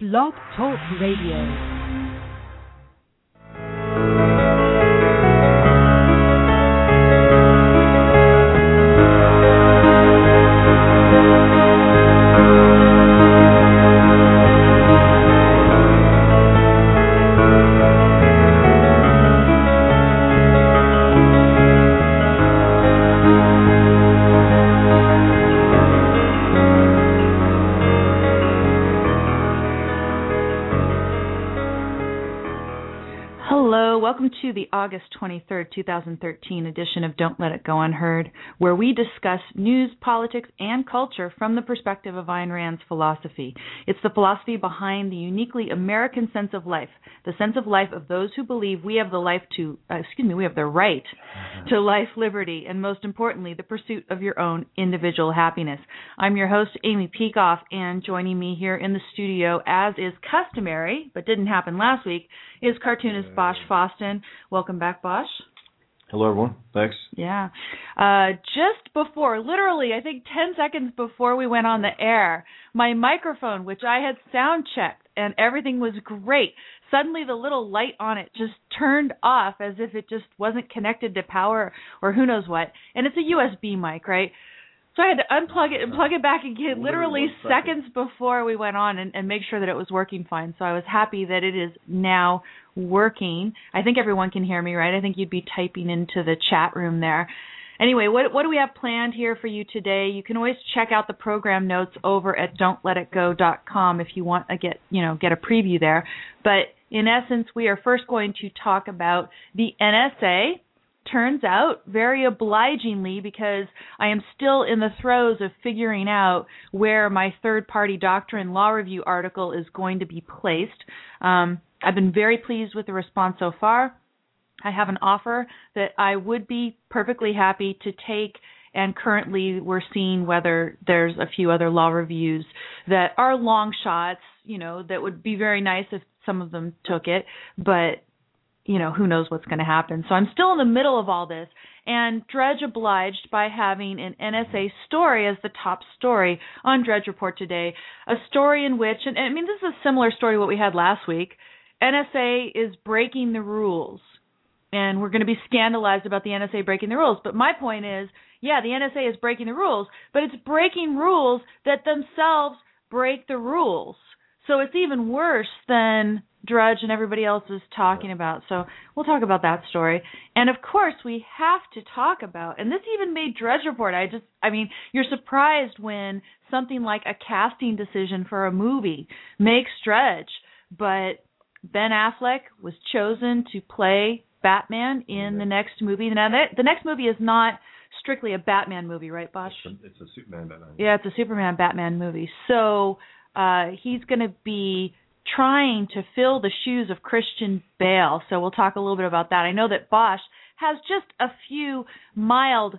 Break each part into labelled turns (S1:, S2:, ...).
S1: Blog Talk Radio. August 23rd, 2013 edition of Don't Let It Go Unheard, where we discuss news, politics, and culture from the perspective of Ayn Rand's philosophy. It's the philosophy behind the uniquely American sense of life, the sense of life of those who believe we have the life to, uh, excuse me, we have the right to life, liberty, and most importantly, the pursuit of your own individual happiness. I'm your host, Amy Peikoff, and joining me here in the studio, as is customary, but didn't happen last week, is cartoonist Bosch Fawstin. Welcome back, Bosch.
S2: Hello, everyone. Thanks.
S1: Yeah. Uh, just before, literally, I think 10 seconds before we went on the air, my microphone, which I had sound checked and everything was great, suddenly the little light on it just turned off as if it just wasn't connected to power or who knows what. And it's a USB mic, right? So I had to unplug it and plug it back again literally
S2: second.
S1: seconds before we went on and, and make sure that it was working fine. So I was happy that it is now working. I think everyone can hear me, right? I think you'd be typing into the chat room there. Anyway, what what do we have planned here for you today? You can always check out the program notes over at don'tletitgo.com if you want to get, you know, get a preview there. But in essence, we are first going to talk about the NSA turns out very obligingly because I am still in the throes of figuring out where my third party doctrine law review article is going to be placed. Um, I've been very pleased with the response so far. I have an offer that I would be perfectly happy to take. And currently, we're seeing whether there's a few other law reviews that are long shots, you know, that would be very nice if some of them took it. But you know, who knows what's going to happen. So I'm still in the middle of all this. And Drudge obliged by having an NSA story as the top story on Drudge Report today. A story in which, and I mean, this is a similar story to what we had last week. NSA is breaking the rules. And we're going to be scandalized about the NSA breaking the rules. But my point is, yeah, the NSA is breaking the rules, but it's breaking rules that themselves break the rules. So it's even worse than Drudge and everybody else is talking about. So we'll talk about that story. And of course, we have to talk about, and this even made Drudge Report. I just, I mean, you're surprised when something like a casting decision for a movie makes Drudge, but Ben Affleck was chosen to play Batman in the next movie. Now, that, the next movie is not strictly a Batman movie, right, Bosch?
S2: It's a, it's a Superman Batman.
S1: Yeah, it's a Superman Batman movie. So uh, he's going to be trying to fill the shoes of Christian Bale. So we'll talk a little bit about that. I know that Bosch has just a few mild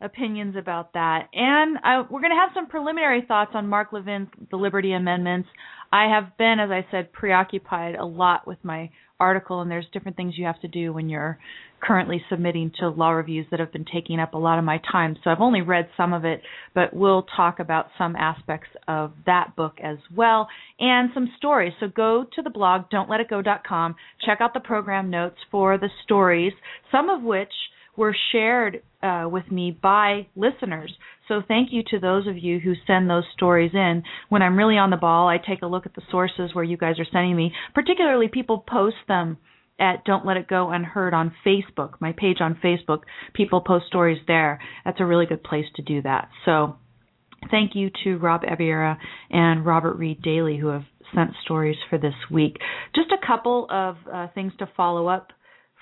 S1: opinions about that. And I, we're going to have some preliminary thoughts on Mark Levin's The Liberty Amendments. I have been, as I said, preoccupied a lot with my article, and there's different things you have to do when you're currently submitting to law reviews that have been taking up a lot of my time. So I've only read some of it, but we'll talk about some aspects of that book as well and some stories. So go to the blog, don'tletitgo.com, check out the program notes for the stories, some of which were shared uh, with me by listeners. So thank you to those of you who send those stories in. When I'm really on the ball, I take a look at the sources where you guys are sending me. Particularly, people post them at Don't Let It Go Unheard on Facebook, my page on Facebook. People post stories there. That's a really good place to do that. So thank you to Rob Ebiera and Robert Reed Daly who have sent stories for this week. Just a couple of uh, things to follow up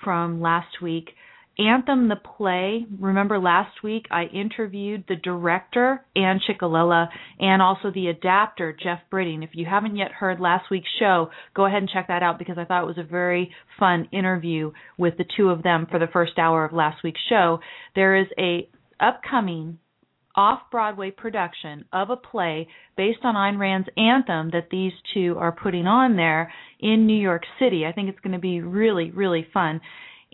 S1: from last week. Anthem the play. Remember last week I interviewed the director Anne Ciccolella and also the adapter Jeff Britting. If you haven't yet heard last week's show, go ahead and check that out because I thought it was a very fun interview with the two of them for the first hour of last week's show. There is a upcoming off-Broadway production of a play based on Ayn Rand's Anthem that these two are putting on there in New York City. I think it's going to be really really fun.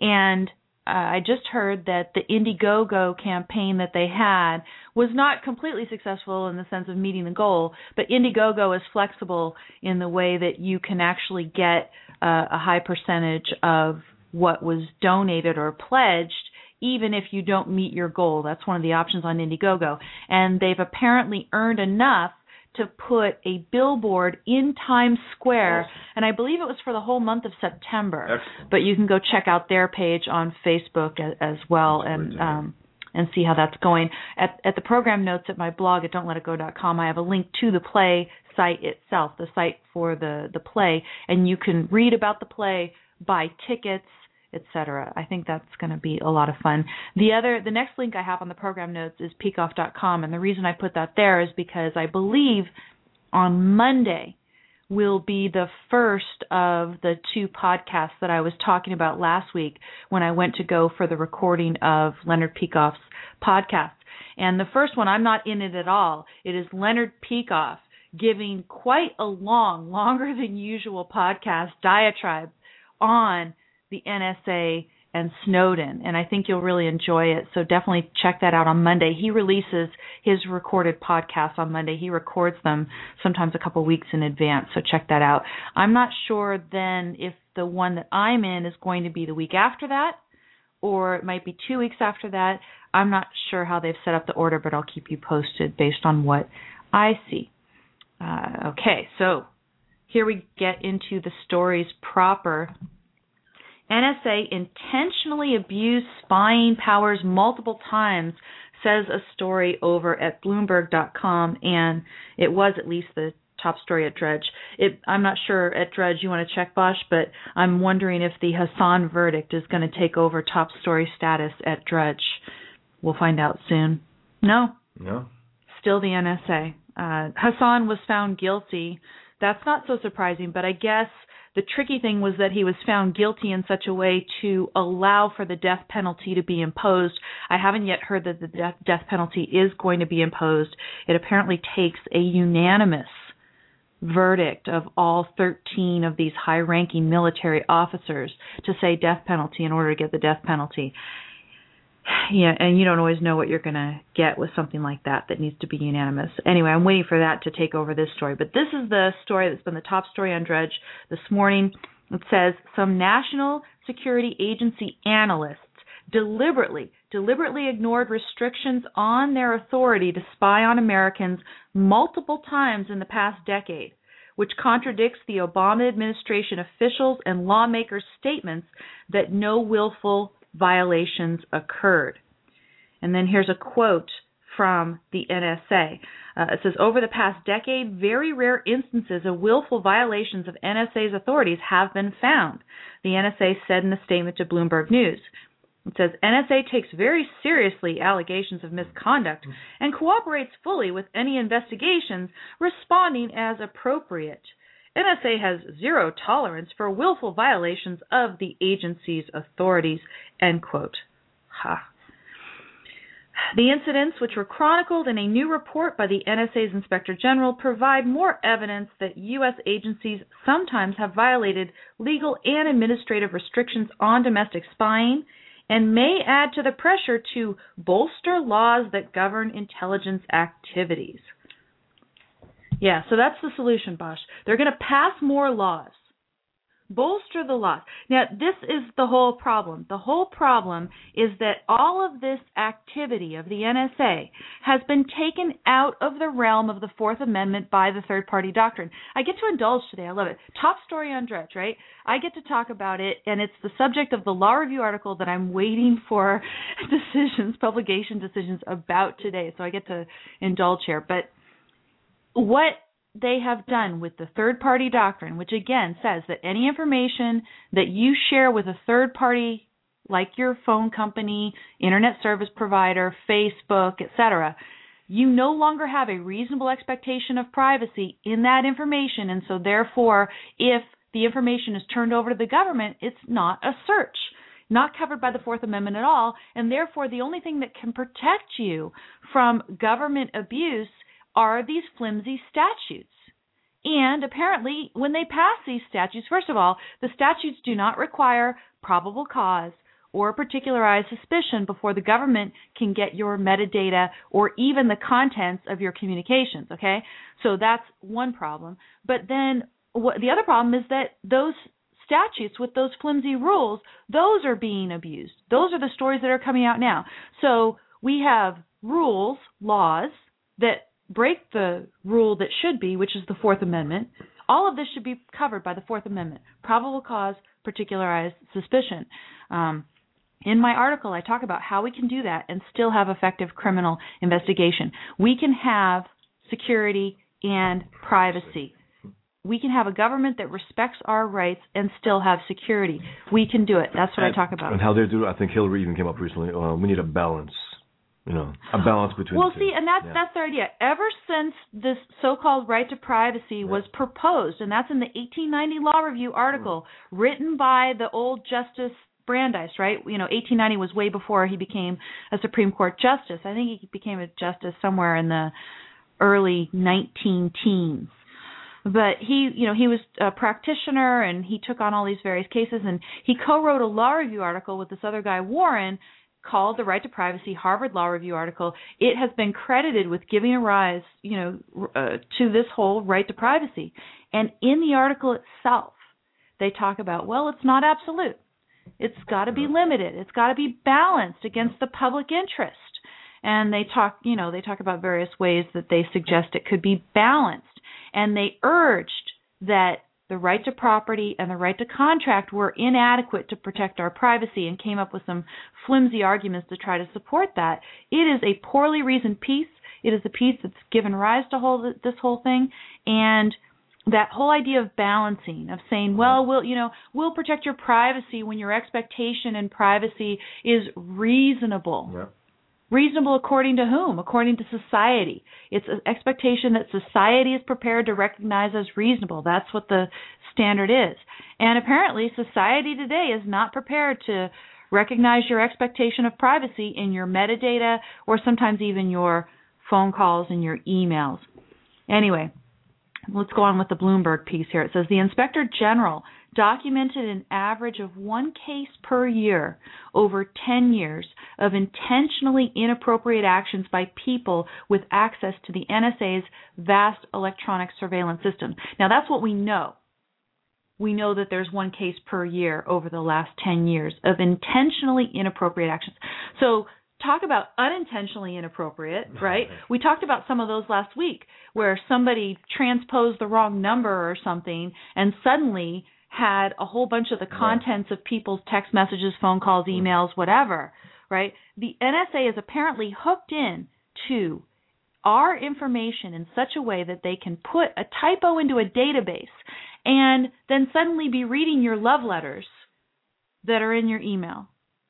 S1: And uh, I just heard that the Indiegogo campaign that they had was not completely successful in the sense of meeting the goal, but Indiegogo is flexible in the way that you can actually get uh, a high percentage of what was donated or pledged even if you don't meet your goal. That's one of the options on Indiegogo. And they've apparently earned enough to put a billboard in Times Square, and I believe it was for the whole month of September.
S2: Excellent.
S1: But you can go check out their page on Facebook as, as well, and um, and see how that's going. At at the program notes at my blog at don'tletitgo.com, I have a link to the play site itself, the site for the the play, and you can read about the play, buy tickets etc. I think that's going to be a lot of fun. The other, the next link I have on the program notes is peikoff.com, and the reason I put that there is because I believe on Monday will be the first of the two podcasts that I was talking about last week when I went to go for the recording of Leonard Peikoff's podcast. And the first one, I'm not in it at all. It is Leonard Peikoff giving quite a long, longer than usual podcast diatribe on the NSA and Snowden, and I think you'll really enjoy it. So definitely check that out on Monday. He releases his recorded podcasts on Monday. He records them sometimes a couple weeks in advance, so check that out. I'm not sure then if the one that I'm in is going to be the week after that, or it might be two weeks after that. I'm not sure how they've set up the order, but I'll keep you posted based on what I see. Uh, okay, so here we get into the stories proper. NSA intentionally abused spying powers multiple times, says a story over at Bloomberg.com, and it was at least the top story at Drudge. It, I'm not sure at Drudge you want to check Bosch, but I'm wondering if the Hasan verdict is going to take over top story status at Drudge. We'll find out soon. No.
S2: No.
S1: Still the NSA. Uh, Hasan was found guilty. That's not so surprising, but I guess the tricky thing was that he was found guilty in such a way to allow for the death penalty to be imposed. I haven't yet heard that the death, death penalty is going to be imposed. It apparently takes a unanimous verdict of all 13 of these high ranking military officers to say death penalty in order to get the death penalty yeah, and you don't always know what you're going to get with something like that that needs to be unanimous. Anyway, I'm waiting for that to take over this story. But this is the story that's been the top story on Drudge this morning. It says some national security agency analysts deliberately deliberately ignored restrictions on their authority to spy on Americans multiple times in the past decade, which contradicts the Obama administration officials and lawmakers' statements that no willful violations occurred. And then here's a quote from the NSA. Uh, it says, Over the past decade, very rare instances of willful violations of NSA's authorities have been found, the NSA said in a statement to Bloomberg News. It says NSA takes very seriously allegations of misconduct and cooperates fully with any investigations, responding as appropriate. NSA has zero tolerance for willful violations of the agency's authorities. End quote. Ha. The incidents, which were chronicled in a new report by the NSA's Inspector General, provide more evidence that U.S. agencies sometimes have violated legal and administrative restrictions on domestic spying and may add to the pressure to bolster laws that govern intelligence activities. Yeah, so that's the solution, Bosch. They're going to pass more laws. Bolster the laws. Now, this is the whole problem. The whole problem is that all of this activity of the NSA has been taken out of the realm of the Fourth Amendment by the third party doctrine. I get to indulge today. I love it. Top story on Drudge, right? I get to talk about it, and it's the subject of the law review article that I'm waiting for decisions, publication decisions about today. So I get to indulge here. But what they have done with the third party doctrine, which again says that any information that you share with a third party, like your phone company, internet service provider, Facebook, etc., you no longer have a reasonable expectation of privacy in that information. And so, therefore, if the information is turned over to the government, it's not a search, not covered by the Fourth Amendment at all. And therefore, the only thing that can protect you from government abuse are these flimsy statutes. And apparently, when they pass these statutes, first of all, the statutes do not require probable cause or particularized suspicion before the government can get your metadata or even the contents of your communications. Okay, so that's one problem. But then what, the other problem is that those statutes with those flimsy rules, those are being abused. Those are the stories that are coming out now. So we have rules, laws that break the rule that should be, which is the Fourth Amendment. All of this should be covered by the Fourth Amendment. Probable cause, particularized suspicion. Um, in my article, I talk about how we can do that and still have effective criminal investigation. We can have security and privacy we can have a government that respects our rights and still have security. We can do it. That's what
S2: and,
S1: I talk about.
S2: And how they do it, I think Hillary even came up recently. Uh, we need a balance. You know, a balance between.
S1: Well, see, and that's yeah. that's their idea. Ever since this so-called right to privacy was proposed, and that's in the 1890 Law Review article mm. written by the old Justice Brandeis, right? You know, 1890 was way before he became a Supreme Court justice. I think he became a justice somewhere in the early 19 teens but he you know he was a practitioner and he took on all these various cases and he co-wrote a law review article with this other guy Warren called the right to privacy harvard law review article. It has been credited with giving a rise you know uh, to this whole right to privacy. And in the article itself they talk about well it's not absolute. It's got to be limited. It's got to be balanced against the public interest. And they talk you know they talk about various ways that they suggest it could be balanced. And they urged that the right to property and the right to contract were inadequate to protect our privacy and came up with some flimsy arguments to try to support that. It is a poorly reasoned piece. It is a piece that's given rise to whole, this whole thing and that whole idea of balancing of saying well we'll you know we'll protect your privacy when your expectation in privacy is reasonable
S2: yep.
S1: Reasonable according to whom? According to society. It's an expectation that society is prepared to recognize as reasonable. That's what the standard is. And apparently, society today is not prepared to recognize your expectation of privacy in your metadata or sometimes even your phone calls and your emails. Anyway, let's go on with the Bloomberg piece here. It says the Inspector General documented an average of one case per year over 10 years of intentionally inappropriate actions by people with access to the NSA's vast electronic surveillance system. Now, that's what we know. We know that there's one case per year over the last 10 years of intentionally inappropriate actions. So, talk about unintentionally inappropriate, right? we talked about some of those last week where somebody transposed the wrong number or something and suddenly had a whole bunch of the contents of people's text messages, phone calls, mm-hmm. emails, whatever, right? The NSA is apparently hooked in to our information in such a way that they can put a typo into a database and then suddenly be reading your love letters that are in your email.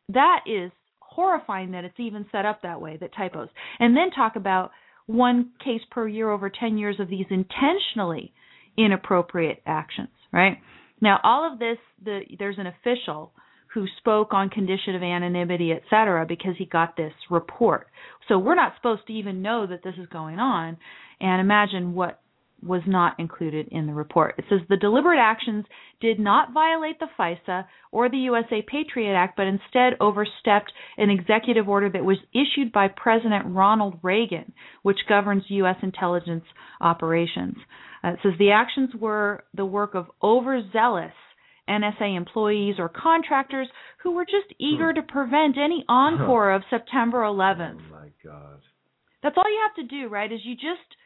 S1: That is horrifying that it's even set up that way, that typos. And then talk about one case per year over 10 years of these intentionally inappropriate actions, right? Now, all of this, the, there's an official who spoke on condition of anonymity, et cetera, because he got this report. So we're not supposed to even know that this is going on. And imagine what was not included in the report. It says the deliberate actions did not violate the FISA or the USA Patriot Act, but instead overstepped an executive order that was issued by President Ronald Reagan, which governs U.S. intelligence operations. Uh, it says the actions were the work of overzealous NSA employees or contractors who were just eager to prevent any encore of September 11th.
S2: Oh my God.
S1: That's all you have to do, right? Is you just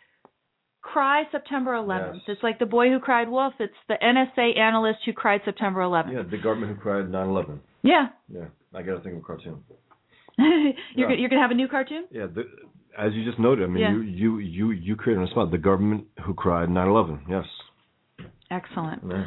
S1: cry September 11th.
S2: Yes.
S1: It's like the boy who cried wolf. It's the NSA analyst who cried September 11th.
S2: Yeah, the government who cried 9/11.
S1: Yeah.
S2: Yeah, I got to think of a cartoon.
S1: you're yeah. you're gonna have a new cartoon?
S2: Yeah, the, as you just noted, I mean,
S1: yeah.
S2: you you you you created a spot. The government who cried 9/11. Yes.
S1: Excellent.
S2: Yeah.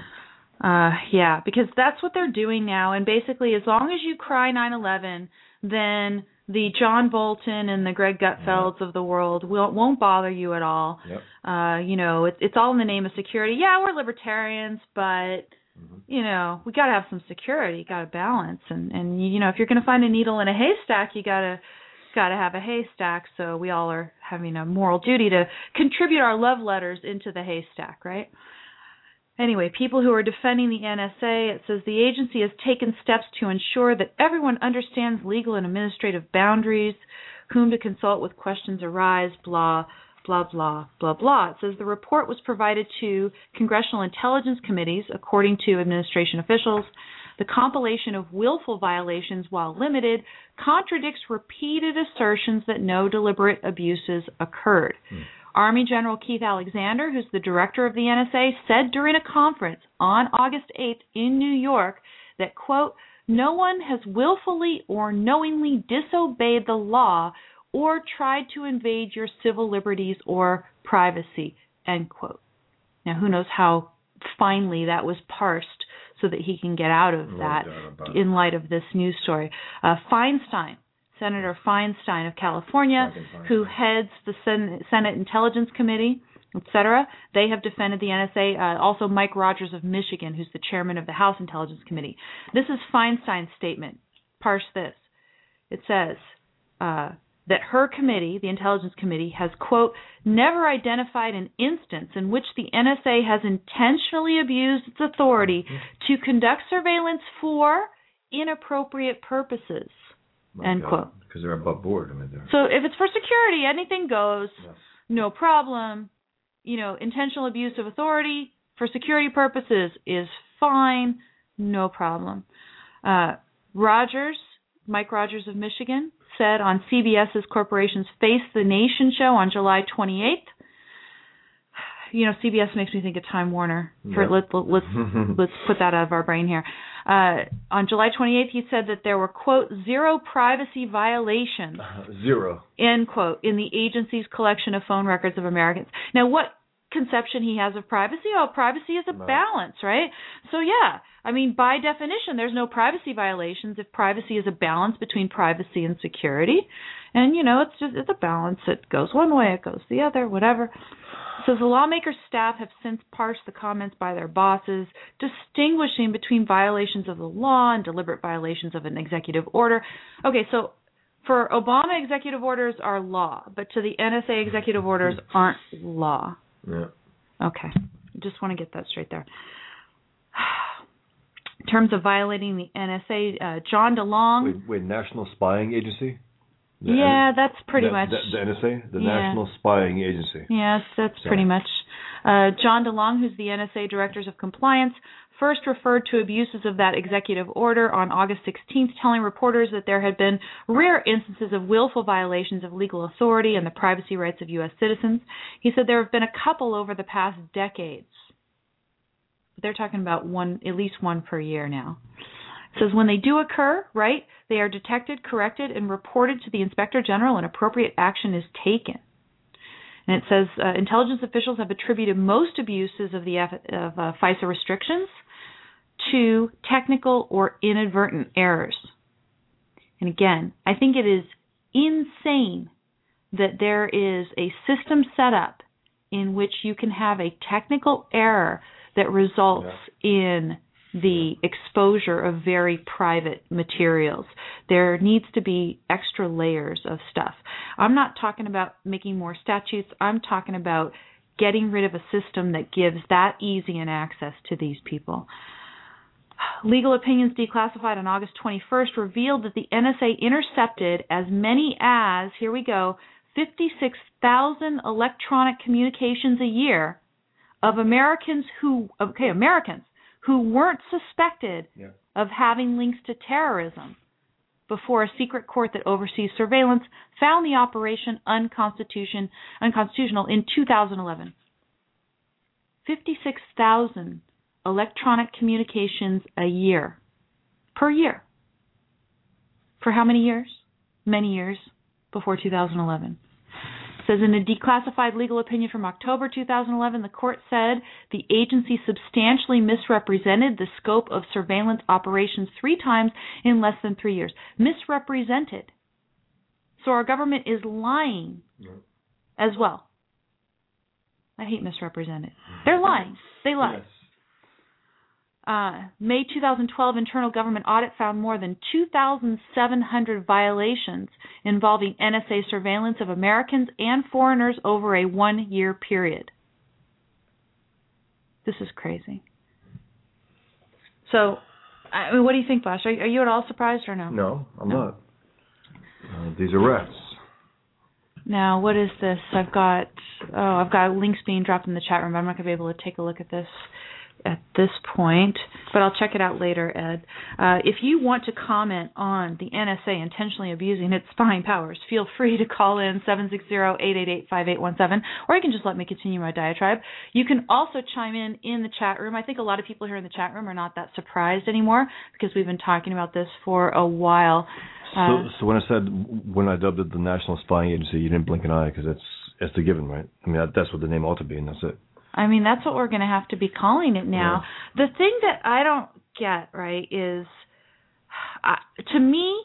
S1: Uh, yeah, because that's what they're doing now. And basically, as long as you cry 9/11, then the John Bolton and the Greg Gutfelds of the world will, won't bother you at all.
S2: Yep.
S1: Uh, you know, it, it's all in the name of security. Yeah, we're libertarians, but
S2: mm-hmm.
S1: you know, we got to have some security, got to balance, and and you know, if you're going to find a needle in a haystack, you got to got to have a haystack. So we all are having a moral duty to contribute our love letters into the haystack, right? Anyway, people who are defending the NSA, it says the agency has taken steps to ensure that everyone understands legal and administrative boundaries, whom to consult with questions arise, blah, blah, blah, blah, blah. It says the report was provided to congressional intelligence committees, according to administration officials. The compilation of willful violations, while limited, contradicts repeated assertions that no deliberate abuses occurred. Hmm. Army General Keith Alexander, who's the director of the NSA, said during a conference on August 8th in New York that, quote, no one has willfully or knowingly disobeyed the law or tried to invade your civil liberties or privacy, end quote. Now, who knows how finely that was parsed so that he can get out of that in light of this news story. Uh, Feinstein, Senator Feinstein of California, who heads the Sen- Senate Intelligence Committee, etc. They have defended the NSA. Uh, also, Mike Rogers of Michigan, who's the chairman of the House Intelligence Committee. This is Feinstein's statement. Parse this. It says uh, that her committee, the Intelligence Committee, has, quote, never identified an instance in which the NSA has intentionally abused its authority to conduct surveillance for inappropriate purposes. End God. quote.
S2: Because they're above board. I mean,
S1: so if it's for security, anything goes. Yes. No problem. You know, intentional abuse of authority for security purposes is fine. No problem. Uh, Rogers, Mike Rogers of Michigan, said on CBS's Corporation's Face the Nation show on July 28th you know, CBS makes me think of Time Warner. For yep. let, let's let's put that out of our brain here. Uh, on July 28th, he said that there were quote zero privacy violations.
S2: Uh, zero.
S1: End quote in the agency's collection of phone records of Americans. Now, what conception he has of privacy? Oh, privacy is a no. balance, right? So yeah, I mean, by definition, there's no privacy violations if privacy is a balance between privacy and security. And you know, it's just it's a balance. It goes one way, it goes the other, whatever. So the lawmakers' staff have since parsed the comments by their bosses, distinguishing between violations of the law and deliberate violations of an executive order. Okay, so for Obama, executive orders are law, but to the NSA, executive orders aren't law.
S2: Yeah.
S1: Okay, just want to get that straight there. In terms of violating the NSA, uh, John DeLong.
S2: Wait, wait, National Spying Agency?
S1: The yeah, N- that's pretty
S2: the,
S1: much
S2: the, the NSA, the yeah. National Spying Agency.
S1: Yes, that's Sorry. pretty much. Uh, John DeLong, who's the NSA Directors of Compliance, first referred to abuses of that executive order on August 16th, telling reporters that there had been rare instances of willful violations of legal authority and the privacy rights of U.S. citizens. He said there have been a couple over the past decades. But They're talking about one, at least one per year now. It says when they do occur, right, they are detected, corrected, and reported to the inspector general, and appropriate action is taken. And it says uh, intelligence officials have attributed most abuses of the of uh, FISA restrictions to technical or inadvertent errors. And again, I think it is insane that there is a system set up in which you can have a technical error that results yeah. in the exposure of very private materials. There needs to be extra layers of stuff. I'm not talking about making more statutes, I'm talking about getting rid of a system that gives that easy an access to these people. Legal Opinions Declassified on August 21st revealed that the NSA intercepted as many as, here we go, 56,000 electronic communications a year of Americans who, okay, Americans who weren't suspected
S2: yeah.
S1: of having links to terrorism before a secret court that oversees surveillance found the operation unconstitution, unconstitutional in 2011. 56,000 electronic communications a year. Per year. For how many years? Many years before 2011 says in a declassified legal opinion from October 2011, the court said the agency substantially misrepresented the scope of surveillance operations three times in less than three years. Misrepresented. So our government is lying as well. I hate misrepresented. They're lying. They lie. Yes. Uh, May 2012 internal government audit found more than 2,700 violations involving NSA surveillance of Americans and foreigners over a one year period. This is crazy. So, I mean, what do you think, Bosch? Are, are you at all surprised or no?
S2: No, I'm no. not. Uh, these arrests.
S1: Now, what is this? I've got oh, I've got links being dropped in the chat room. I'm not going to be able to take a look at this at this point, but I'll check it out later, Ed. Uh, if you want to comment on the NSA intentionally abusing its spying powers, feel free to call in 760-888-5817, or you can just let me continue my diatribe. You can also chime in in the chat room. I think a lot of people here in the chat room are not that surprised anymore because we've been talking about this for a while.
S2: Uh, so, so when I said when I dubbed it the National Spying Agency, you didn't blink an eye because it's it's the given, right? I mean, that, that's what the name ought to be, and that's it.
S1: I mean, that's what we're going to have to be calling it now. Yeah. The thing that I don't get right is, uh, to me,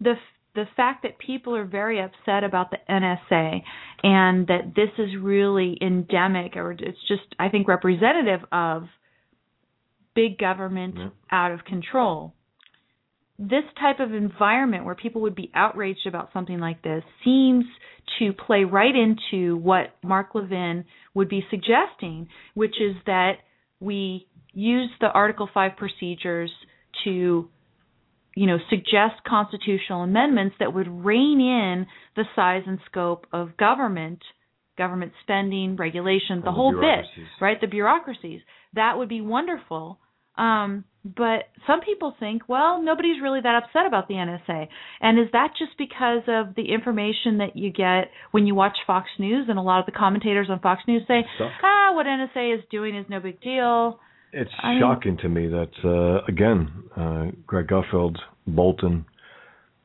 S1: the the fact that people are very upset about the NSA and that this is really endemic, or it's just, I think, representative of big government yeah. out of control this type of environment where people would be outraged about something like this seems to play right into what Mark Levin would be suggesting, which is that we use the Article 5 procedures to you know suggest constitutional amendments that would rein in the size and scope of government government spending regulation the, the whole bit right? The bureaucracies. That would be wonderful. Um, but some people think, well, nobody's really that upset about the NSA. And is that just because of the information that you get when you watch Fox News and a lot of the commentators on Fox News say, ah, what NSA is doing is no big deal?
S2: It's I shocking mean, to me that, uh, again, uh, Greg Gutfeld, Bolton,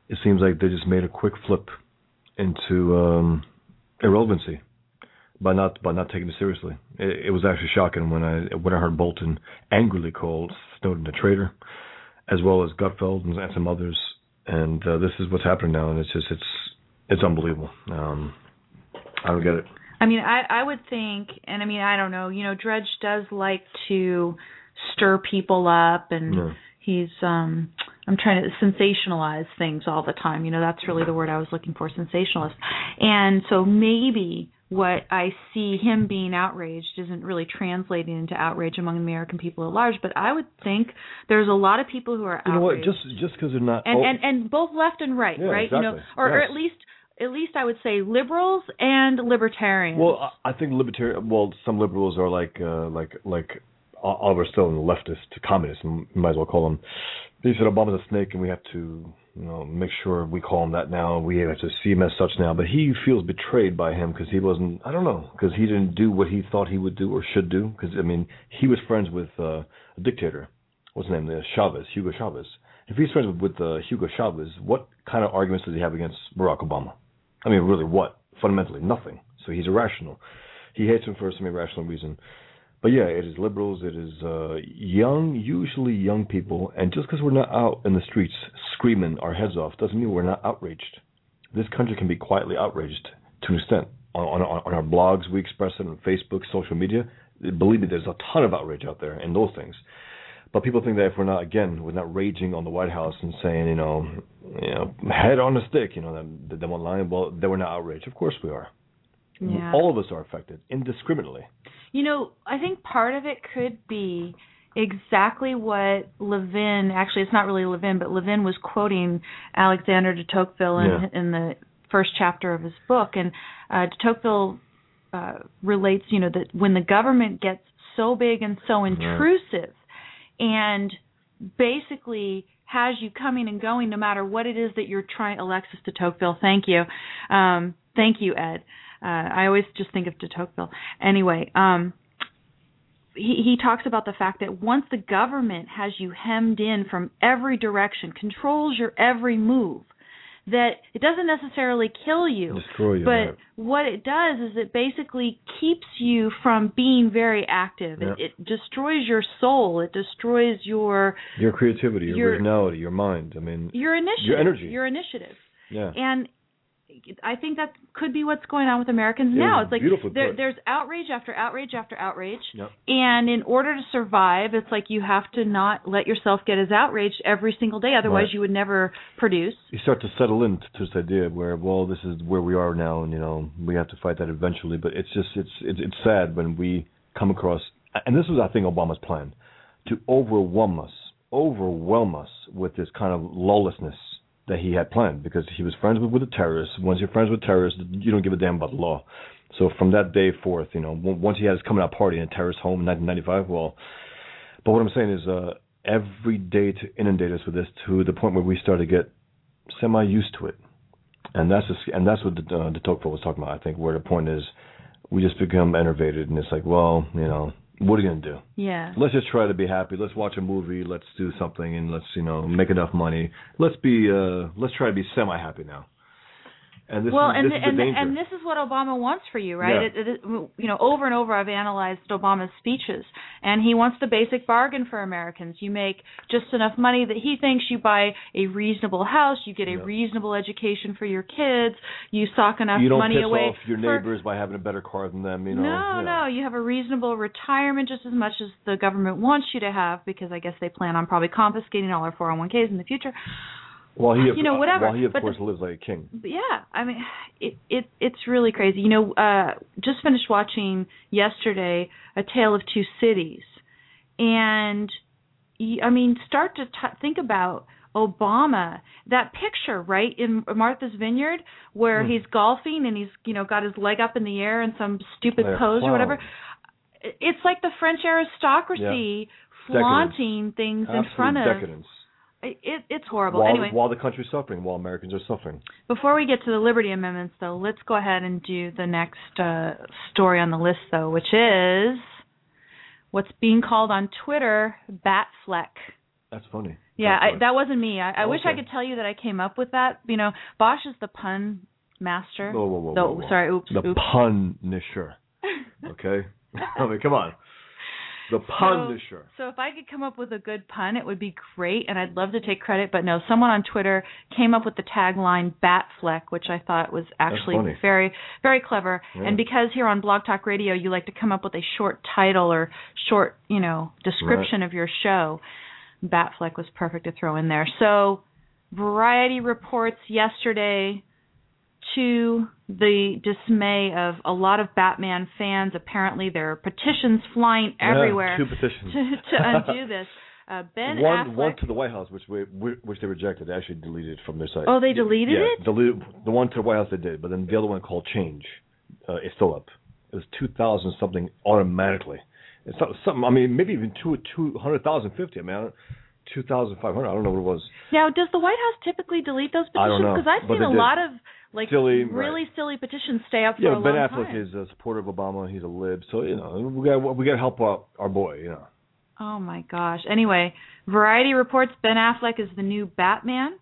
S2: it seems like they just made a quick flip into um, irrelevancy by not by not taking it seriously. It, it was actually shocking when I when I heard Bolton angrily called Snowden a traitor, as well as Gutfeld and, and some others. And uh, this is what's happening now, and it's just it's it's unbelievable. Um, I don't get it.
S1: I mean, I I would think, and I mean, I don't know. You know, Drudge does like to stir people up, and yeah. he's um I'm trying to sensationalize things all the time. You know, that's really the word I was looking for, sensationalist. And so maybe what I see him being outraged isn't really translating into outrage among American people at large. But I would think there's a lot of people who are
S2: you outraged. know what? Just just because they're not
S1: and, and and both left and right,
S2: yeah,
S1: right?
S2: Exactly.
S1: You know, or,
S2: yes.
S1: or at least at least I would say liberals and libertarians.
S2: Well, I think libertarian. Well, some liberals are like uh, like like Oliver Stone, leftist communists, might as well call them. They said Obama's a snake, and we have to you know, make sure we call him that now. We have to see him as such now. But he feels betrayed by him because he wasn't. I don't know because he didn't do what he thought he would do or should do. Because I mean, he was friends with uh, a dictator. What's his name? The Chavez, Hugo Chavez. If he's friends with, with uh, Hugo Chavez, what kind of arguments does he have against Barack Obama? I mean, really, what? Fundamentally, nothing. So he's irrational. He hates him for some irrational reason. But yeah, it is liberals, it is uh, young, usually young people, and just because we're not out in the streets screaming our heads off doesn't mean we're not outraged. This country can be quietly outraged to an extent. On, on, on our blogs, we express it on Facebook, social media. Believe me, there's a ton of outrage out there in those things. But people think that if we're not, again, we're not raging on the White House and saying, you know, you know, head on a stick, you know, them, them online, well, then we're not outraged. Of course we are.
S1: Yeah.
S2: All of us are affected indiscriminately.
S1: You know, I think part of it could be exactly what Levin actually it's not really Levin, but Levin was quoting Alexander de Tocqueville in,
S2: yeah.
S1: in the first chapter of his book and uh, de Tocqueville uh, relates, you know, that when the government gets so big and so intrusive and basically has you coming and going no matter what it is that you're trying Alexis de Tocqueville, thank you. Um, thank you, Ed. Uh, I always just think of de Tocqueville. Anyway, um, he, he talks about the fact that once the government has you hemmed in from every direction, controls your every move, that it doesn't necessarily kill you,
S2: Destroy you
S1: but
S2: right.
S1: what it does is it basically keeps you from being very active. It, it destroys your soul. It destroys your
S2: your creativity, your,
S1: your
S2: originality, your mind. I mean,
S1: your initiative,
S2: your energy,
S1: your initiative.
S2: Yeah.
S1: And I think that could be what's going on with Americans now. It's like there, there's outrage after outrage after outrage,
S2: yep.
S1: and in order to survive, it's like you have to not let yourself get as outraged every single day. Otherwise,
S2: right.
S1: you would never produce.
S2: You start to settle into this idea where, well, this is where we are now, and you know we have to fight that eventually. But it's just it's it's, it's sad when we come across and this was I think Obama's plan to overwhelm us, overwhelm us with this kind of lawlessness that he had planned because he was friends with, with the terrorists. Once you're friends with terrorists, you don't give a damn about the law. So from that day forth, you know, once he had his coming out party in a terrorist home in 1995, well, but what I'm saying is, uh, every day to inundate us with this to the point where we start to get semi used to it, and that's just, and that's what the, uh, the Tocqueville was talking about. I think where the point is, we just become enervated, and it's like, well, you know, what are you gonna do?
S1: Yeah.
S2: Let's just try to be happy. Let's watch a movie. Let's do something, and let's you know make enough money. Let's be uh let's try to be semi happy now. And this
S1: well,
S2: is,
S1: and
S2: this is
S1: and
S2: the danger.
S1: and this is what Obama wants for you, right?
S2: Yeah.
S1: It, it, you know, over and over, I've analyzed Obama's speeches, and he wants the basic bargain for Americans. You make just enough money that he thinks you buy a reasonable house, you get a
S2: Yeah.
S1: reasonable education for your kids, you sock enough
S2: you don't
S1: money
S2: piss
S1: away
S2: off your
S1: for-
S2: neighbors by having a better car than them. You know.
S1: no,
S2: yeah.
S1: no, you have a reasonable retirement just as much as the government wants you to have because I guess they plan on probably confiscating all our 401ks in the future.
S2: Well, he of,
S1: You know, whatever,
S2: Well, he of
S1: but
S2: course lives like a king.
S1: Yeah, I mean, it it it's really crazy. You know, uh just finished watching yesterday A Tale of Two Cities, and I mean, start to t- think about Obama. That picture, right in Martha's Vineyard, where
S2: Hmm.
S1: he's golfing and he's you know got his leg up in the air in some stupid
S2: Like
S1: pose or whatever. It's like the French aristocracy flaunting things in front of.
S2: decadence.
S1: It, it's horrible.
S2: While,
S1: anyway,
S2: while the country's suffering, while Americans are suffering.
S1: before we get to the Liberty Amendments, though, let's go ahead and do the next uh, story on the list, though, which is what's being called on Twitter Batfleck.
S2: That's funny.
S1: Yeah,
S2: That's
S1: I, that wasn't me. I, I wish I could tell you that I came up with that. You know, Bosch is the pun master.
S2: Whoa, whoa, whoa,
S1: So-
S2: whoa, whoa.
S1: Sorry, oops,
S2: the
S1: oops.
S2: punisher. Okay. I mean, come on. The punisher.
S1: So if I could come up with a good pun, it would be great, and I'd love to take credit. But no, someone on Twitter came up with the tagline "Batfleck," which I thought was actually very, very clever.
S2: Yeah.
S1: And because here on Blog Talk Radio, you like to come up with a short title or short, you know, description of your show, Batfleck was perfect to throw in there. So, Variety reports yesterday to the dismay of a lot of Batman fans. Apparently, there are petitions flying
S2: Yeah,
S1: everywhere
S2: two petitions.
S1: to, to undo this. Uh, ben
S2: one
S1: Affleck.
S2: one to the White House, which we, which they rejected. They actually deleted from their site.
S1: Oh, they deleted
S2: yeah,
S1: it?
S2: deleted the one to the White House they did, but then the other one called Change uh, is still up. It was two thousand something automatically. It's not something. I mean, maybe even two two hundred thousand fifty. I mean, I don't, two thousand five hundred. I don't know what it was.
S1: Now, does the White House typically delete those petitions?
S2: I don't know,
S1: Because I've seen a
S2: did.
S1: lot of like
S2: Silly,
S1: really silly petitions stay up for
S2: Yeah,
S1: a
S2: Ben
S1: long
S2: Affleck
S1: time.
S2: is a supporter of Obama. He's a lib, so you know we got we got to help out our boy. You know.
S1: Oh my gosh. Anyway, Variety reports Ben Affleck is the new Batman.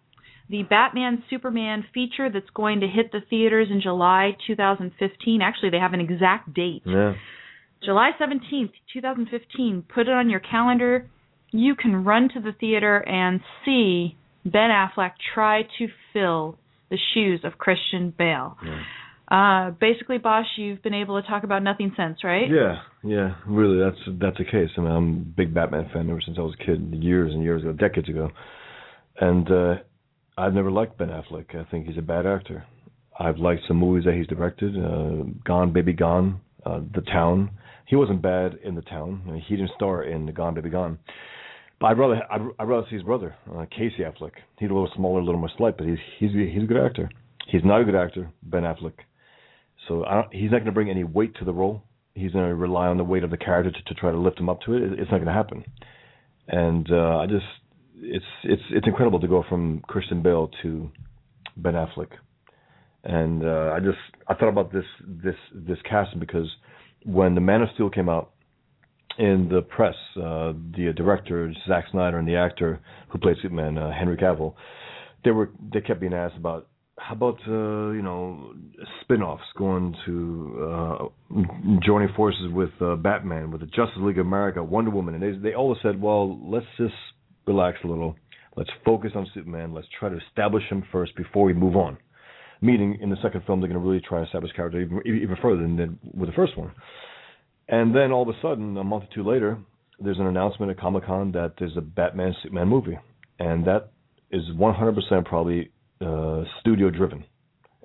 S1: The Batman Superman feature that's going to hit the theaters in July 2015. Actually, they have an exact date.
S2: Yeah.
S1: July 17th, 2015. Put it on your calendar. You can run to the theater and see Ben Affleck try to fill the shoes of Christian Bale.
S2: Yeah.
S1: Uh, basically, Bosch, you've been able to talk about nothing since, right?
S2: Yeah, yeah, really, that's that's the case. I mean, I'm a big Batman fan ever since I was a kid, years and years ago, decades ago, and uh I've never liked Ben Affleck. I think he's a bad actor. I've liked some movies that he's directed, uh, Gone Baby Gone, uh, The Town. He wasn't bad in The Town. I mean, he didn't star in the Gone Baby Gone. But I'd rather I'd, I'd rather see his brother, uh, Casey Affleck. He's a little smaller, a little more slight, but he's he's he's a good actor. He's not a good actor, Ben Affleck. So I don't, he's not going to bring any weight to the role. He's going to rely on the weight of the character to, to try to lift him up to it. it it's not going to happen. And uh, I just, it's it's it's incredible to go from Christian Bale to Ben Affleck. And uh, I just I thought about this this this casting because when the Man of Steel came out in the press, uh, the director Zack Snyder and the actor who played Superman uh, Henry Cavill, they were they kept being asked about how about uh, you know spin-offs going to uh, joining forces with uh, Batman, with the Justice League of America, Wonder Woman, and they they always said, well, let's just relax a little, let's focus on Superman, let's try to establish him first before we move on. Meaning, in the second film, they're going to really try to establish character even even further than, than with the first one. And then all of a sudden, a month or two later, there's an announcement at Comic Con that there's a Batman Superman movie, and that is 100% probably uh, studio driven,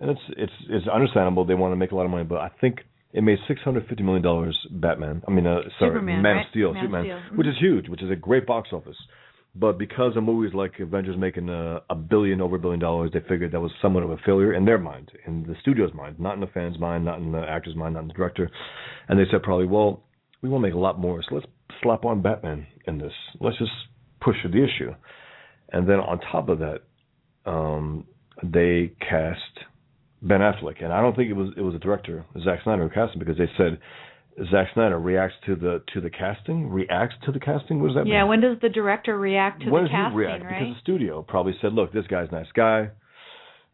S2: and it's it's it's understandable they want to make a lot of money, but I think It made six hundred fifty million dollars. Batman. I mean, uh, sorry,
S1: Superman,
S2: Man
S1: right?
S2: of Steel,
S1: Man
S2: Superman,
S1: Steel.
S2: which is huge, which is a great box office. But because of movies like Avengers making a, a billion over a billion dollars, they figured that was somewhat of a failure in their mind, in the studio's mind, not in the fans' mind, not in the actor's mind, not in the director. And they said probably, well, we want to make a lot more, so let's slap on Batman in this. Let's just push the issue. And then on top of that, um, they cast Ben Affleck, and I don't think it was it was the director Zack Snyder who cast him because they said Zack Snyder reacts to the to the casting, reacts to the casting. What does that
S1: Yeah,
S2: mean?
S1: when does the director react to
S2: when
S1: the
S2: does
S1: casting,
S2: he react?
S1: right?
S2: Because the studio probably said, "Look, this guy's a nice guy.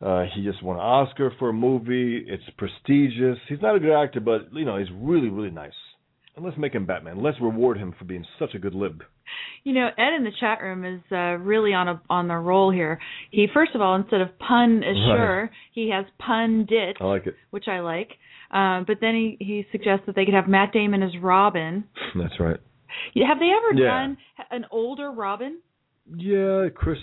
S2: Uh, he just won an Oscar for a movie. It's prestigious. He's not a good actor, but you know, he's really, really nice. And let's make him Batman. Let's reward him for being such a good lib."
S1: You know, Ed in the chat room is uh, really on a on the roll here. He first of all, instead of pun assure, he has pun dit,
S2: I like it.
S1: which I like. Um, but then he he suggests that they could have Matt Damon as Robin.
S2: That's right.
S1: Have they ever
S2: Yeah.
S1: done an older Robin?
S2: Yeah, Chris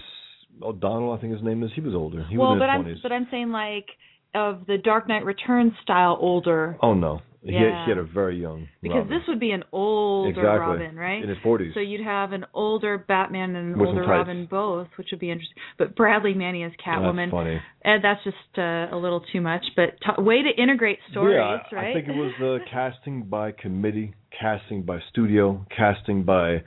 S2: O'Donnell, I think his name is. He was older. He
S1: well,
S2: was in
S1: but
S2: his
S1: I'm but I'm saying like of the Dark Knight Returns style older
S2: Oh no, he, had,
S1: Yeah.
S2: he had a very young.
S1: because
S2: Robin.
S1: this would be an older
S2: exactly
S1: Robin, right?
S2: in his forties.
S1: So you'd have an older Batman and an
S2: With
S1: older. Robin both, which would be interesting. But Bradley Manning as Catwoman.
S2: That's funny.
S1: Ed, that's just uh, a little too much. But t- way to integrate stories,
S2: yeah, I-
S1: right?
S2: I think it was uh, casting by committee, casting by studio, casting by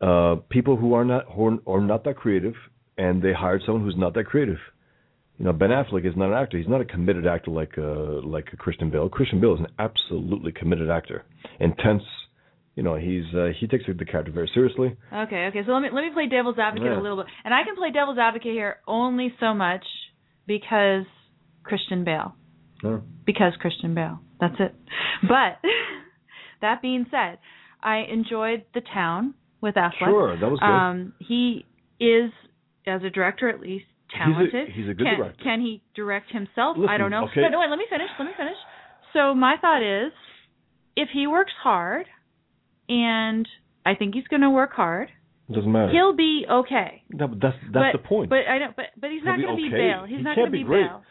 S2: uh, people who are not who are not that creative, and they hired someone who's not that creative. You know, Ben Affleck is not an actor. He's not a committed actor like uh, like Christian Bale. Christian Bale is an absolutely committed actor, intense. You know, he's uh, he takes the character very seriously.
S1: Okay, okay. So let me let me play devil's advocate
S2: Yeah.
S1: a little bit, and I can play devil's advocate here only so much because Christian Bale.
S2: Yeah.
S1: Because Christian Bale. That's it. But that being said, I enjoyed the town with Affleck.
S2: Sure, that was good.
S1: Um, he is, as a director at least, talented.
S2: He's a, he's a good
S1: can,
S2: director.
S1: Can he direct himself? I don't know.
S2: okay.
S1: No, no, wait, let me finish. Let me finish. So my thought is, if he works hard, and I think he's going to work hard,
S2: doesn't matter.
S1: he'll be okay.
S2: No, but that's that's
S1: but,
S2: the point.
S1: But I don't. But but he's
S2: He'll
S1: not going to be
S2: okay.
S1: Bale. He's
S2: He
S1: not going to
S2: be
S1: be
S2: great.
S1: Bale.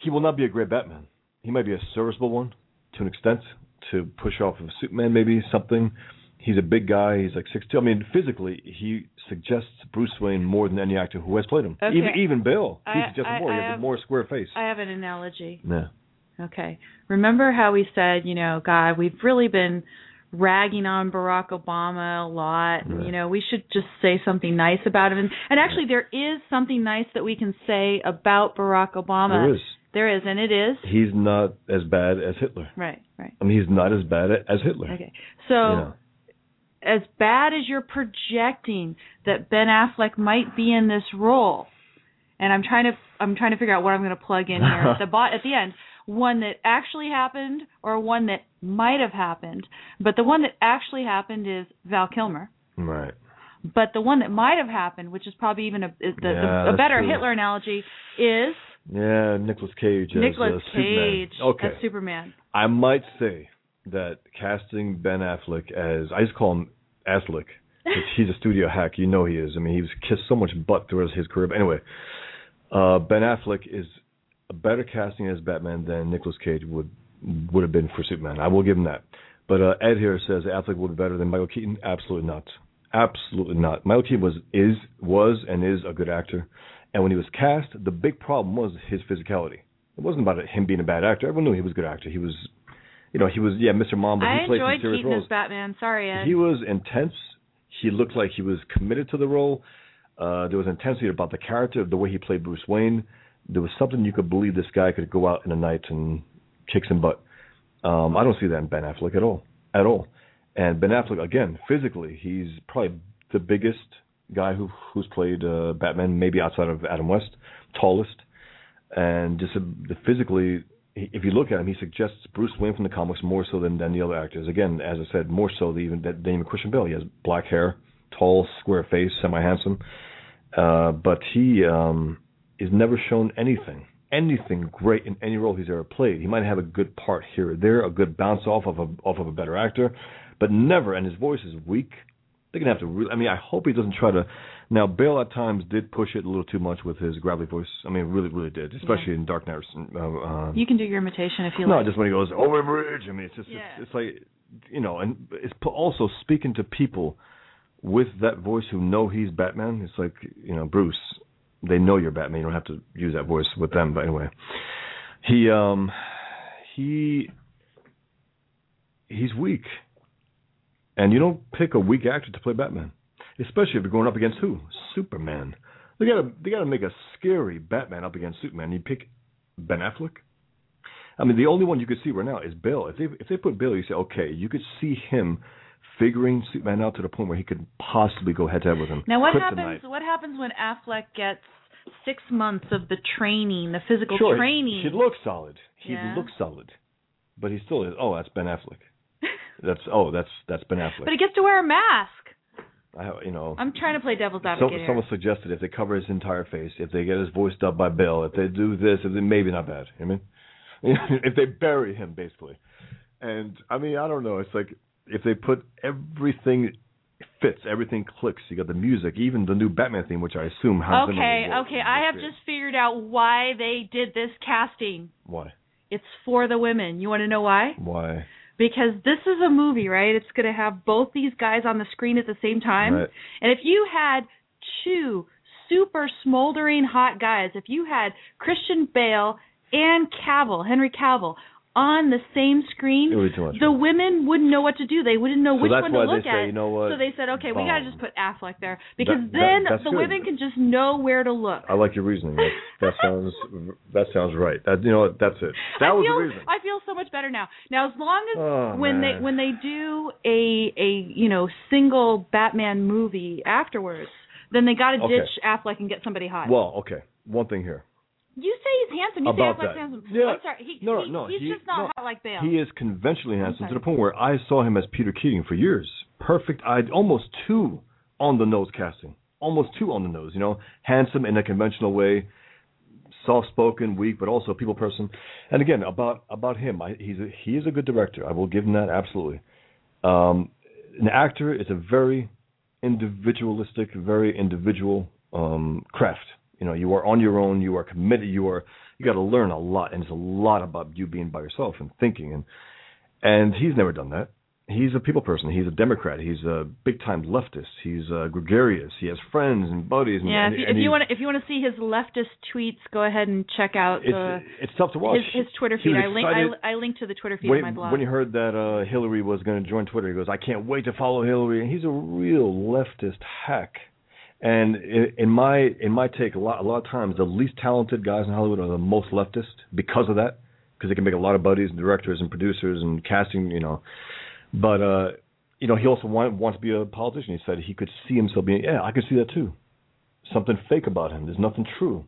S2: he will not be a great Batman. He might be a serviceable one to an extent to push off of Superman, maybe something. He's a big guy. He's like six two. I mean, physically, he suggests Bruce Wayne more than any actor who has played him.
S1: Okay.
S2: Even even Bale, he
S1: I-
S2: suggests
S1: I-
S2: more. He
S1: I
S2: has
S1: have-
S2: a more square face.
S1: I have an analogy.
S2: yeah.
S1: Okay. Remember how we said, you know, God, we've really been ragging on Barack Obama a lot. And,
S2: Right.
S1: you know, we should just say something nice about him. And, and actually, there is something nice that we can say about Barack Obama.
S2: There is.
S1: There is, and it is.
S2: He's not as bad as Hitler.
S1: Right, right.
S2: I mean, he's not as bad as Hitler.
S1: Okay. So,
S2: You know.
S1: As bad as you're projecting that Ben Affleck might be in this role, and I'm trying to I'm trying to figure out what I'm going to plug in here at the bot at the end. One that actually happened or one that might have happened. But the one that actually happened is Val Kilmer.
S2: Right.
S1: But the one that might have happened, which is probably even a the,
S2: Yeah,
S1: the a better
S2: true.
S1: Hitler analogy, is
S2: Yeah, Nicolas Cage as
S1: Nicolas
S2: uh, Superman.
S1: Cage
S2: Okay.
S1: as Superman.
S2: I might say that casting Ben Affleck as I just call him Affleck. He's a studio hack, you know he is. I mean, he's kissed so much butt throughout his career. But anyway, uh, Ben Affleck is a better casting as Batman than Nicolas Cage would would have been for Superman. I will give him that. But uh, Ed here says Affleck would be better than Michael Keaton. Absolutely not. Absolutely not. Michael Keaton was is was and is a good actor, and when he was cast, the big problem was his physicality. It wasn't about him being a bad actor. Everyone knew he was a good actor. He was, you know, he was yeah, Mr. Mom, but
S1: I
S2: he played
S1: enjoyed
S2: serious
S1: Keaton
S2: roles.
S1: as Batman. Sorry, Ed.
S2: He was intense. He looked like he was committed to the role. Uh, there was intensity about the character, the way he played Bruce Wayne. There was something you could believe this guy could go out in the night and kick some butt. Um, I don't see that in Ben Affleck at all, at all. And Ben Affleck, again, physically, he's probably the biggest guy who who's played uh, Batman, maybe outside of Adam West, tallest, and just uh, physically. If you look at him, he suggests Bruce Wayne from the comics more so than, than the other actors. Again, as I said, more so than even than even Christian Bale. He has black hair, tall, square face, semi-handsome, uh, but he um, is never shown anything, anything great in any role he's ever played. He might have a good part here or there, a good bounce off of a off of a better actor, but never. And his voice is weak. They're gonna have to. Re- I mean, I hope he doesn't try to. Now, Bale at times did push it a little too much with his gravelly voice. I mean, really, really did, especially
S1: Yeah.
S2: in Dark Knight. Uh, uh,
S1: You can do your imitation if you
S2: no,
S1: like.
S2: No, just when he goes over the bridge. I mean, it's just
S1: Yeah.
S2: it's, it's like you know, and it's also speaking to people with that voice who know he's Batman. It's like you know, Bruce. They know you're Batman. You don't have to use that voice with them. But anyway, he um he he's weak, and you don't pick a weak actor to play Batman, especially if you're going up against who? Superman. They gotta they gotta make a scary Batman up against Superman. You pick Ben Affleck. I mean, the only one you could see right now is Bale. If they if they put Bale, you say okay, you could see him figuring Superman out to the point where he could possibly go head to head with him.
S1: Now, what
S2: Kryptonite.
S1: happens? What happens when Affleck gets six months of the training, the physical
S2: Sure,
S1: training?
S2: he'd look solid. He'd
S1: Yeah.
S2: look solid, but he still is. Oh, that's Ben Affleck. That's oh, that's that's Ben Affleck.
S1: but he gets to wear a mask.
S2: I, you know,
S1: I'm trying to play devil's advocate
S2: someone suggested if they cover his entire face, if they get his voice dubbed by Bale, if they do this, if they maybe not bad. You know what I mean, if they bury him basically, and I mean I don't know. It's like if they put everything fits, everything clicks. You got the music, even the new Batman theme, which I assume has
S1: Okay, okay. I have just figured out why they did this casting.
S2: why
S1: It's for the women. You want to know why?
S2: why
S1: Because this is a movie, right? It's going to have both these guys on the screen at the same time.
S2: Right.
S1: And if you had two super smoldering hot guys, if you had Christian Bale and Cavill, Henry Cavill, on the same screen,
S2: It would too much.
S1: the women wouldn't know what to do. They wouldn't know
S2: So
S1: which one to look
S2: say,
S1: at.
S2: you know what,
S1: So they said, okay, we got to just put Affleck there because
S2: That- that-
S1: then
S2: that's
S1: the
S2: good.
S1: women can just know where to look.
S2: I like your reasoning. That, that sounds that sounds right. That, you know what? That's it. That
S1: I
S2: was
S1: feel,
S2: the reason.
S1: I feel so much better now. Now, as long as
S2: Oh,
S1: when
S2: man.
S1: they when they do a a you know single Batman movie afterwards, then they got to
S2: Okay.
S1: ditch Affleck and get somebody hot.
S2: Well, okay. One thing here.
S1: You say he's handsome. You
S2: About
S1: say
S2: that.
S1: handsome.
S2: Yeah.
S1: I'm sorry. He,
S2: No,
S1: he-
S2: no,
S1: he's
S2: he-
S1: just not
S2: no.
S1: hot like Bale.
S2: He is conventionally handsome to the point where I saw him as Peter Keating for years. Perfect. I almost too on the nose casting. Almost too on the nose. You know, handsome in a conventional way, soft spoken, weak, but also a people person. And again, about about him, I, he's a, he is a good director. I will give him that absolutely. Um, an actor is a very individualistic, very individual um, craft. You know, you are on your own. You are committed. You are you got to learn a lot, and it's a lot about you being by yourself and thinking. And and he's never done that. He's a people person. He's a Democrat. He's a big time leftist. He's uh, gregarious. He has friends and buddies. And,
S1: yeah, if, you- if you want to, if you want to see his leftist tweets, go ahead and check out the
S2: it's it's tough to watch.
S1: his, his Twitter feed. I link I, I linked to the Twitter feed
S2: when,
S1: on my blog.
S2: when he heard that uh, Hillary was going to join Twitter, he goes, "I can't wait to follow Hillary." And he's a real leftist hack. And in, my in my take, a lot a lot of times the least talented guys in Hollywood are the most leftist because of that, because they can make a lot of buddies and directors and producers and casting, you know. But uh, you know, he also want, wants to be a politician. He said he could see himself being, yeah, I could see that too. Something fake about him. There's nothing true.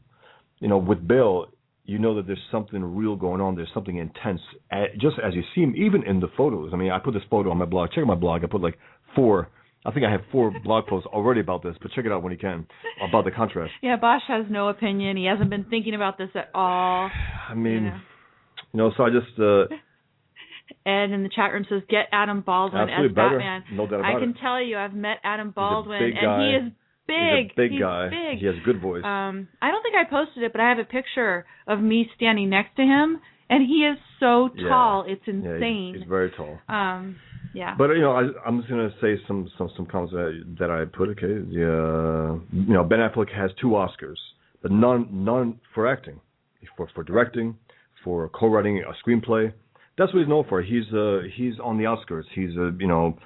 S2: You know, with Bale, you know that there's something real going on. There's something intense, just as you see him, even in the photos. I mean, I put this photo on my blog. Check out my blog. I put like four. I think I have four blog posts already about this, but check it out when you can about the contrast.
S1: yeah, Bosch has no opinion. He hasn't been thinking about this at all.
S2: I mean,
S1: Yeah.
S2: you know, so I just uh,
S1: Ed in the chat room says, "Get Adam Baldwin
S2: absolutely
S1: as
S2: better,
S1: Batman."
S2: no doubt about I
S1: can
S2: it.
S1: tell you, I've met Adam Baldwin,
S2: big
S1: and
S2: guy.
S1: he is big.
S2: He's a big
S1: He's
S2: guy.
S1: Big.
S2: He has a good voice.
S1: Um, I don't think I posted it, but I have a picture of me standing next to him, and he is so
S2: Yeah.
S1: tall, it's
S2: yeah,
S1: insane.
S2: he's, he's very tall.
S1: um, yeah.
S2: But you know, I, I'm just gonna say some some some comments that, that I put. Okay, the, uh, you know, Ben Affleck has two Oscars, but none none for acting, for for directing, for co-writing a screenplay. That's what he's known for. He's uh he's on the Oscars. He's a you know,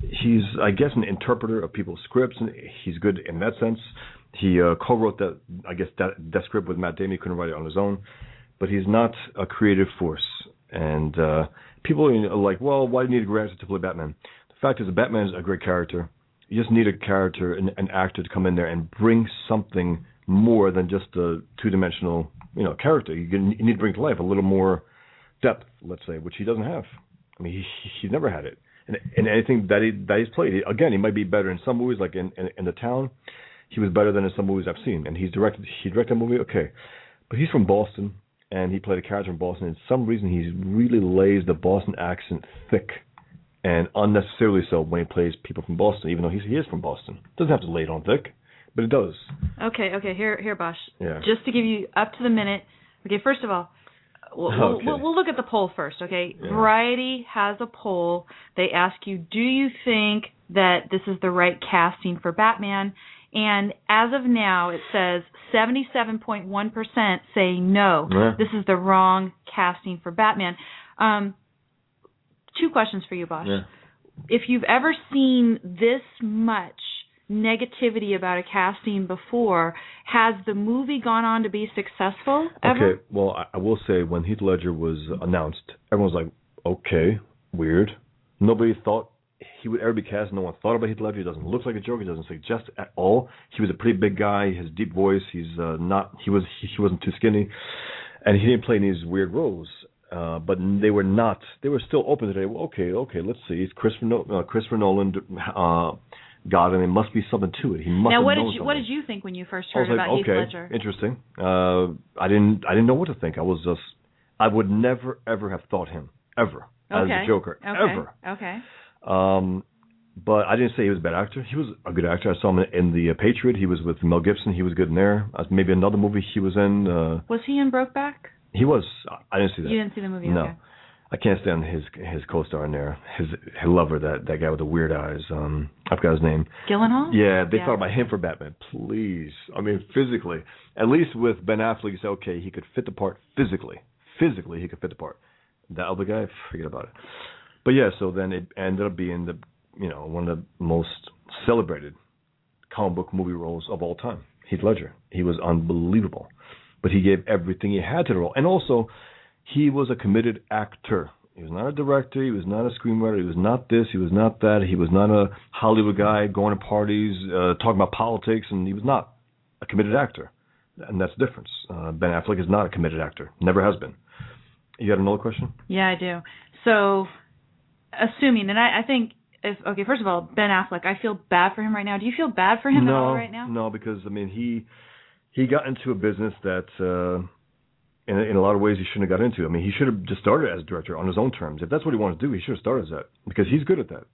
S2: he's I guess an interpreter of people's scripts, and he's good in that sense. He uh, co-wrote that I guess that that script with Matt Damon. He couldn't write it on his own, but he's not a creative force. And uh, people are uh, like, well, why do you need a great actor to play Batman? The fact is, Batman is a great character. You just need a character, an, an actor to come in there and bring something more than just a two-dimensional, you know, character. You, can, you need to bring to life a little more depth, let's say, which he doesn't have. I mean, he, he's never had it. And, and anything that he that he's played, again, he might be better in some movies, like in, in in the town. He was better than in some movies I've seen, and he's directed. He directed a movie, okay, but he's from Boston, and he played a character in Boston. And for some reason, he really lays the Boston accent thick, and unnecessarily so when he plays people from Boston, even though he's, he is from Boston. Doesn't have to lay it on thick, but it does.
S1: Okay, okay. Here, here, Bosch.
S2: Yeah.
S1: Just to give you up to the minute. Okay, first of all, we'll,
S2: Okay.
S1: we'll, we'll look at the poll first. Okay,
S2: Yeah.
S1: Variety has a poll. They ask you, do you think that this is the right casting for Batman? And as of now, it says 77.1% say no.
S2: Yeah.
S1: This is the wrong casting for Batman. Um, two questions for you, Bosch
S2: Yeah.
S1: if you've ever seen this much negativity about a casting before, has the movie gone on to be successful ever?
S2: Okay, well, I, I will say when Heath Ledger was announced, everyone was like, "Okay, weird." Nobody thought he would ever be cast. No one thought about Heath Ledger. He doesn't look like a Joker. He doesn't suggest at all. He was a pretty big guy. His deep voice. He's uh, not. He was. He, he wasn't too skinny, and he didn't play any of these weird roles. Uh, but they were not. They were still open today. Well, okay, okay, let's see. It's Christopher, no, uh, Christopher Nolan uh, got it. There must be something to it. He must
S1: Now,
S2: have
S1: what did you
S2: something.
S1: what did you think when you first heard
S2: like,
S1: about
S2: okay,
S1: Heath Ledger?
S2: interesting. Uh, I didn't, I didn't know what to think. I was just, I would never ever have thought him ever as a Joker
S1: okay.
S2: ever.
S1: Okay.
S2: Um, but I didn't say he was a bad actor. He was a good actor. I saw him in the uh, Patriot. He was with Mel Gibson. He was good in there. Uh, maybe another movie he was in. Uh,
S1: Was he in Brokeback?
S2: he was. I didn't see that.
S1: You didn't see the movie.
S2: No.
S1: Okay.
S2: I can't stand his his co-star in there. His his lover, that that guy with the weird eyes. Um, I forgot his name.
S1: Gyllenhaal?
S2: Yeah, they
S1: Yeah.
S2: thought about him for Batman. Please, I mean physically. At least with Ben Affleck, you say okay, he could fit the part physically. Physically, he could fit the part. That other guy, forget about it. But yeah, so then it ended up being the you know one of the most celebrated comic book movie roles of all time. Heath Ledger. He was unbelievable, but he gave everything he had to the role, and also he was a committed actor. He was not a director. He was not a screenwriter. He was not this. He was not that. He was not a Hollywood guy going to parties, uh, talking about politics, and he was not a committed actor. And that's the difference. Uh, ben Affleck is not a committed actor. Never has been. You got another question?
S1: Yeah, I do. So, assuming, and I, I think, if okay, first of all, Ben Affleck, I feel bad for him right now. Do you feel bad for him
S2: no,
S1: at all right now?
S2: no, because I mean he he got into a business that uh, in a, in a lot of ways he shouldn't have got into. I mean he should have just started as a director on his own terms. If that's what he wanted to do, he should have started as that because he's good at that.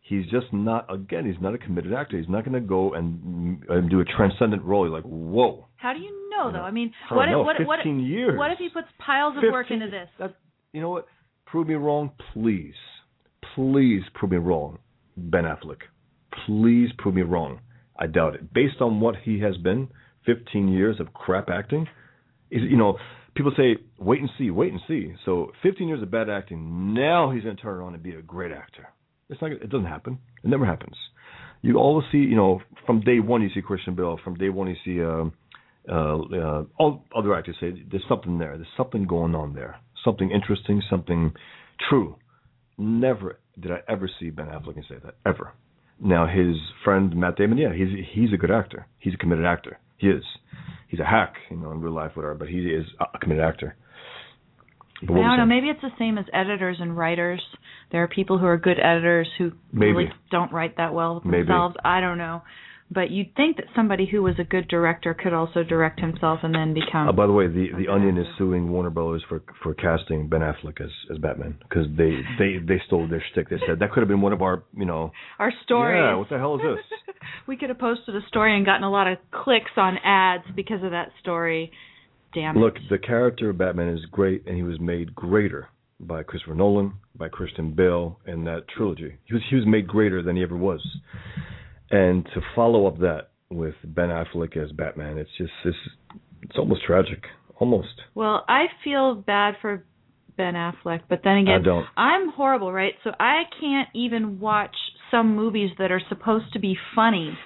S2: He's just not. Again, he's not a committed actor. He's not going to go and, and do a transcendent role. He's like, whoa.
S1: How do you know though? I mean,
S2: I
S1: what
S2: know,
S1: if, what what
S2: 15
S1: what if he puts piles of work into this?
S2: That, you know what? Prove me wrong, please. Please prove me wrong, Ben Affleck. Please prove me wrong. I doubt it. Based on what he has been, 15 years of crap acting, you know, people say wait and see, wait and see. So 15 years of bad acting, now he's going to turn around and be a great actor. It's not. It doesn't happen. It never happens. You always see, you know, from day one you see Christian Bale. From day one you see. Um, uh, uh, all other actors say there's something there. There's something going on there. Something interesting. Something true. Never did I ever see Ben Affleck and say that ever. Now his friend Matt Damon, yeah, he's he's a good actor. He's a committed actor. He is. He's a hack, you know, in real life, whatever. But he is a committed actor.
S1: I don't know. Maybe it's the same as editors and writers. There are people who are good editors who
S2: Maybe.
S1: really don't write that well
S2: Maybe.
S1: themselves. I don't know. But you'd think that somebody who was a good director could also direct himself and then become.
S2: Uh, by the way, the the. Onion is suing Warner Brothers for for casting Ben Affleck as as Batman because they they they stole their shtick. They said that could have been one of our you know
S1: Our story.
S2: Yeah, what the hell is this?
S1: we could have posted a story and gotten a lot of clicks on ads because of that story. Damn it.
S2: Look, the character of Batman is great, and he was made greater by Christopher Nolan, by Christian Bale, in that trilogy. He was he was made greater than he ever was. And to follow up that with Ben Affleck as Batman, it's just it's it's almost tragic, almost.
S1: Well, I feel bad for Ben Affleck, but then again,
S2: I don't.
S1: I'm horrible, right? So I can't even watch some movies that are supposed to be funny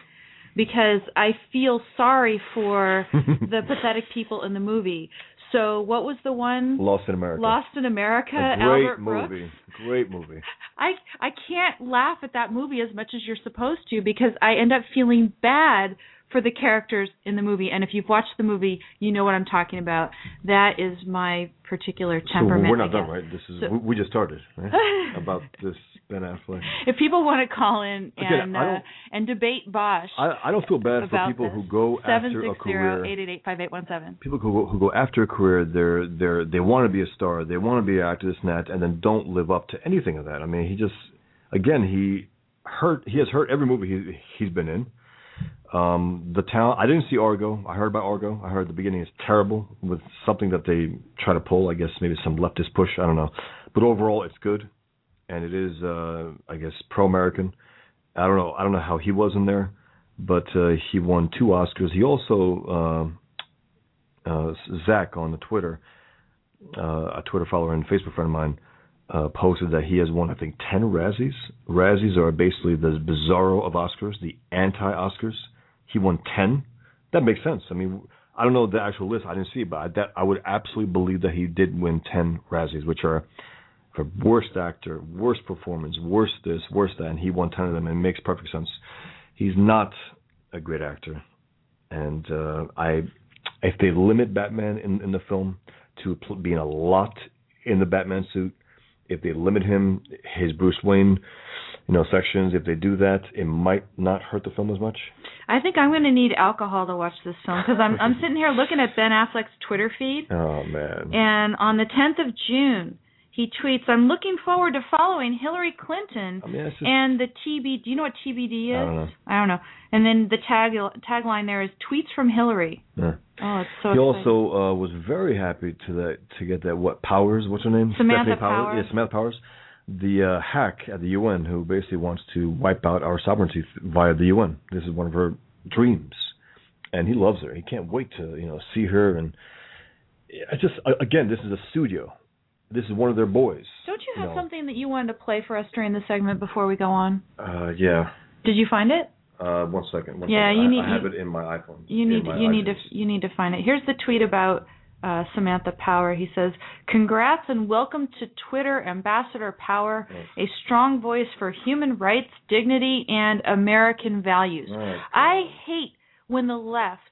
S1: because I feel sorry for the pathetic people in the movie. So what was the one?
S2: Lost in America.
S1: Lost in America,
S2: a great
S1: Albert Brooks.
S2: movie. Great movie.
S1: I I can't laugh at that movie as much as you're supposed to because I end up feeling bad for the characters in the movie. And if you've watched the movie, you know what I'm talking about. That is my particular temperament.
S2: So we're not done, right? This is
S1: So-
S2: we, just started right? about this Ben Affleck.
S1: If people want to call in and
S2: I
S1: uh, and debate Bosch
S2: I I don't feel bad for people
S1: this,
S2: who go after a career.
S1: 760-888-5817.
S2: people who go, who go after a career, they're they're they want to be a star, they want to be an actor, this and that, and then don't live up to anything of that. I mean, he just again, he hurt. He has hurt every movie he he's been in. Um, the talent. I didn't see Argo. I heard about Argo. I heard the beginning is terrible with something that they try to pull. I guess maybe some leftist push. I don't know. But overall, it's good, and it is, uh, I guess, pro-American. I don't know. I don't know how he was in there, but uh, he won two Oscars. He also uh, uh, Zach on the Twitter, uh, a Twitter follower and Facebook friend of mine, uh, posted that he has won, I think, 10 Razzies. Razzies are basically the bizarro of Oscars, the anti Oscars. He won 10. That makes sense. I mean, I don't know the actual list. I didn't see it, but I, that, I would absolutely believe that he did win 10 Razzies, which are for worst actor, worst performance, worst this, worst that, and he won 10 of them, and it makes perfect sense. He's not a great actor. And uh, I, if they limit Batman in, in the film to being a lot in the Batman suit, if they limit him his Bruce Wayne, you know, sections, if they do that, it might not hurt the film as much.
S1: I think I'm going to need alcohol to watch this film because I'm I'm sitting here looking at Ben Affleck's Twitter feed.
S2: Oh man.
S1: And on the 10th of June, he tweets, "I'm looking forward to following Hillary Clinton
S2: I mean, just,
S1: and the TB. Do you know what TBD is?
S2: I don't know.
S1: I don't know. And then the tag tagline there is tweets from Hillary.
S2: Yeah.
S1: Oh, it's so.
S2: He
S1: exciting.
S2: also uh, was very happy to that to get that what Powers? What's her name?
S1: Samantha
S2: Stephanie Powers.
S1: Powers.
S2: Yeah, Samantha Powers, the uh, hack at the UN who basically wants to wipe out our sovereignty via the UN. This is one of her dreams, and he loves her. He can't wait to you know see her. And I just again, this is a studio. This is one of their boys.
S1: Don't you have
S2: know.
S1: something that you wanted to play for us during the segment before we go on?
S2: Uh, yeah.
S1: Did you find it?
S2: Uh, one second. One
S1: Yeah,
S2: second.
S1: you
S2: I-
S1: need-
S2: I have
S1: you-
S2: it in my iPhone.
S1: You need
S2: my
S1: you need to you need to find it. Here's the tweet about uh, Samantha Power. He says, "Congrats and welcome to Twitter, Ambassador Power, a strong voice for human rights, dignity, and American values." I hate when the left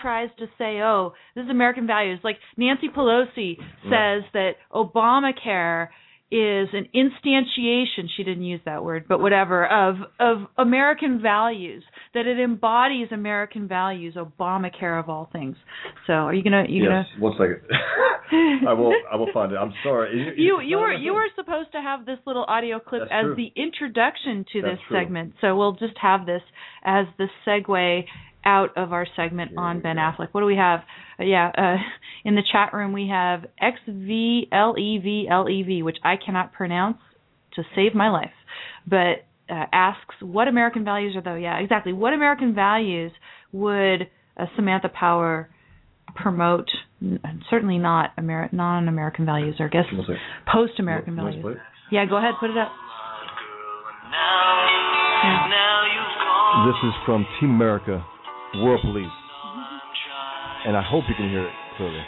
S1: tries to say, "Oh, this is American values." Like Nancy Pelosi says that Obamacare is an instantiation, she didn't use that word, but whatever, of of American values, that it embodies American values, Obamacare of all things. So, are you going to you
S2: yes. One second. I will. I will find it. I'm sorry.
S1: you you were you were supposed to have this little audio clip
S2: That's
S1: as
S2: true.
S1: the introduction to
S2: That's
S1: this
S2: true.
S1: segment. So we'll just have this as the segue out of our segment
S2: Here
S1: on Ben
S2: go.
S1: Affleck. What do we have? Uh, yeah, uh, in the chat room we have XVLEVLEV, which I cannot pronounce to save my life, but uh, asks what American values are though? Yeah, exactly. What American values would uh, Samantha Power promote? N- Certainly not Amer- non-American values, or I guess post-American
S2: You want-
S1: values.
S2: you want to
S1: Yeah, go ahead, put it up. Yeah.
S2: This is from Team America, World Police, and I hope you can hear it clearly.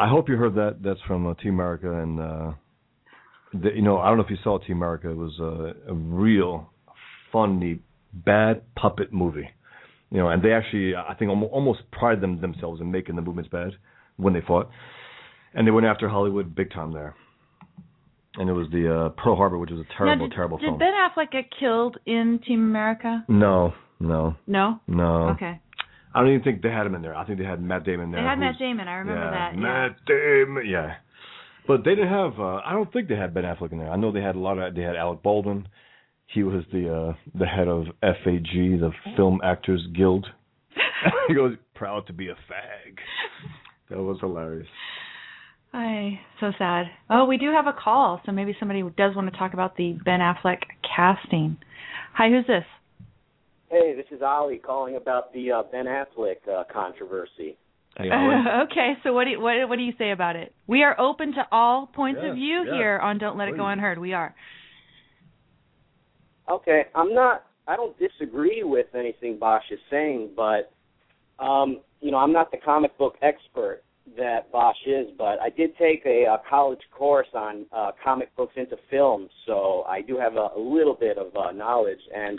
S2: I hope you heard that. That's from uh, Team America, and uh, the, you know I don't know if you saw Team America. It was a, a real funny bad puppet movie. You know, and they actually I think almost, almost pride them themselves in making the movements bad when they fought, and they went after Hollywood big time there. And it was the uh, Pearl Harbor, which was a terrible,
S1: now, did,
S2: terrible
S1: did
S2: film.
S1: Ben Affleck get killed in Team America?
S2: no, no,
S1: No.
S2: no.
S1: Okay.
S2: I don't even think they had him in there. I think they had Matt Damon there.
S1: They
S2: had
S1: Matt Damon. I remember
S2: yeah,
S1: that. Yeah.
S2: Matt Damon, yeah. But they didn't have. Uh, I don't think they had Ben Affleck in there. I know they had a lot of. They had Alec Baldwin. He was the uh the head of FAG, the Film Actors Guild. he goes proud to be a fag. That was hilarious.
S1: Ay, so sad. Oh, we do have a call, so maybe somebody does want to talk about the Ben Affleck casting. Hi, who's this?
S3: Hey, this is Ali calling about the uh, Ben Affleck uh, controversy.
S2: Hey,
S1: okay, so what do you, what what do you say about it? We are open to all points
S2: Yes,
S1: of view
S2: yes,
S1: here on Don't Let It Go. Unheard. We are.
S3: Okay, I'm not. I don't disagree with anything Bosch is saying, but um, you know, I'm not the comic book expert. that Bosch is, but I did take a, a college course on uh, comic books into film, so I do have a, a little bit of uh, knowledge. And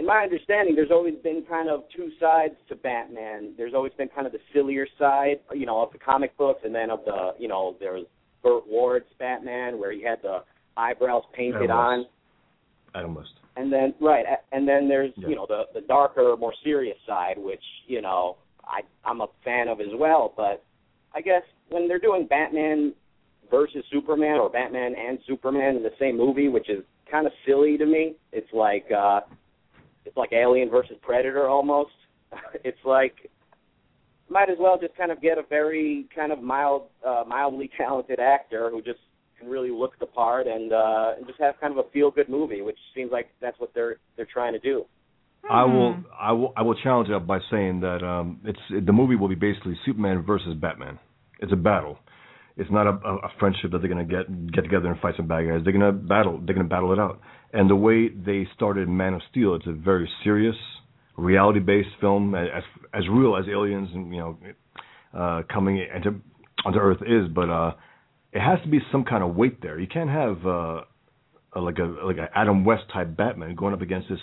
S3: in my understanding, there's always been kind of two sides to Batman. There's always been kind of the sillier side, you know, of the comic books, and then of the, you know, there's Burt Ward's Batman where he had the eyebrows painted on.
S2: Adam West.
S3: And then right, and then there's
S2: Yeah.
S3: you know the the darker, more serious side, which you know I I'm a fan of as well. But I guess when they're doing Batman versus Superman or Batman and Superman in the same movie, which is kind of silly to me. It's like uh it's like Alien versus Predator almost. it's like might as well just kind of get a very kind of mild uh mildly talented actor who just can really look the part and uh and just have kind of a feel good movie, which seems like that's what they're they're trying to do.
S2: I will,
S1: Hmm.
S2: I will, I will challenge that by saying that um, it's the movie will be basically Superman versus Batman. It's a battle. It's not a, a, friendship that they're gonna get get together and fight some bad guys. They're gonna battle. They're gonna battle it out. And the way they started Man of Steel, it's a very serious, reality-based film, as as real as aliens and you know, uh, coming into onto Earth is. But uh, it has to be some kind of weight there. You can't have uh, a, like a like a Adam West type Batman going up against this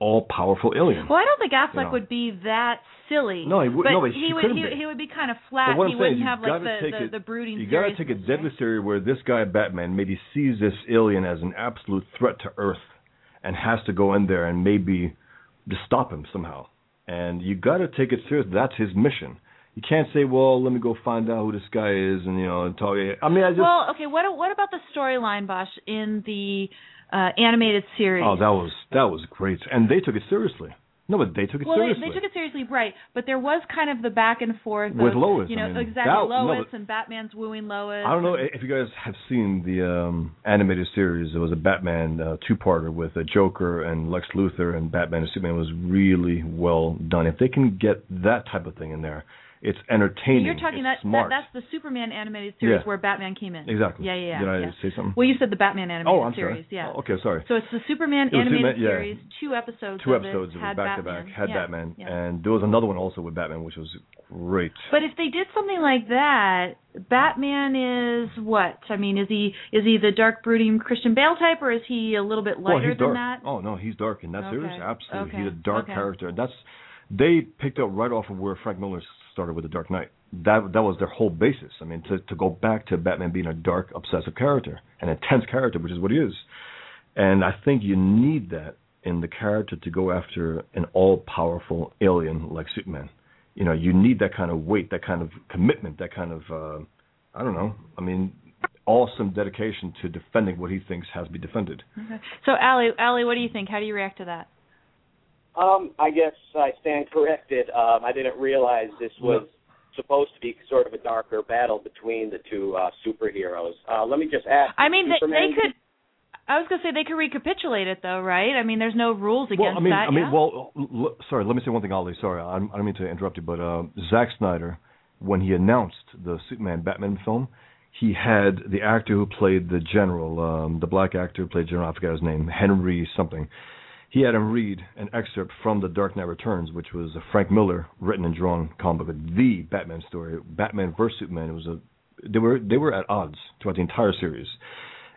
S2: all powerful alien.
S1: Well, I don't think Affleck
S2: You know.
S1: would be that silly.
S2: No, he would-
S1: But
S2: no, but
S1: he,
S2: he
S1: would. He,
S2: be.
S1: he would be kind of flat. He wouldn't have like the, the
S2: it,
S1: the brooding.
S2: You gotta take a deadly theory where this guy Batman maybe sees this alien as an absolute threat to Earth, and has to go in there and maybe to stop him somehow. And you gotta take it serious. That's his mission. You can't say, "Well, let me go find out who this guy is," and you know, and talk. I mean, I just.
S1: Well, okay. What what about the storyline, Bosch, in the uh, animated series?
S2: oh, that was that was great, and they took it seriously. No, but they took it seriously.
S1: well, they,
S2: seriously.
S1: they took it seriously, right? But there was kind of the back and forth
S2: With
S1: of,
S2: Lois,
S1: You know
S2: I mean,
S1: exactly
S2: that- no,
S1: Lois
S2: but-
S1: and Batman's wooing Lois.
S2: I don't know if you guys have seen the um animated series. There was a Batman uh, two-parter with a Joker and Lex Luthor and Batman and Superman. It was really well done. If they can get that type of thing in there, it's entertaining.
S1: You're talking that, that, that's the Superman animated series
S2: Yeah.
S1: where Batman came in.
S2: exactly.
S1: Yeah, yeah, yeah.
S2: Did I
S1: yeah.
S2: say something?
S1: Well, you said the Batman animated
S2: oh, I'm
S1: series.
S2: sorry.
S1: Yeah.
S2: Oh, okay, sorry.
S1: So it's the Superman
S2: It
S1: animated
S2: Superman-
S1: series, two episodes.
S2: Two
S1: of
S2: episodes
S1: it
S2: of
S1: had
S2: it back to
S1: Batman.
S2: back had. Batman, and there was another one also with Batman, which was great.
S1: But if they did something like that, Batman is what? I mean, is he is he the dark brooding Christian Bale type, or is he a little bit lighter
S2: he's
S1: than that?
S2: Oh no, he's dark in that series. Absolutely,
S1: Okay.
S2: he's a dark
S1: Okay.
S2: character. That's they picked up right off of where Frank Miller started with the Dark Knight. That that was their whole basis. I mean, to to go back to Batman being a dark, obsessive character, an intense character, which is what he is. And I think you need that in the character to go after an all-powerful alien like Superman. You know, you need that kind of weight, that kind of commitment, that kind of uh, I don't know. I mean, awesome dedication to defending what he thinks has to be defended.
S1: Okay. So, Allie, Allie, what do you think? How do you react to that?
S3: Um, I guess I stand corrected. Um, I didn't realize this was supposed to be sort of a darker battle between the two uh, superheroes. Uh, let me just ask.
S1: I mean, they, they could. I was gonna say they could recapitulate it though, right? I mean, there's no rules against
S2: well, I mean,
S1: that.
S2: I mean,
S1: yeah?
S2: well, l- l- sorry. Let me say one thing, Ollie. Sorry, I, I don't mean to interrupt you, but uh, Zack Snyder, when he announced the Superman Batman film, he had the actor who played the general, um, the black actor who played general. I forget his name, Henry something. He had him read an excerpt from The Dark Knight Returns, which was a Frank Miller written and drawn comic book, the Batman story, Batman versus Superman. It was a they were they were at odds throughout the entire series,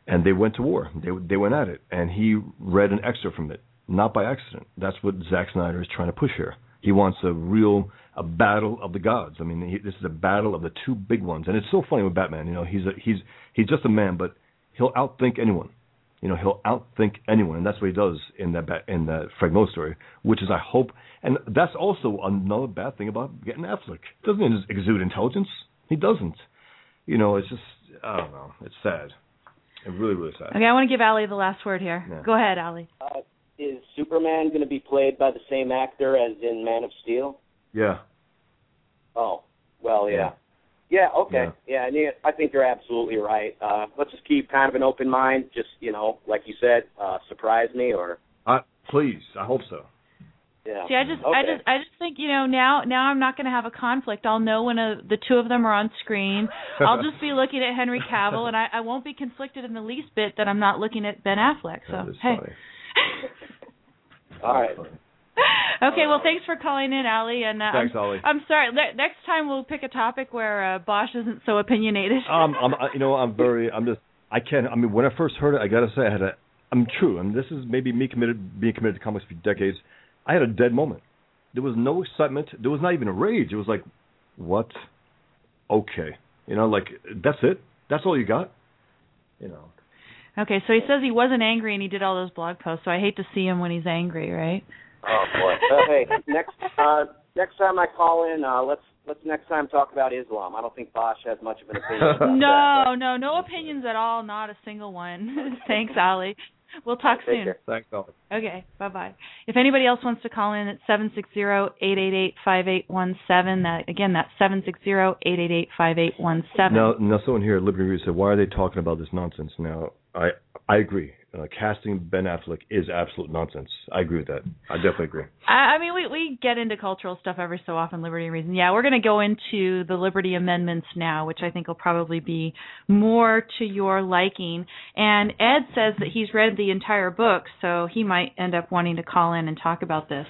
S2: and they went to war. They they went at it, and he read an excerpt from it, not by accident. That's what Zack Snyder is trying to push here. He wants a real a battle of the gods. I mean, he, this is a battle of the two big ones, and it's so funny with Batman. You know, he's a, he's he's just a man, but he'll outthink anyone. You know, he'll outthink anyone, and that's what he does in that ba- in that Frank Miller story. Which is, I hope, and that's also another bad thing about getting Affleck. Doesn't he exude intelligence? He doesn't. You know, it's just I don't know. It's sad. It's really really sad.
S1: okay, I want to give Ali the last word here.
S2: Yeah.
S1: Go ahead, Ali.
S3: uh, is Superman going to be played by the same actor as in Man of Steel?
S2: Yeah.
S3: Oh, well, yeah.
S2: Yeah.
S3: Yeah, okay. Yeah, and yeah, I think you're absolutely right. Uh, let's just keep kind of an open mind. Just, you know, like you said, uh, surprise me or,
S2: I, please, I hope so.
S3: yeah.
S1: See, I just,
S3: okay.
S1: I just, I just think you know now, now I'm not going to have a conflict. I'll know when a, the two of them are on screen. I'll just be looking at Henry Cavill, and I, I won't be conflicted in the least bit that I'm not looking at Ben Affleck. So
S2: That is
S1: hey.
S2: funny.
S3: All right.
S1: Okay, well, thanks for calling in, Ali. And uh,
S2: Thanks,
S1: I'm,
S2: Ali.
S1: I'm sorry. Le- next time we'll pick a topic where uh, Bosch isn't so opinionated.
S2: Um, I'm, I- you know, I'm very, I'm just, I can't. I mean, when I first heard it, I gotta say, I had a, I'm true, and this is maybe me committed, being committed to comics for decades. I had a dead moment. There was no excitement. There was not even a rage. It was like, what? Okay, you know, like that's it. That's all you got. You know.
S1: Okay, so he says he wasn't angry and he did all those blog posts. So I hate to see him when he's angry, right?
S3: Oh boy. Hey, next uh, next time I call in, uh, let's let's next time talk about Islam. I don't think Bosch has much of an opinion. About
S1: No,
S3: that,
S1: no, no opinions at all. Not a single one. Thanks, Ali. We'll talk
S3: Take
S1: soon.
S3: care.
S2: Thanks, Ali.
S1: Okay, bye bye. If anybody else wants to call in, it's seven six zero eight eight eight five eight one seven. That again, that's seven six zero eight eight eight five eight one seven.
S2: Now, now, someone here at Liberty Review said, "Why are they talking about this nonsense?" Now, I, I agree. Uh, casting Ben Affleck is absolute nonsense. I agree with that. I definitely agree.
S1: I, I mean, we we get into cultural stuff every so often, Liberty and Reason. Yeah, we're going to go into the Liberty amendments now, which I think will probably be more to your liking. And Ed says that he's read the entire book, so he might end up wanting to call in and talk about this.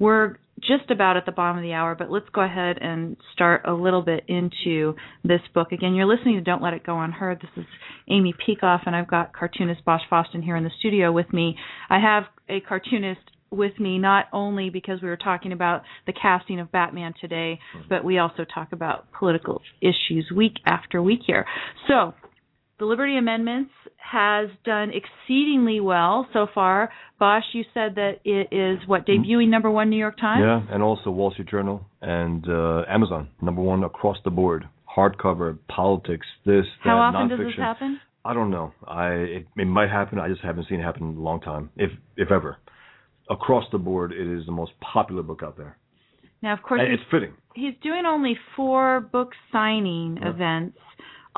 S1: We're just about at the bottom of the hour, but let's go ahead and start a little bit into this book. Again, you're listening to Don't Let It Go Unheard. This is Amy Peikoff, and I've got cartoonist Bosch Fawstin here in the studio with me. I have a cartoonist with me not only because we were talking about the casting of Batman today, but we also talk about political issues week after week here. So, the Liberty Amendments has done exceedingly well so far. Bosch, you said that it is what debuting number one New York Times.
S2: Yeah, and also Wall Street Journal and uh, Amazon, number one across the board. Hardcover, politics, this, that,
S1: How often
S2: nonfiction.
S1: does this happen?
S2: I don't know. I it, it might happen. I just haven't seen it happen in a long time, if if ever. Across the board, it is the most popular book out there,
S1: Now, of course,
S2: and it's fitting.
S1: he's doing only four book signing
S2: Yeah.
S1: events.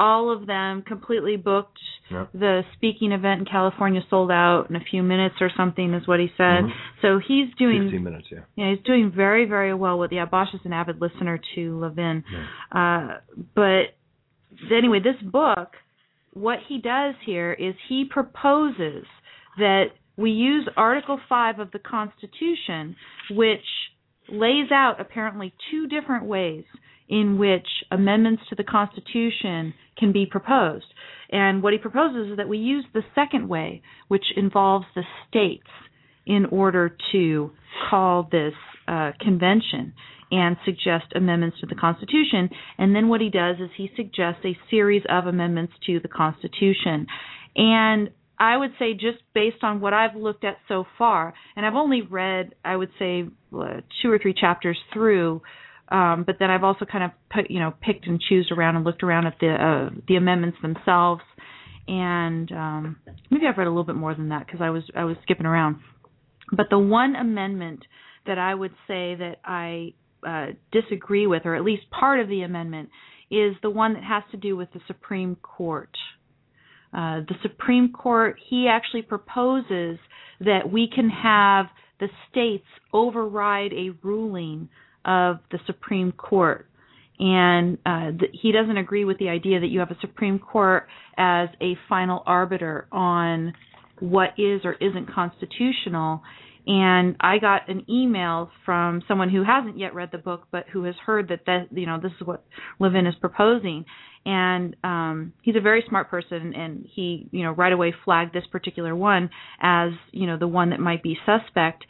S1: All of them completely booked.
S2: Yeah.
S1: The speaking event in California sold out in a few minutes or something, is what he said.
S2: Mhm.
S1: So he's doing
S2: Fifteen minutes, yeah.
S1: Yeah, he's doing very, very well with yeah, Bosch is an avid listener to Levin.
S2: Yeah.
S1: Uh but anyway, this book, what he does here is he proposes that we use Article five of the Constitution, which lays out apparently two different ways in which amendments to the Constitution can be proposed. And what he proposes is that we use the second way, which involves the states in order to call this uh, convention and suggest amendments to the Constitution. And then what he does is he suggests a series of amendments to the Constitution. And I would say, just based on what I've looked at so far, and I've only read, I would say, uh, two or three chapters through. Um, but then I've also kind of put, you know, picked and choosed around and looked around at the uh, the amendments themselves, and um, maybe I've read a little bit more than that because I was I was skipping around. But the one amendment that I would say that I uh, disagree with, or at least part of the amendment, is the one that has to do with the Supreme Court. Uh, the Supreme Court, he actually proposes that we can have the states override a ruling of the Supreme Court. And uh, th- he doesn't agree with the idea that you have a Supreme Court as a final arbiter on what is or isn't constitutional. And I got an email from someone who hasn't yet read the book, but who has heard that that you know this is what Levin is proposing. And um, he's a very smart person, and he you know right away flagged this particular one as you know the one that might be suspect.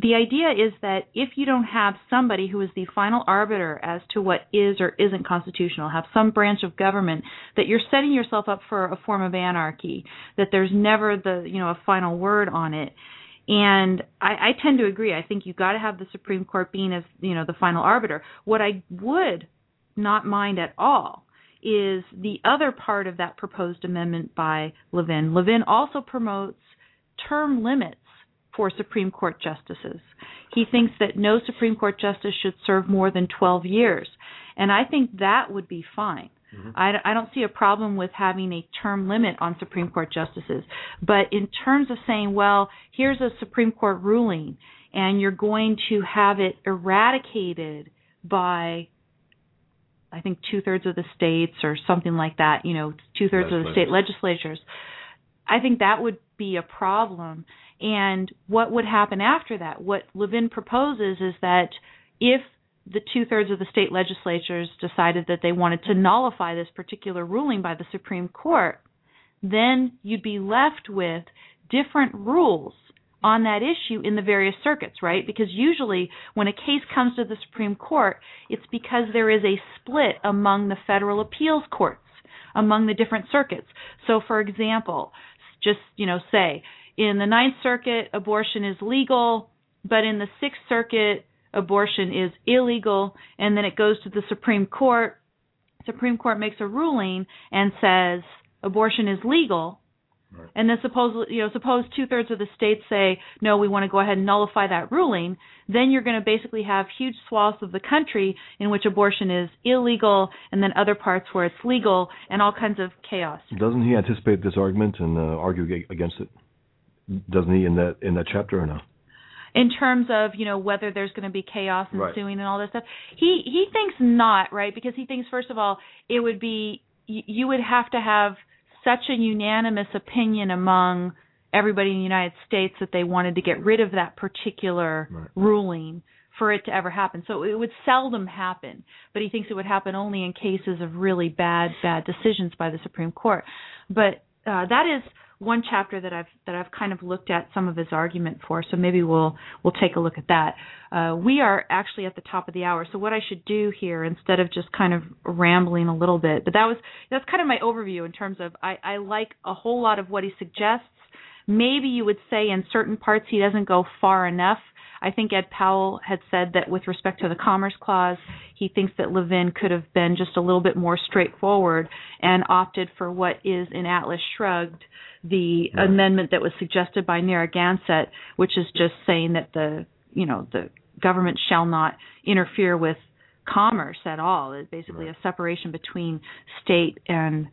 S1: The idea is that if you don't have somebody who is the final arbiter as to what is or isn't constitutional, have some branch of government, that you're setting yourself up for a form of anarchy, that there's never the you know a final word on it. And I, I tend to agree. I think you've got to have the Supreme Court being as you know the final arbiter. What I would not mind at all is the other part of that proposed amendment by Levin. Levin also promotes term limits for Supreme Court justices. He thinks that no Supreme Court justice should serve more than 12 years. And I think that would be fine. Mm-hmm. I, I don't see a problem with having a term limit on Supreme Court justices. But in terms of saying, well, here's a Supreme Court ruling, and you're going to have it eradicated by I think two thirds of the states or something like that, you know, two thirds of the state legislatures. I think that would be a problem. And what would happen after that? What Levin proposes is that if the two thirds of the state legislatures decided that they wanted to nullify this particular ruling by the Supreme Court, then you'd be left with different rules on that issue in the various circuits, right? Because usually when a case comes to the Supreme Court, it's because there is a split among the federal appeals courts, among the different circuits. So for example, just, you know, say in the Ninth Circuit, abortion is legal, but in the Sixth Circuit, abortion is illegal, and then it goes to the Supreme Court. Supreme Court makes a ruling and says abortion is legal, Right. And then suppose you know suppose two thirds of the states say no, we want to go ahead and nullify that ruling. Then you're going to basically have huge swaths of the country in which abortion is illegal, and then other parts where it's legal, and all kinds of chaos.
S2: Doesn't he anticipate this argument and uh, argue against it? Doesn't he in that in that chapter or no?
S1: in terms of you know whether there's going to be chaos ensuing
S2: right.
S1: and all this stuff. He he thinks not, right? Because he thinks first of all it would be you would have to have such a unanimous opinion among everybody in the United States that they wanted to get rid of that particular
S2: right.
S1: ruling for it to ever happen. So it would seldom happen, but he thinks it would happen only in cases of really bad bad decisions by the Supreme Court. But uh, that is one chapter that I've that I've kind of looked at some of his argument for. So maybe we'll we'll take a look at that. Uh, we are actually at the top of the hour. So what I should do here, instead of just kind of rambling a little bit, but that was that's kind of my overview in terms of I, I like a whole lot of what he suggests. Maybe you would say in certain parts he doesn't go far enough. I think Ed Powell had said that with respect to the Commerce Clause, he thinks that Levin could have been just a little bit more straightforward and opted for what is in Atlas Shrugged the right. amendment that was suggested by Narragansett, which is just saying that the you know the government shall not interfere with commerce at all. It's basically
S2: right.
S1: a separation between state and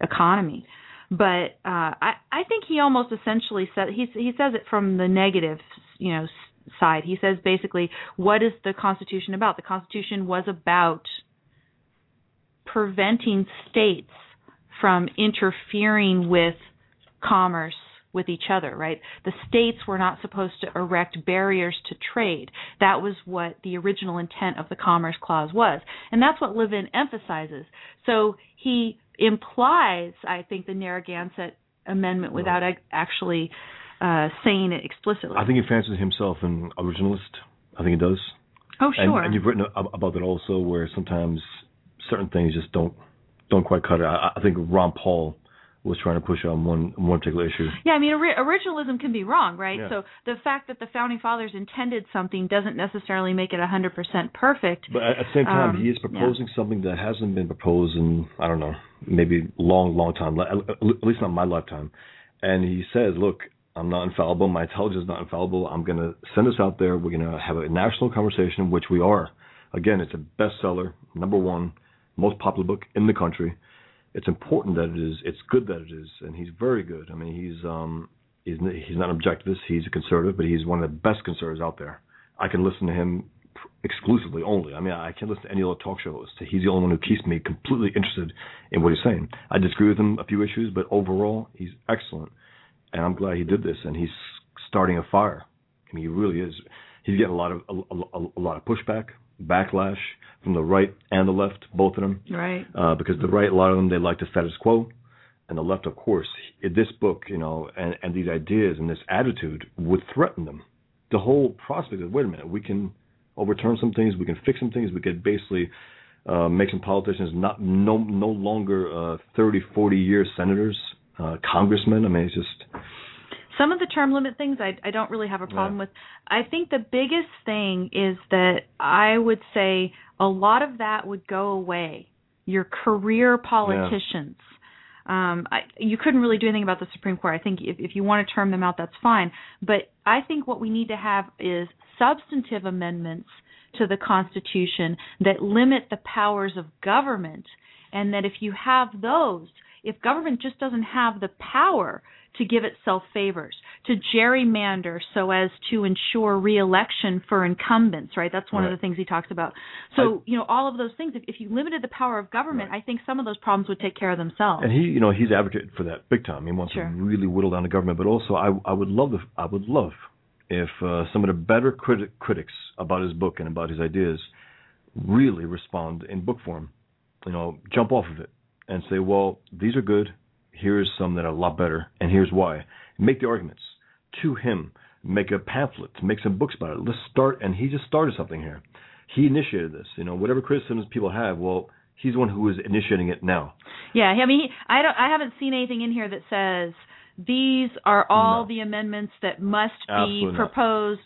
S1: economy. But uh, I I think he almost essentially said he he says it from the negative you know side. He says basically what is the Constitution about? The Constitution was about preventing states from interfering with commerce with each other, right? The states were not supposed to erect barriers to trade. That was what the original intent of the Commerce Clause was. And that's what Levin emphasizes. So he implies, I think, the Narragansett Amendment without right. actually uh, saying it explicitly.
S2: I think he fancies himself an originalist. I think he does.
S1: Oh, sure.
S2: And, and you've written about that also, where sometimes certain things just don't don't quite cut it. I, I think Ron Paul was trying to push on one one particular issue.
S1: Yeah, I mean, originalism can be wrong, right?
S2: Yeah.
S1: So the fact that the founding fathers intended something doesn't necessarily make it 100% perfect.
S2: But at the same time,
S1: um,
S2: he is proposing
S1: yeah.
S2: something that hasn't been proposed in I don't know, maybe long, long time, at least not my lifetime. And he says, "Look, I'm not infallible. My intelligence is not infallible. I'm going to send this out there. We're going to have a national conversation, which we are. Again, it's a bestseller, number one, most popular book in the country." it's important that it is. It's good that it is, and he's very good. I mean, he's um he's he's not an objectivist. He's a conservative, but he's one of the best conservatives out there. I can listen to him exclusively only. I mean, I can't listen to any other talk show host. He's the only one who keeps me completely interested in what he's saying. I disagree with him a few issues, but overall, he's excellent, and I'm glad he did this. And he's starting a fire. I mean, he really is. He's getting a lot of a, a, a lot of pushback, backlash from the right and the left, both of them.
S1: Right.
S2: Uh, because the right, a lot of them, they like the status quo, and the left, of course, this book, you know, and, and these ideas and this attitude would threaten them. The whole prospect of, wait a minute, we can overturn some things, we can fix some things, we could basically uh, make some politicians not no no longer uh, 30, 40 year senators, uh, congressmen. I mean, it's just
S1: some of the term limit things I, I don't really have a problem
S2: yeah.
S1: with. I think the biggest thing is that I would say a lot of that would go away. Your career politicians. Yeah. Um, I, you couldn't really do anything about the Supreme Court. I think if, if you want to term them out, that's fine. But I think what we need to have is substantive amendments to the Constitution that limit the powers of government, and that if you have those, if government just doesn't have the power to give itself favors, to gerrymander so as to ensure reelection for incumbents, right? That's one
S2: Right.
S1: of the things he talks about. So, you know, all of those things, if, if you limited the power of government,
S2: Right.
S1: I think some of those problems would take care of themselves.
S2: And he, you know, he's advocated for that big time. He wants
S1: Sure.
S2: to really whittle down the government, but also I, I would love, the, I would love if uh, some of the better criti- critics about his book and about his ideas really respond in book form. You know, jump off of it and say, well, these are good. Here's some that are a lot better, and here's why. Make the arguments to him. Make a pamphlet. Make some books about it. Let's start. And he just started something here. He initiated this. You know, whatever criticisms people have, well, he's the one who is initiating it now.
S1: Yeah, I mean, he, I don't, I haven't seen anything in here that says these are all
S2: No.
S1: the amendments that must
S2: Absolutely
S1: be
S2: not.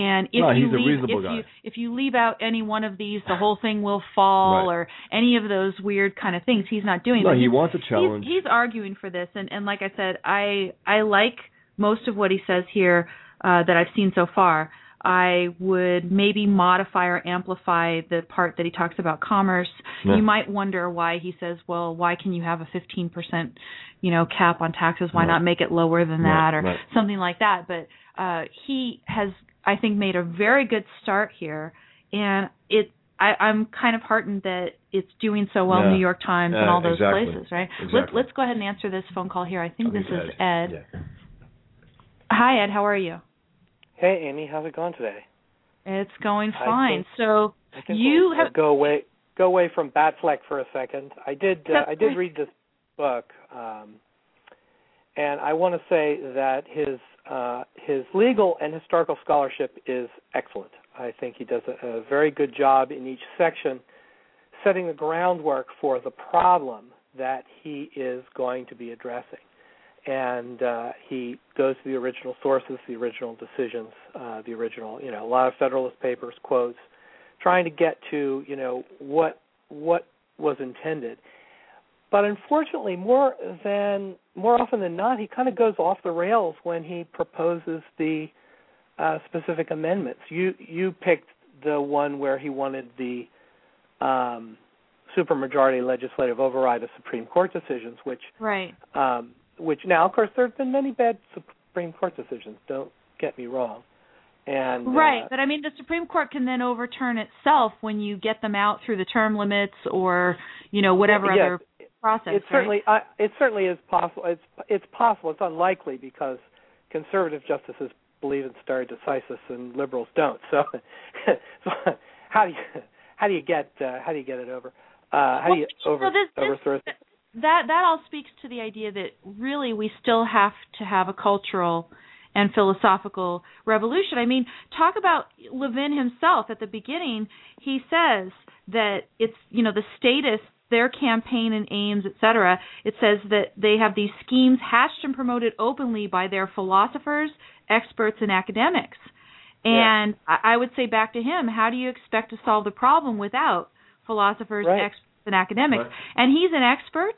S1: And if
S2: No,
S1: you leave, if
S2: guy.
S1: you if you leave out any one of these, the whole thing will fall,
S2: Right.
S1: or any of those weird kind of things. He's not doing.
S2: No,
S1: But
S2: he wants a challenge.
S1: He's, he's arguing for this, and and like I said, I I like most of what he says here uh, that I've seen so far. I would maybe modify or amplify the part that he talks about commerce.
S2: Yeah.
S1: You might wonder why he says, "Well, why can you have a 15%, you know, cap on taxes? Why
S2: Right.
S1: not make it lower than
S2: Right,
S1: that, or
S2: right.
S1: something like that?" But uh, he has, I think, made a very good start here, and it. I, I'm kind of heartened that it's doing so well in
S2: Yeah.
S1: New York Times and all those
S2: exactly.
S1: places, right?
S2: Exactly.
S1: Let, let's go ahead and answer this phone call here. I think this is Ed.
S2: Yeah.
S1: Hi, Ed. How are you?
S4: Hey, Amy, how's it going today?
S1: It's going fine.
S4: think-
S1: so You
S4: we'll,
S1: have-
S4: we'll go away go away from Batfleck for a second. I did uh, I did read this book, um, and I want to say that his uh, his legal and historical scholarship is excellent. I think he does a, a very good job in each section, setting the groundwork for the problem that he is going to be addressing. And uh, he goes to the original sources, the original decisions, uh, the original, you know, a lot of Federalist Papers quotes, trying to get to, you know, what what was intended. But unfortunately, more than more often than not, he kind of goes off the rails when he proposes the uh, specific amendments. You you picked the one where he wanted the um, supermajority legislative override of Supreme Court decisions, which
S1: right.
S4: um, which now, of course, there have been many bad Supreme Court decisions. Don't get me wrong. And
S1: Right,
S4: uh,
S1: but I mean, the Supreme Court can then overturn itself when you get them out through the term limits or you know whatever
S4: yes,
S1: other process.
S4: it certainly I, it certainly is possible. It's it's possible. It's unlikely because conservative justices believe in stare decisis and liberals don't. So, so how do you how do you get uh, how do you get it over? Uh, how
S1: Well,
S4: do you over,
S1: this- this-
S4: overthrow? it?
S1: that that all speaks to the idea that really we still have to have a cultural and philosophical revolution. I mean, talk about Levin himself at the beginning. He says that it's you know the status their campaign and aims, etc. It says that they have these schemes hatched and promoted openly by their philosophers, experts, and academics. And I I would say back to him, how do you expect to solve the problem without philosophers,
S4: Right.
S1: experts, and academics?
S2: Right.
S1: And he's an expert.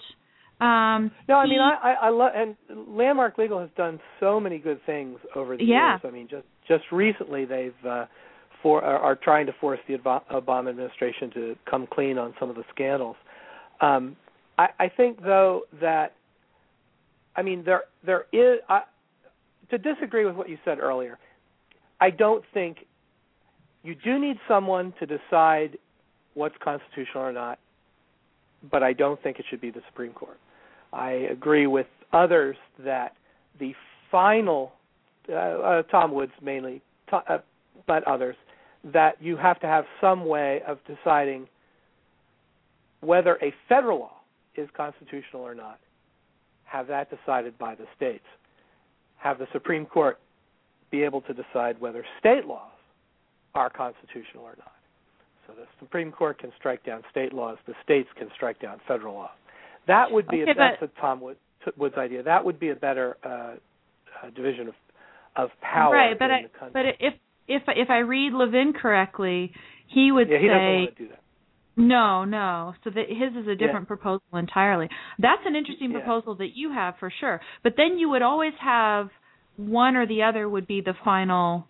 S1: Um,
S4: No, I
S1: he-
S4: mean I I, I love and Landmark Legal has done so many good things over the
S1: Yeah.
S4: years. I mean just just recently they've uh for are, are trying to force the Obama administration to come clean on some of the scandals. Um I I think though that I mean there there is I, to disagree with what you said earlier. I don't think you do need someone to decide what's constitutional or not, but I don't think it should be the Supreme Court. I agree with others that the final, uh, uh, Tom Woods mainly, to, uh, but others, that you have to have some way of deciding whether a federal law is constitutional or not. Have that decided by the states. Have the Supreme Court be able to decide whether state laws are constitutional or not. So the Supreme Court can strike down state laws, the states can strike down federal law. That would be
S1: Okay,
S4: a, that's a Tom Wood, Wood's idea. That would be a better uh, uh, division of of power
S1: right, but
S4: in
S1: I
S4: the country.
S1: but if if if I read Levin correctly, he would
S4: yeah, he doesn't
S1: say
S4: want to do that.
S1: No, no. So that his is a different proposal entirely. That's an interesting
S4: Yeah.
S1: proposal that you have for sure. But then you would always have one or the other would be the final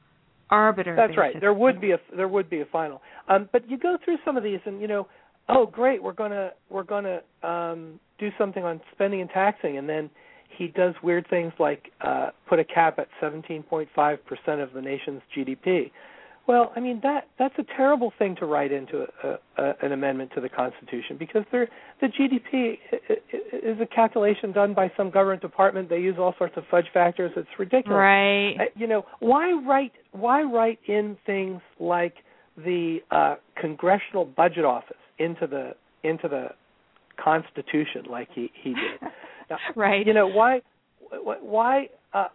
S1: arbiter.
S4: That's right. There would be a there would be a final. Um, but you go through some of these, and you know, oh great, we're gonna we're gonna um, do something on spending and taxing, and then he does weird things like uh, put a cap at 17.5% of the nation's GDP. Well, I mean that that's a terrible thing to write into a, a, an amendment to the Constitution because the GDP is a calculation done by some government department. They use all sorts of fudge factors. It's ridiculous.
S1: Right.
S4: You know why write why write in things like the uh, Congressional Budget Office into the into the Constitution like he he did.
S1: Now, right.
S4: You know why why uh,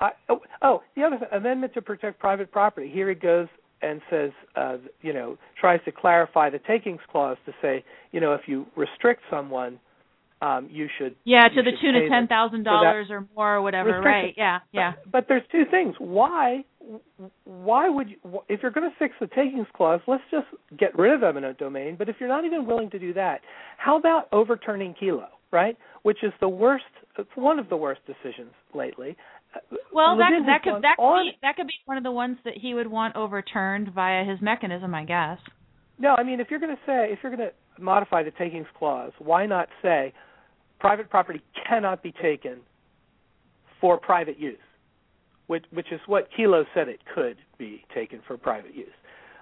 S4: I, oh, oh, the other amendment to protect private property. Here it goes and says, uh, you know, tries to clarify the takings clause to say, you know, if you restrict someone, um, you should.
S1: Yeah,
S4: to
S1: the tune of ten thousand dollars or more, or whatever. Right? Yeah, yeah.
S4: But, but there's two things. Why? Why would you? If you're going to fix the takings clause, let's just get rid of eminent domain. But if you're not even willing to do that, how about overturning Kelo? Right, which is the worst. It's one of the worst decisions lately.
S1: Well, that that could that could be, that could be one of the ones that he would want overturned via his mechanism, I guess.
S4: No, I mean if you're going to say if you're going to modify the takings clause, why not say private property cannot be taken for private use, which which is what Kelo said it could be taken for private use.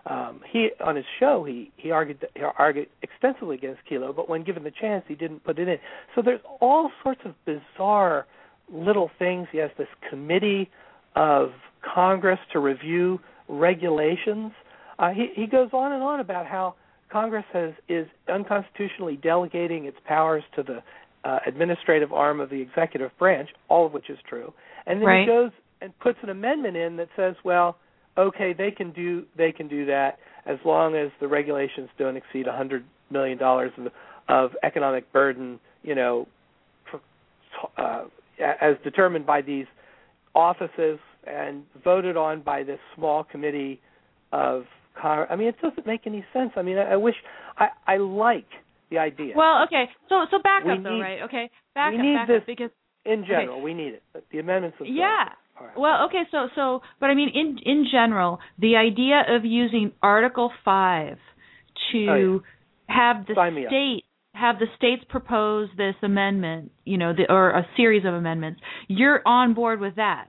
S4: Um, he on his show he he argued he argued extensively against Kelo, but when given the chance, he didn't put it in. So there's all sorts of bizarre little things. He has this committee of Congress to review regulations. Uh, he, he goes on and on about how Congress has is unconstitutionally delegating its powers to the uh, administrative arm of the executive branch, all of which is true. And then
S1: right.
S4: he goes and puts an amendment in that says, well, okay, they can do they can do that as long as the regulations don't exceed a hundred million dollars of, of economic burden, you know, uh, as determined by these offices and voted on by this small committee of I mean, it doesn't make any sense. I mean, I, I wish I I like the idea.
S1: Well, okay, so so back
S4: we
S1: up though,
S4: need,
S1: right? Okay, back
S4: we
S1: up,
S4: need
S1: back
S4: this
S1: up because
S4: in general
S1: okay.
S4: we need it. The amendments themselves.
S1: Yeah.
S4: Right.
S1: Well, okay, so so but I mean in in general, the idea of using Article 5 to
S4: oh, yeah.
S1: have the
S4: Sign
S1: state have the states propose this amendment, you know, the, or a series of amendments. You're on board with that.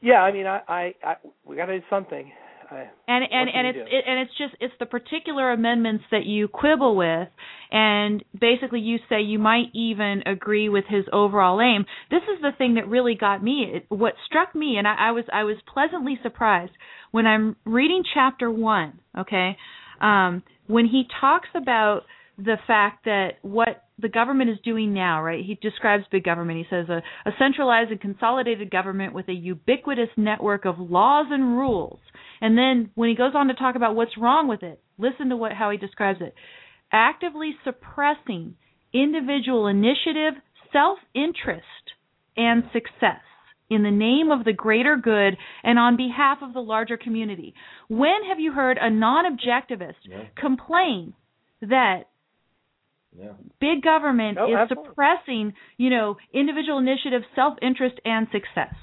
S4: Yeah, I mean, I, I, I we got to do something. I,
S1: and and and it's it, and it's just it's the particular amendments that you quibble with, and basically you say you might even agree with his overall aim. This is the thing that really got me. It, what struck me, and I, I was I was pleasantly surprised when I'm reading chapter one. Okay, um, when he talks about the fact that what the government is doing now, right? He describes big government. He says a, a, centralized and consolidated government with a ubiquitous network of laws and rules. And then when he goes on to talk about what's wrong with it, listen to what how he describes it. Actively suppressing individual initiative, self-interest, and success in the name of the greater good and on behalf of the larger community. When have you heard a non-objectivist
S2: Yeah.
S1: complain that
S2: Yeah.
S1: big government
S4: Oh,
S1: is
S4: absolutely.
S1: suppressing, you know, individual initiative, self-interest, and success.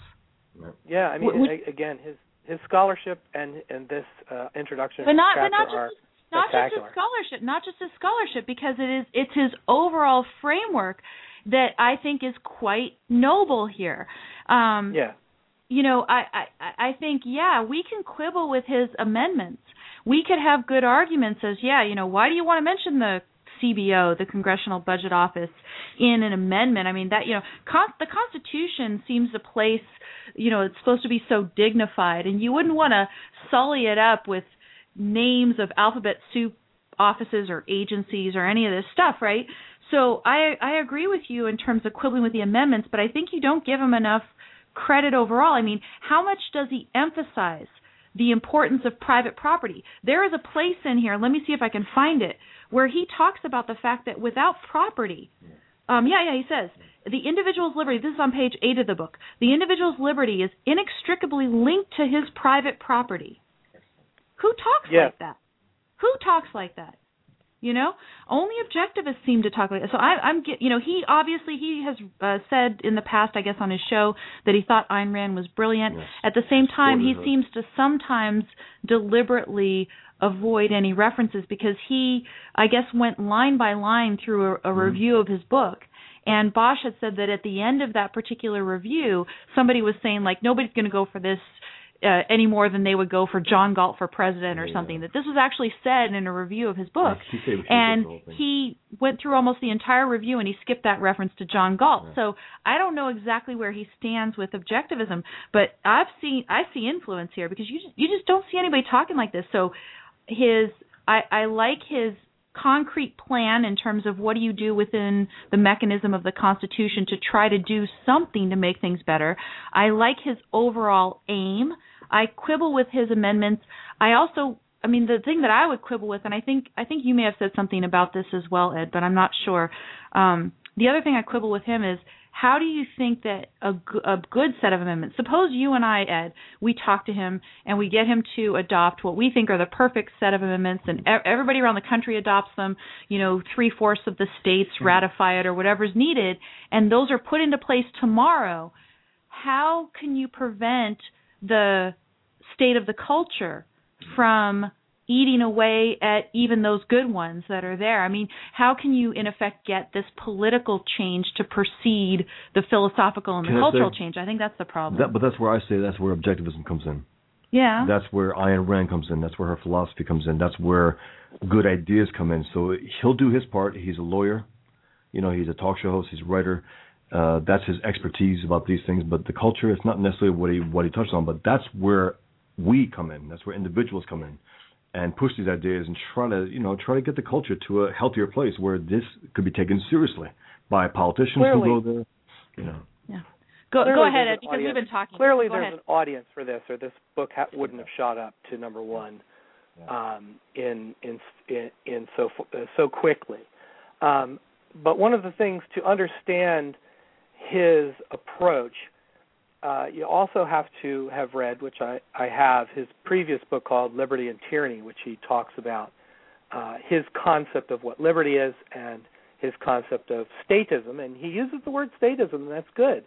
S4: Yeah, I mean,
S1: Would-
S4: again, his his scholarship and and this uh, introduction
S1: But not, but
S4: chapter
S1: not just
S4: are
S1: not just his scholarship, not just his scholarship, because it is it's his overall framework that I think is quite noble here. Um,
S4: yeah.
S1: you know, I, I I think yeah, we can quibble with his amendments. We could have good arguments as yeah, you know, why do you want to mention the CBO, the Congressional Budget Office, in an amendment? I mean that you know, con- the Constitution seems a place, you know, it's supposed to be so dignified, and you wouldn't want to sully it up with names of alphabet soup offices or agencies or any of this stuff, right? So I I agree with you in terms of quibbling with the amendments, but I think you don't give him enough credit overall. I mean, how much does he emphasize the importance of private property? There is a place in here, let me see if I can find it, where he talks about the fact that without property, um, yeah, yeah, he says the individual's liberty. This is on page eight of the book. The individual's liberty is inextricably linked to his private property. Who talks
S4: Yeah.
S1: like that? Who talks like that? You know, only objectivists seem to talk like that. So I, I'm, you know, he obviously he has uh, said in the past, I guess, on his show that he thought Ayn Rand was brilliant.
S2: Yes.
S1: At the same time, he seems to sometimes deliberately avoid any references because he, I guess, went line by line through a, a review of his book, And Bosch had said that at the end of that particular review, somebody was saying like nobody's going to go for this uh, any more than they would go for John Galt for president or
S2: Yeah.
S1: something. That this was actually said in a review of his book,
S2: He said- he did
S1: and
S2: the whole thing.
S1: he went through almost the entire review and he skipped that reference to John Galt.
S2: Yeah.
S1: So I don't know exactly where he stands with objectivism, but I've seen I see influence here because you just, you just don't see anybody talking like this. So his I, I like his concrete plan in terms of what do you do within the mechanism of the Constitution to try to do something to make things better. I like his overall aim. I quibble with his amendments. I also I mean the thing that I would quibble with and I think I think you may have said something about this as well Ed, but I'm not sure. Um the other thing I quibble with him is how do you think that a, g- a good set of amendments suppose you and i ed we talk to him and we get him to adopt what we think are the perfect set of amendments and e- everybody around the country adopts them you know three fourths of the states hmm. ratify it or whatever's needed and those are put into place tomorrow. How can you prevent the state of the culture from eating away at even those good ones that are there. I mean, how can you in effect get this political change to precede the philosophical and the
S2: Can I
S1: cultural
S2: say-
S1: change? I think that's the problem.
S2: That, but that's where I say that's where objectivism comes in.
S1: yeah.
S2: That's where Ayn Rand comes in. That's where her philosophy comes in. That's where good ideas come in. So he'll do his part. He's a lawyer. You know, he's a talk show host. He's a writer. Uh, that's his expertise about these things. But the culture is not necessarily what he what he touched on. But that's where we come in. That's where individuals come in and push these ideas and try to you know try to get the culture to a healthier place where this could be taken seriously by politicians
S4: Clearly-
S2: who go there. You know.
S1: go
S4: Clearly
S1: go ahead, Ed,
S4: an
S1: because we've been talking.
S4: Clearly,
S1: go
S4: there's
S1: ahead.
S4: an audience for this, or this book ha- wouldn't have shot up to number one um, in in in, in so f- uh, so quickly. Um, but one of the things to understand his approach, uh, you also have to have read, which I, I have, his previous book called Liberty and Tyranny, which he talks about uh, his concept of what liberty is and his concept of statism, and he uses the word statism, and that's good.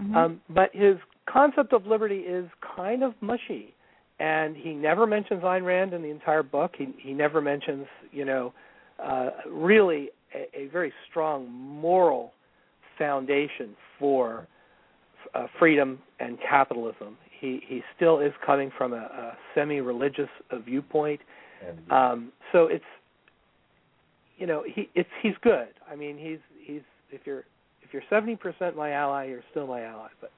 S1: Mhm.
S4: Um, but his concept of liberty is kind of mushy, and he never mentions Ayn Rand in the entire book. He he never mentions, you know, uh, really a, a very strong moral foundation for uh, freedom and capitalism. He he still is coming from a, a semi-religious uh, viewpoint. Um, so it's you know he it's he's good. I mean he's he's if you're if you're seventy percent my ally, you're still my ally. But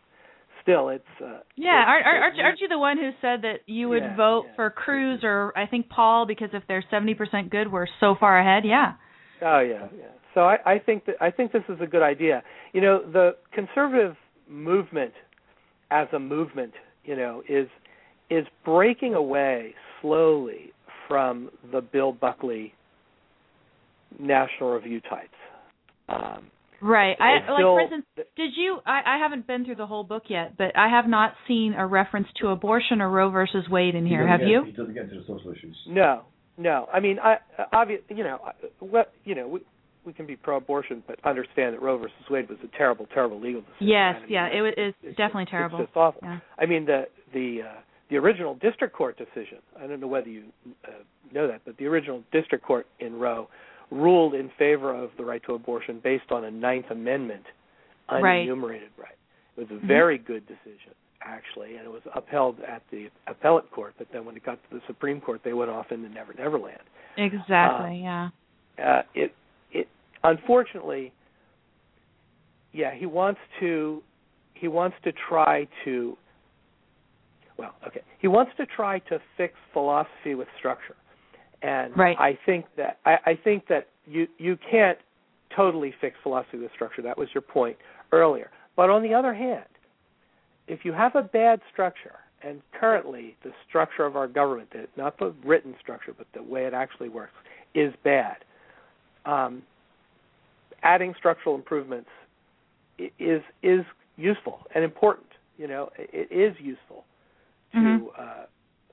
S4: still, it's uh,
S1: Yeah,
S4: it's-
S1: aren't, aren't, aren't you the one who said that you would
S4: Yeah,
S1: vote
S4: yeah.
S1: for Cruz or I think Paul because if they're seventy percent good, we're so far ahead? Yeah.
S4: Oh yeah, yeah. So I, I think that I think this is a good idea. You know, the conservative movement as a movement, you know, is is breaking away slowly from the Bill Buckley National Review types. Um,
S1: Right. I
S4: it's
S1: like
S4: still-
S1: for instance, did you I, I haven't been through the whole book yet, but I have not seen a reference to abortion or Roe versus Wade in here. Have you?
S2: He doesn't get into the social issues.
S4: No, no. I mean, I obvious. You know, I- what you know, we we can be pro-abortion, but understand that Roe versus Wade was a terrible, terrible legal decision.
S1: Yes,
S4: right?
S1: Yeah, it was it's, definitely
S4: just,
S1: terrible.
S4: It's just awful.
S1: Yeah.
S4: I mean, the the uh, the original district court decision. I don't know whether you uh, know that, but the original district court in Roe ruled in favor of the right to abortion based on a Ninth Amendment
S1: Right.
S4: unenumerated right. It was a
S1: Mhm.
S4: very good decision, actually, and it was upheld at the appellate court. But then when it got to the Supreme Court, they went off into Never Never Land.
S1: Exactly, yeah.
S4: Uh, it unfortunately, yeah, he wants to he wants to try to well, okay, he wants to try to fix philosophy with structure, and
S1: Right.
S4: I think that I, I think that you you can't totally fix philosophy with structure. That was your point earlier. But on the other hand, if you have a bad structure, and currently the structure of our government, not the written structure, but the way it actually works, is bad. Um, adding structural improvements is is useful and important. You know, it is useful to.
S1: Mhm.
S4: Uh,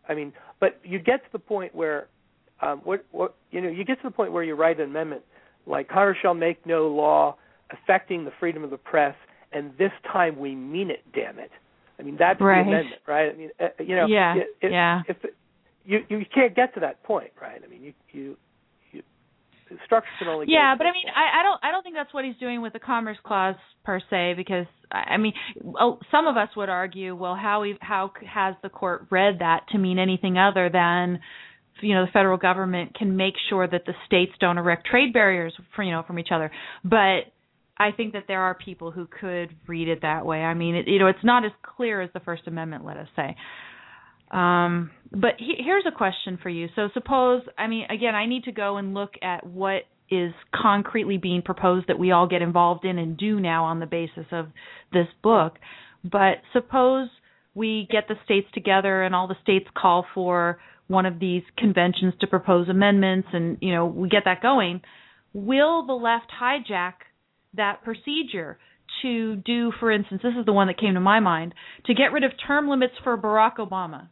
S4: I mean, but you get to the point where, um, what what you know, you get to the point where you write an amendment like Congress shall make no law affecting the freedom of the press, and this time we mean it. Damn it! I mean that's
S1: Right.
S4: the amendment, right? I mean, uh, you know,
S1: Yeah,
S4: if,
S1: yeah.
S4: If it, you you can't get to that point, right? I mean, you you you structure can.
S1: Yeah, but I mean, I, I don't, I don't think that's what he's doing with the Commerce Clause per se, because I mean, some of us would argue, well, how how has the court read that to mean anything other than you know the federal government can make sure that the states don't erect trade barriers for you know from each other. But i think that there are people who could read it that way. I mean it, you know it's not as clear as the first amendment let us say um but he, here's a question for you. So suppose i mean again i need to go and look at what is concretely being proposed that we all get involved in and do now on the basis of this book. But suppose we get the states together and all the states call for one of these conventions to propose amendments and you know we get that going. Will the left hijack that procedure to do for instance this is the one that came to my mind to get rid of term limits for Barack Obama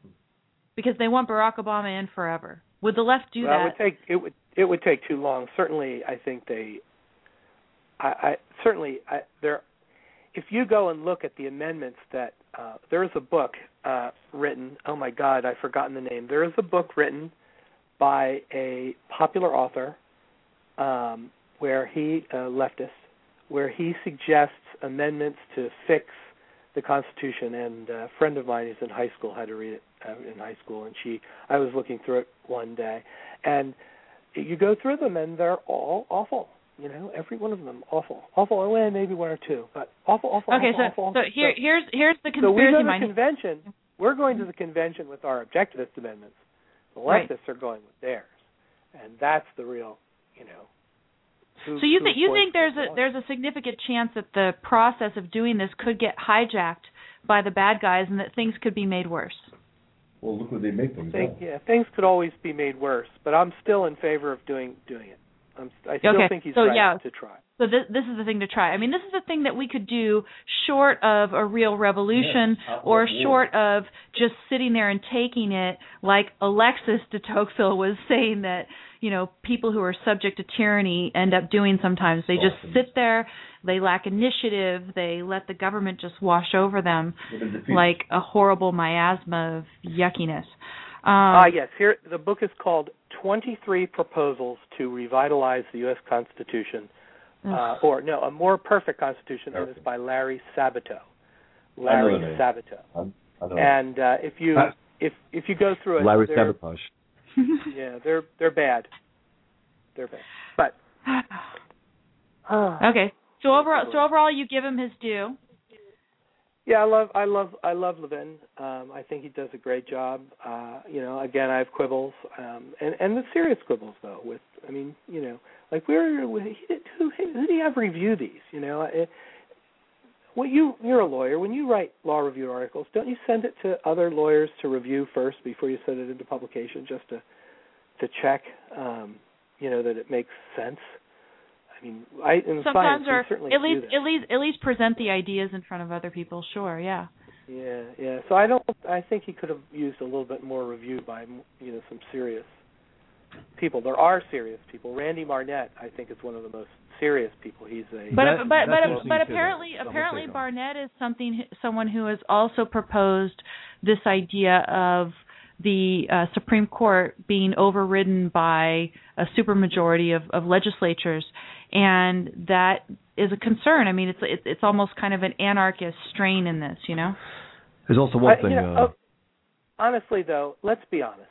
S1: because they want Barack Obama in forever would the left do
S4: well,
S1: that
S4: it would take it would it would take too long certainly i think they i, I certainly I, there if you go and look at the amendments that uh, there is a book uh, written. Oh my God, I've forgotten the name. There is a book written by a popular author um, where he uh, leftist, where he suggests amendments to fix the Constitution. And a friend of mine who's in high school had to read it uh, in high school, and she I was looking through it one day, and you go through them, and they're all awful. You know, every one of them awful, awful. Oh, Well, maybe one or two, but awful, awful.
S1: Okay,
S4: awful,
S1: so
S4: awful,
S1: so here here's here's the conspiracy
S4: so we go to
S1: mind.
S4: the convention. We're going to the convention with our objectivist amendments. The leftists
S1: Right.
S4: are going with theirs, and that's the real, you know. Who,
S1: So you think you think there's a there's a significant chance that the process of doing this could get hijacked by the bad guys and that things could be made worse.
S2: Well, look what they make things.
S4: Think, yeah, things could always be made worse, but I'm still in favor of doing doing it. I'm, I still
S1: Okay,
S4: think he's
S1: so
S4: right
S1: yeah.
S4: to try.
S1: So this this is the thing to try. I mean, this is the thing that we could do short of a real revolution
S2: Yes,
S1: or
S2: war.
S1: short of just sitting there and taking it like Alexis de Tocqueville was saying that, you know, people who are subject to tyranny end up doing sometimes. They just
S2: Often.
S1: sit there, they lack initiative, they let the government just wash over them like a horrible miasma of yuckiness. Um,
S4: Ah, yes. Here, the book is called "23 Proposals to Revitalize the U.S. Constitution," uh, or no, a more perfect Constitution, and it's by Larry Sabato. Larry
S2: the name.
S4: Sabato.
S2: I know.
S4: And uh, if you if if you go through it,
S2: Larry
S4: they're,
S2: Sabotage.
S4: yeah, they're they're bad. They're bad. But uh,
S1: okay. So overall, so overall, you give him his due.
S4: Yeah, I love I love I love Levin. Um, I think he does a great job. Uh, you know, again, I have quibbles, um, and and the serious quibbles though. With I mean, you know, like where who who, who do you have review these? You know, it, well, you you're a lawyer. When you write law review articles, don't you send it to other lawyers to review first before you send it into publication, just to to check, um, you know, that it makes sense? I mean, I in
S1: Sometimes,
S4: science
S1: or
S4: certainly
S1: at least at least at least present the ideas in front of other people. Sure, yeah.
S4: Yeah, yeah. So I don't. I think he could have used a little bit more review by you know some serious people. There are serious people. Randy Barnett, I think, is one of the most serious people. He's a
S1: But
S2: That-
S1: but
S2: that's
S1: but but
S2: you say that.
S1: apparently apparently. Barnett is something someone who has also proposed this idea of the uh, Supreme Court being overridden by a supermajority of, of legislatures, and that is a concern. I mean, it's it's it's almost kind of an anarchist strain in this, you know.
S2: There's also one
S4: I-
S2: thing.
S4: you know,
S2: uh,
S4: oh, honestly, though, let's be honest.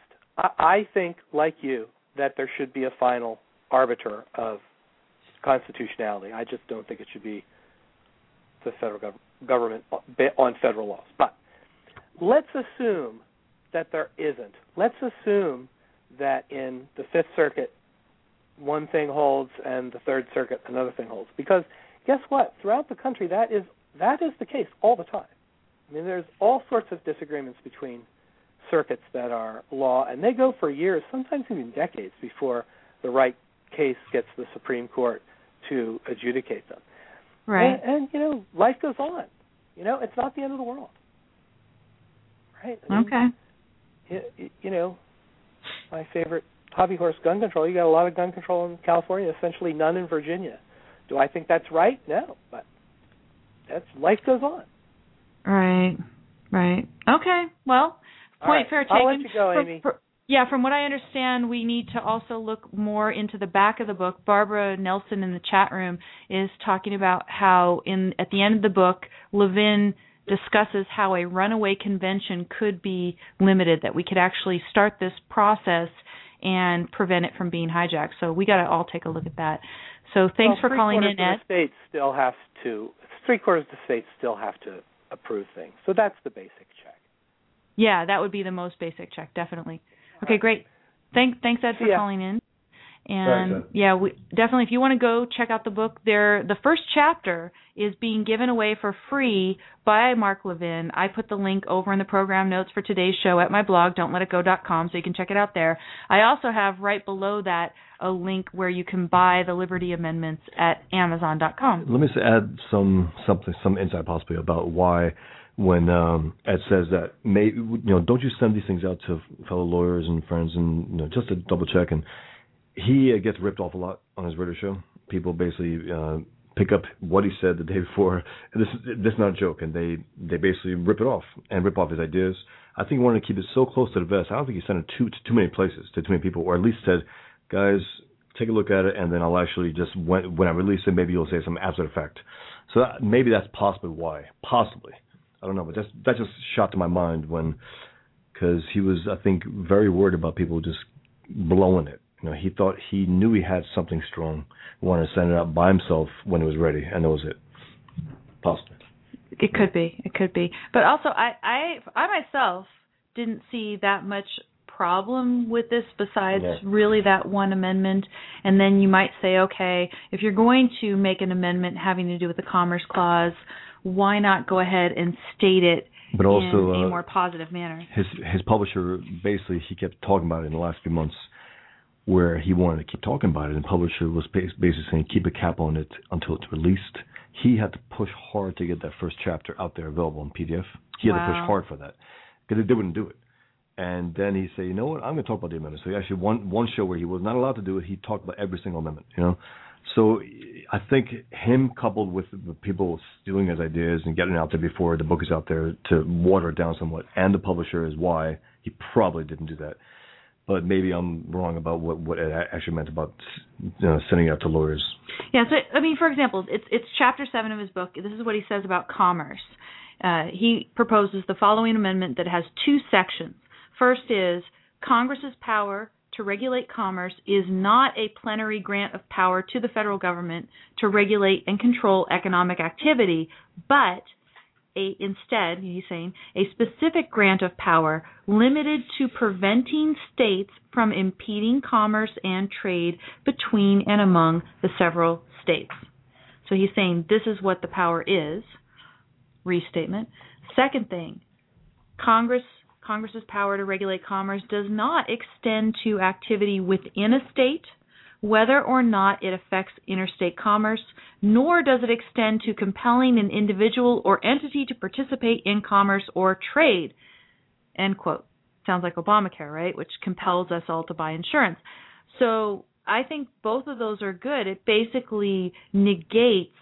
S4: I, think, like you, that there should be a final arbiter of constitutionality. I just don't think it should be the federal gov- government uh, on federal laws. But let's assume that there isn't. Let's assume that in the Fifth Circuit, one thing holds, and the Third Circuit, another thing holds. Because guess what? Throughout the country, that is that is the case all the time. I mean, there's all sorts of disagreements between circuits that are law, and they go for years, sometimes even decades, before the right case gets the Supreme Court to adjudicate them.
S1: Right.
S4: And, and you know, life goes on. You know, it's not the end of the world. Right? I mean,
S1: Okay.
S4: y- you know, my favorite hobby horse gun control. You got a lot of gun control in California, essentially none in Virginia. Do I think that's right? No, but that's life goes on.
S1: Right. Right. Okay. Well, point
S4: right.
S1: fair
S4: I'll
S1: taken.
S4: let you go,
S1: For-
S4: Amy.
S1: for- Yeah, from what I understand, we need to also look more into the back of the book. Barbara Nelson in the chat room is talking about how in at the end of the book, Levin discusses how a runaway convention could be limited, that we could actually start this process and prevent it from being hijacked. So we got to all take a look at that. So thanks
S4: well,
S1: for calling in,
S4: Ed. The state still has to. Three quarters of the states still have to approve things. So that's the basic check.
S1: Yeah, that would be the most basic check, definitely. Okay, great. Thanks, thanks Ed for
S4: yeah.
S1: calling in. And yeah, we definitely if you want to go check out the book, there the first chapter is being given away for free by Mark Levin. I put the link over in the program notes for today's show at my blog don'tletitgo.com so you can check it out there. I also have right below that a link where you can buy the Liberty Amendments at amazon.com.
S2: Let me add some something some insight possibly about why when um, Ed says that, may, you know, don't you send these things out to fellow lawyers and friends and you know just to double check and he uh, gets ripped off a lot on his radio show. People basically uh, pick up what he said the day before. This this is not a joke, and they they basically rip it off and rip off his ideas. I think he wanted to keep it so close to the vest. I don't think he sent it too to too many places to too many people, or at least said, guys, take a look at it, and then I'll actually just when when I release it, maybe you'll say some after effect. So that, maybe that's possibly why, possibly. I don't know, but that's that just shot to my mind when because he was I think very worried about people just blowing it you know, he thought he knew he had something strong. He wanted to send it out by himself when it was ready, and that was it. Possibly.
S1: It could be. It could be. But also, I, I, I myself didn't see that much problem with this besides
S2: yeah.
S1: really that one amendment. And then you might say, okay, if you're going to make an amendment having to do with the Commerce Clause, why not go ahead and state it
S2: but also,
S1: in a
S2: uh,
S1: more positive manner?
S2: His his publisher basically he kept talking about it in the last few months where he wanted to keep talking about it, and the publisher was basically saying keep a cap on it until it's released. He had to push hard to get that first chapter out there available in PDF. He had
S1: wow.
S2: to push hard for that because they wouldn't do it. And then he said, you know what, I'm going to talk about the amendment. So he actually one one show where he was not allowed to do it, he talked about every single amendment. You know, so I think him coupled with the people stealing his ideas and getting out there before the book is out there to water it down somewhat, and the publisher is why he probably didn't do that but maybe I'm wrong about what what it actually meant about you know, sending it out to lawyers.
S1: Yeah, so I mean, for example, it's it's chapter seven of his book. This is what he says about commerce. Uh, he proposes the following amendment that has two sections. First is Congress's power to regulate commerce is not a plenary grant of power to the federal government to regulate and control economic activity, but a, instead, he's saying, a specific grant of power limited to preventing states from impeding commerce and trade between and among the several states. So he's saying this is what the power is. Restatement. Second thing, Congress Congress's power to regulate commerce does not extend to activity within a state whether or not it affects interstate commerce, nor does it extend to compelling an individual or entity to participate in commerce or trade. End quote. Sounds like Obamacare, right? Which compels us all to buy insurance. So I think both of those are good. It basically negates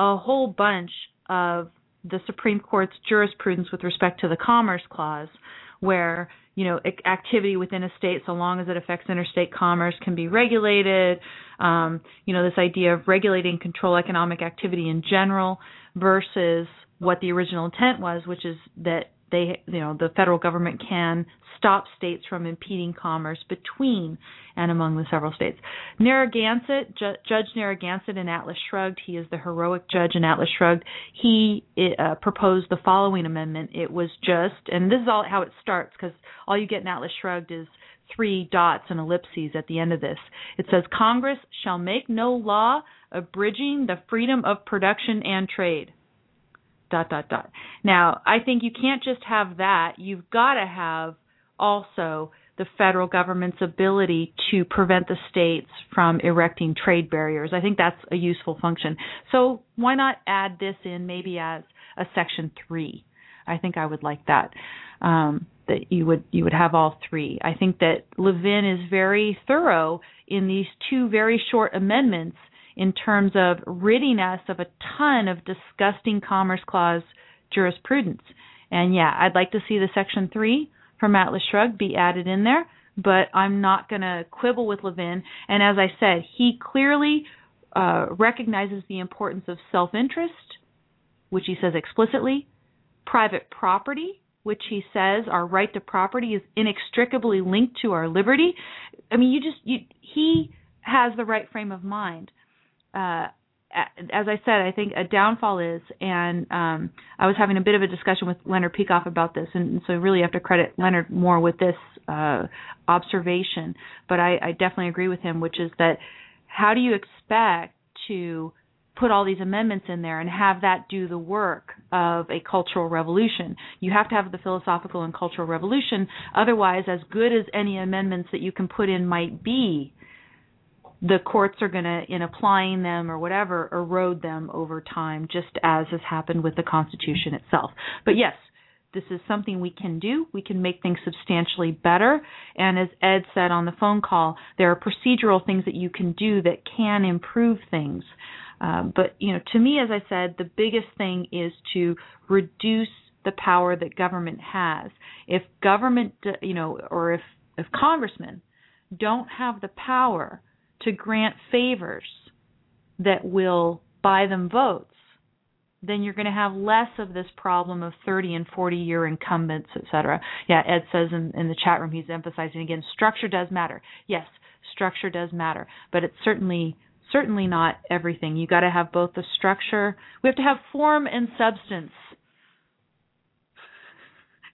S1: a whole bunch of the Supreme Court's jurisprudence with respect to the Commerce Clause, where you know activity within a state so long as it affects interstate commerce can be regulated. Um, you know this idea of regulating control economic activity in general versus what the original intent was which is that they you know the federal government can stop states from impeding commerce between and among the several states. Narragansett, Ju- Judge Narragansett in Atlas Shrugged, he is the heroic judge in Atlas Shrugged. He uh, proposed the following amendment. It was just, and this is all how it starts because all you get in Atlas Shrugged is three dots and ellipses at the end of this. It says Congress shall make no law abridging the freedom of production and trade dot dot dot. Now, I think you can't just have that. You've got to have also the federal government's ability to prevent the states from erecting trade barriers. I think that's a useful function. So why not add this in maybe as a section three? I think I would like that. Um, that you would you would have all three. I think that Levin is very thorough in these two very short amendments in terms of ridding us of a ton of disgusting Commerce Clause jurisprudence. And yeah, I'd like to see the Section 3 from Atlas Shrugged be added in there. but I'm not going to quibble with Levin. And as I said, he clearly uh, recognizes the importance of self-interest, which he says explicitly, private property, which he says our right to property is inextricably linked to our liberty. I mean, you just you, he has the right frame of mind. Uh, as I said, I think a downfall is, and um, I was having a bit of a discussion with Leonard Peikoff about this, and so really have to credit Leonard more with this uh, observation. But I, I definitely agree with him, which is that how do you expect to put all these amendments in there and have that do the work of a cultural revolution. You have to have the philosophical and cultural revolution. Otherwise, as good as any amendments that you can put in might be, the courts are going to, in applying them or whatever, erode them over time, just as has happened with the Constitution itself. But yes, this is something we can do. We can make things substantially better. And as Ed said on the phone call, there are procedural things that you can do that can improve things. Um, but you know, to me, as I said, the biggest thing is to reduce the power that government has. If government, you know, or if if congressmen don't have the power to grant favors that will buy them votes, then you're going to have less of this problem of 30 and 40 year incumbents, et cetera. Yeah, Ed says in, in the chat room, he's emphasizing again, structure does matter. Yes, structure does matter, but it's certainly certainly not everything. You got to have both the structure. We have to have form and substance,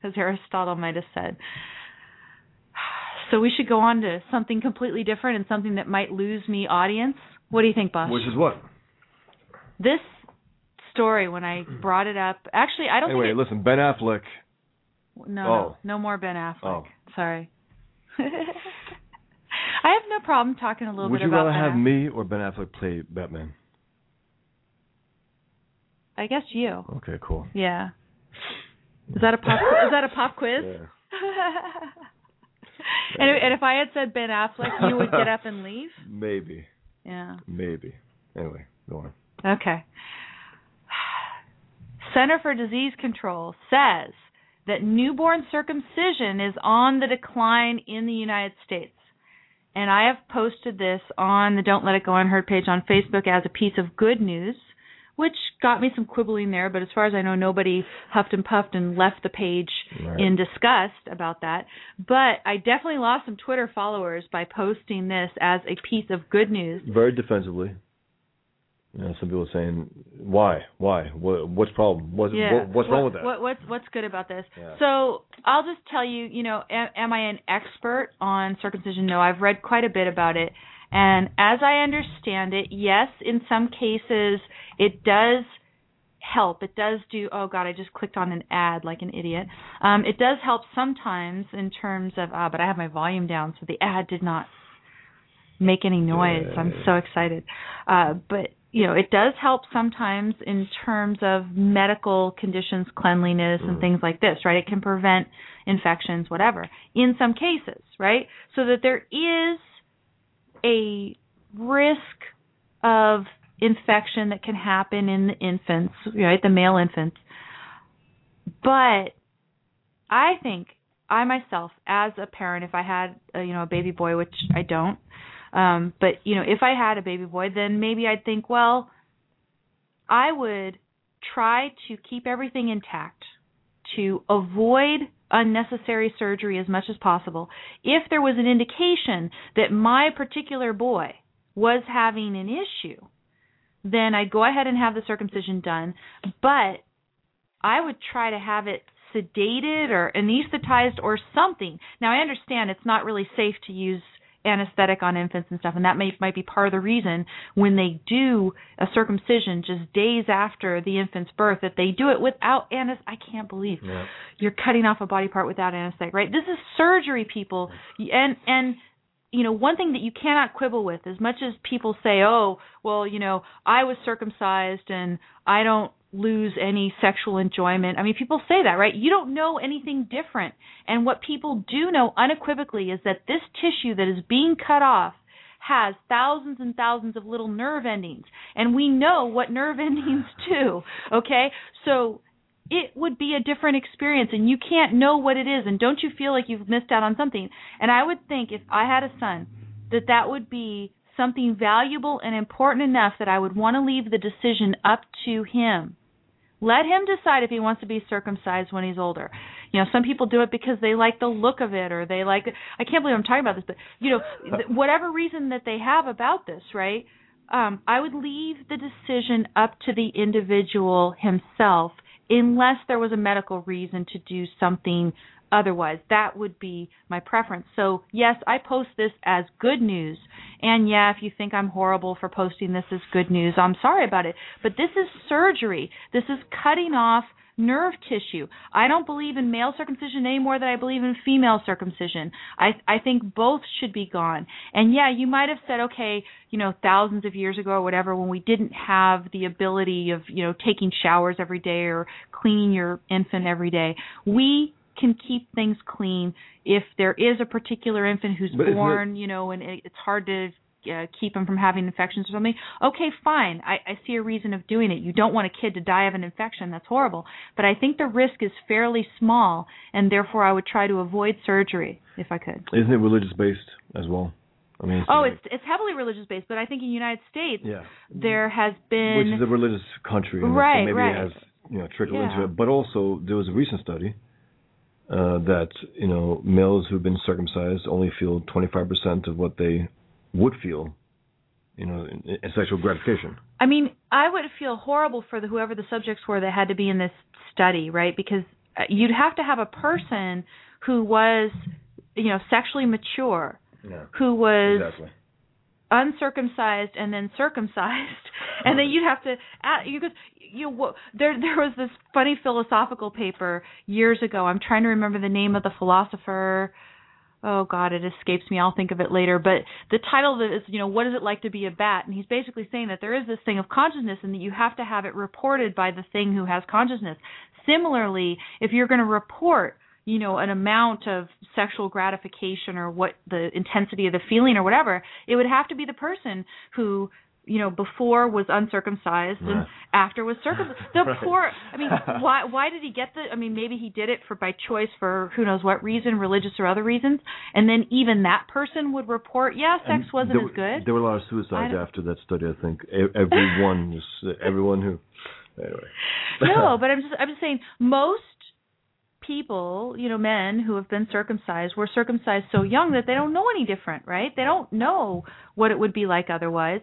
S1: as Aristotle might have said. So we should go on to something completely different and something that might lose me audience. What do you think, Boss?
S2: Which is what?
S1: This story when I brought it up. Actually, I don't.
S2: Anyway,
S1: think
S2: it, listen, Ben Affleck.
S1: No,
S2: oh.
S1: no more Ben Affleck.
S2: Oh.
S1: Sorry. I have no problem talking a little
S2: Would
S1: bit about.
S2: Would you rather
S1: Ben
S2: have
S1: Affleck.
S2: me or Ben Affleck play Batman?
S1: I guess you.
S2: Okay, cool.
S1: Yeah. Is that a pop? is that a pop quiz?
S2: Yeah.
S1: and, and if I had said Ben Affleck, you would get up and leave.
S2: Maybe,
S1: Yeah.
S2: maybe. Anyway, go on.
S1: Okay. Center for Disease Control says that newborn circumcision is on the decline in the United States. And I have posted this on the Don't Let It Go Unheard page on Facebook as a piece of good news, which got me some quibbling there, but as far as I know, nobody huffed and puffed and left the page
S2: Right.
S1: in disgust about that. But I definitely lost some Twitter followers by posting this as a piece of good news.
S2: Very defensively. You know, some people are saying, "Why? Why? What, what's problem? What's
S1: yeah.
S2: what, what's wrong
S1: What-
S2: with that?"
S1: What, what's what's good about this?
S2: Yeah.
S1: So I'll just tell you, you know, am, am I an expert on circumcision? No, I've read quite a bit about it, and as I understand it, yes, in some cases it does help. It does do. Oh God, I just clicked on an ad like an idiot. Um, it does help sometimes in terms of. Ah, but I have my volume down, so the ad did not make any noise. I'm so excited. Uh, but you know, it does help sometimes in terms of medical conditions, cleanliness, and
S2: Mhm.
S1: things like this, right? It can prevent infections, whatever, in some cases, right? So that there is a risk of infection that can happen in the infants, right? The male infants. But I think I myself, as a parent, if I had, a, you know, a baby boy, which I don't, um, but you know, if I had a baby boy, then maybe I'd think, well, I would try to keep everything intact, to avoid unnecessary surgery as much as possible. If there was an indication that my particular boy was having an issue, then I'd go ahead and have the circumcision done, but I would try to have it sedated or anesthetized or something. Now I understand it's not really safe to use anesthetic on infants and stuff and that may might be part of the reason when they do a circumcision just days after the infant's birth that they do it without anes I can't believe
S2: Yeah.
S1: you're cutting off a body part without anesthetic, right? This is surgery, people. And and you know, one thing that you cannot quibble with, as much as people say, "Oh, well, you know, I was circumcised and I don't lose any sexual enjoyment." I mean, people say that, right? You don't know anything different. And what people do know unequivocally is that this tissue that is being cut off has thousands and thousands of little nerve endings, and we know what nerve endings do. Okay, so it would be a different experience and you can't know what it is and don't you feel like you've missed out on something and i would think if i had a son that that would be something valuable and important enough that i would want to leave the decision up to him. Let him decide if he wants to be circumcised when he's older. You know some people do it because they like the look of it or they like i can't believe i'm talking about this but you know whatever reason that they have about this right um i would leave the decision up to the individual himself unless there was a medical reason to do something otherwise. That would be my preference. So, yes, I post this as good news. And yeah, if you think I'm horrible for posting this as good news, I'm sorry about it. But this is surgery. This is cutting off nerve tissue. I don't believe in male circumcision any more than I believe in female circumcision. I I think both should be gone. And yeah, you might have said, okay, you know, thousands of years ago or whatever, when we didn't have the ability of you know taking showers every day or cleaning your infant every day, we can keep things clean if there is a particular infant who's
S2: But
S1: born, you know, and it, it's hard to uh, keep them from having infections or something. Okay, fine. I, I see a reason of doing it. You don't want a kid to die of an infection. That's horrible. But I think the risk is fairly small, and therefore I would try to avoid surgery if I could.
S2: Isn't it religious based as well? I mean,
S1: Oh,
S2: like-
S1: it's it's heavily religious based, but I think in the United States
S2: yeah,
S1: there has been
S2: which is a religious country,
S1: Right,
S2: maybe
S1: right.
S2: it has you know trickled
S1: Yeah.
S2: into it. But also, there was a recent study uh, that you know males who've been circumcised only feel 25% of what they would feel, you know, in, in sexual gratification.
S1: I mean, I would feel horrible for the whoever the subjects were that had to be in this study, right? Because uh, you'd have to have a person who was, you know, sexually mature,
S2: Yeah,
S1: who was
S2: exactly.
S1: Uncircumcised and then circumcised, and then you'd have to add, you could you know, there there was this funny philosophical paper years ago. I'm trying to remember the name of the philosopher. Oh God, it escapes me. I'll think of it later. But the title of it is, you know, what is it like to be a bat? And he's basically saying that there is this thing of consciousness, and that you have to have it reported by the thing who has consciousness. Similarly, if you're going to report, you know, an amount of sexual gratification or what the intensity of the feeling or whatever, it would have to be the person who you know before was uncircumcised and after was circumcised the
S2: Right.
S1: poor i mean why why did he get the i mean maybe he did it for by choice for who knows what reason religious or other reasons and then even that person would report yeah sex
S2: And
S1: wasn't
S2: there,
S1: as good
S2: There were a lot of suicides after that study. I think everyone, everyone who. Anyway.
S1: no, but I'm just I'm just saying most people, you know, men who have been circumcised were circumcised so young that they don't know any different, right? They don't know what it would be like otherwise.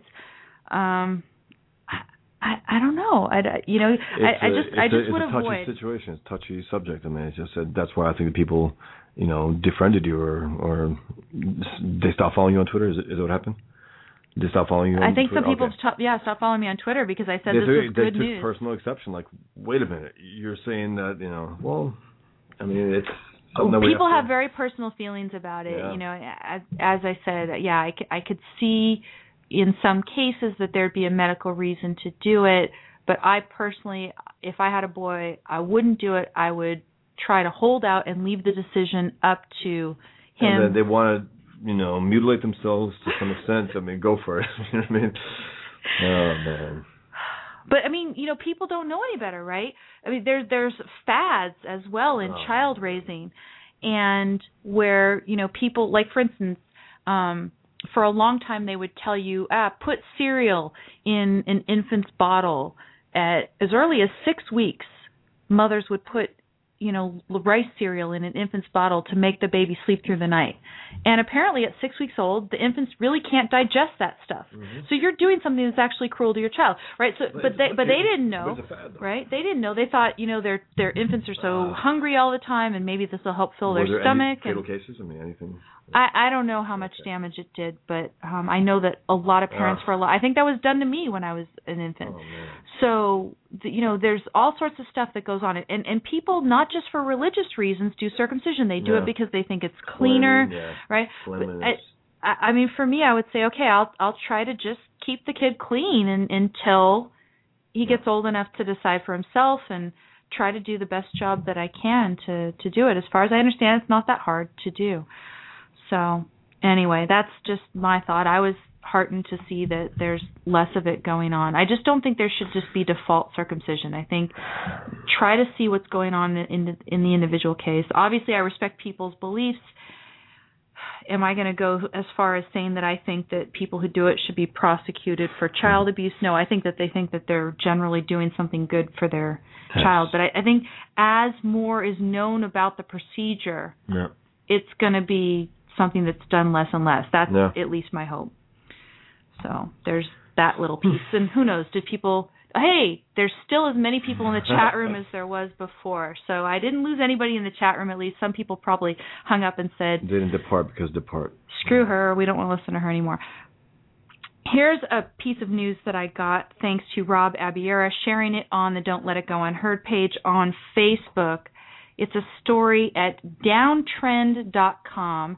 S1: Um I I, I don't know. I you know,
S2: It's
S1: I, I
S2: a-
S1: just
S2: it's
S1: I
S2: a,
S1: just
S2: it's
S1: would
S2: a touchy
S1: avoid
S2: situation. It's a touchy subject. I mean, it's just that that's why I think that people, you know, defriended you or or they stopped following you on Twitter. Is it, is it what happened? They stopped following you. On
S1: I think some people
S2: Okay.
S1: stop, yeah, stopped following me on Twitter because I said
S2: they,
S1: this
S2: took-
S1: was
S2: they
S1: good
S2: took
S1: news.
S2: personal exception. Like, wait a minute, you're saying that you know? Well, I mean, it's we
S1: people
S2: have,
S1: have very personal feelings about it
S2: Yeah.
S1: you know as, as i said yeah I, I could see in some cases that there'd be a medical reason to do it but i personally if i had a boy i wouldn't do it i would try to hold out and leave the decision up to
S2: and
S1: him
S2: then they want to, you know, mutilate themselves to some extent. I mean, go for it. you know what I mean? Oh man.
S1: But I mean, you know, people don't know any better, right? I mean, there's there's fads as well in
S2: Oh.
S1: child raising, and where you know people like, for instance, um, for a long time they would tell you, ah, put cereal in an infant's bottle at as early as six weeks. Mothers would put you know rice cereal in an infant's bottle to make the baby sleep through the night and apparently at six weeks old the infants really can't digest that stuff so you're doing something that's actually cruel to your child right so
S2: But
S1: but they but they didn't know
S2: it's a fad, though.
S1: right they didn't know they thought you know their their infants are so
S2: Ah.
S1: hungry all the time and maybe this will help fill their stomach
S2: Any fatal
S1: and
S2: cases? I mean, anything?
S1: I, I don't know how much damage it did, but um I know that a lot of parents
S2: Ah.
S1: for a lot. I think that was done to me when I was an infant.
S2: Oh.
S1: So th- you know, there's all sorts of stuff that goes on, and and people not just for religious reasons do circumcision. They do
S2: Yeah.
S1: it because they think it's cleaner,
S2: Clean, yeah.
S1: right?
S2: Cleanliness.
S1: I, I mean, for me, I would say, okay, I'll I'll try to just keep the kid clean and, until he gets old enough to decide for himself, and try to do the best job that I can to to do it. As far as I understand, it's not that hard to do. So anyway, that's just my thought. I was heartened to see that there's less of it going on. I just don't think there should just be default circumcision. I think try to see what's going on in the, in the individual case. Obviously, I respect people's beliefs. Am I going to go as far as saying that I think that people who do it should be prosecuted for child abuse? No, I think that they think that they're generally doing something good for their
S2: Yes.
S1: child. But I, I think as more is known about the procedure,
S2: Yeah.
S1: it's going to be something that's done less and less. That's
S2: Yeah.
S1: at least my hope. So there's that little piece. and who knows? Did people? Hey, there's still as many people in the chat room as there was before. So I didn't lose anybody in the chat room. At least some people probably hung up and said,
S2: didn't depart because depart.
S1: screw her, we don't want to listen to her anymore. Here's a piece of news that I got thanks to Rob Abiera sharing it on the Don't Let It Go Unheard page on Facebook. It's a story at downtrend.com.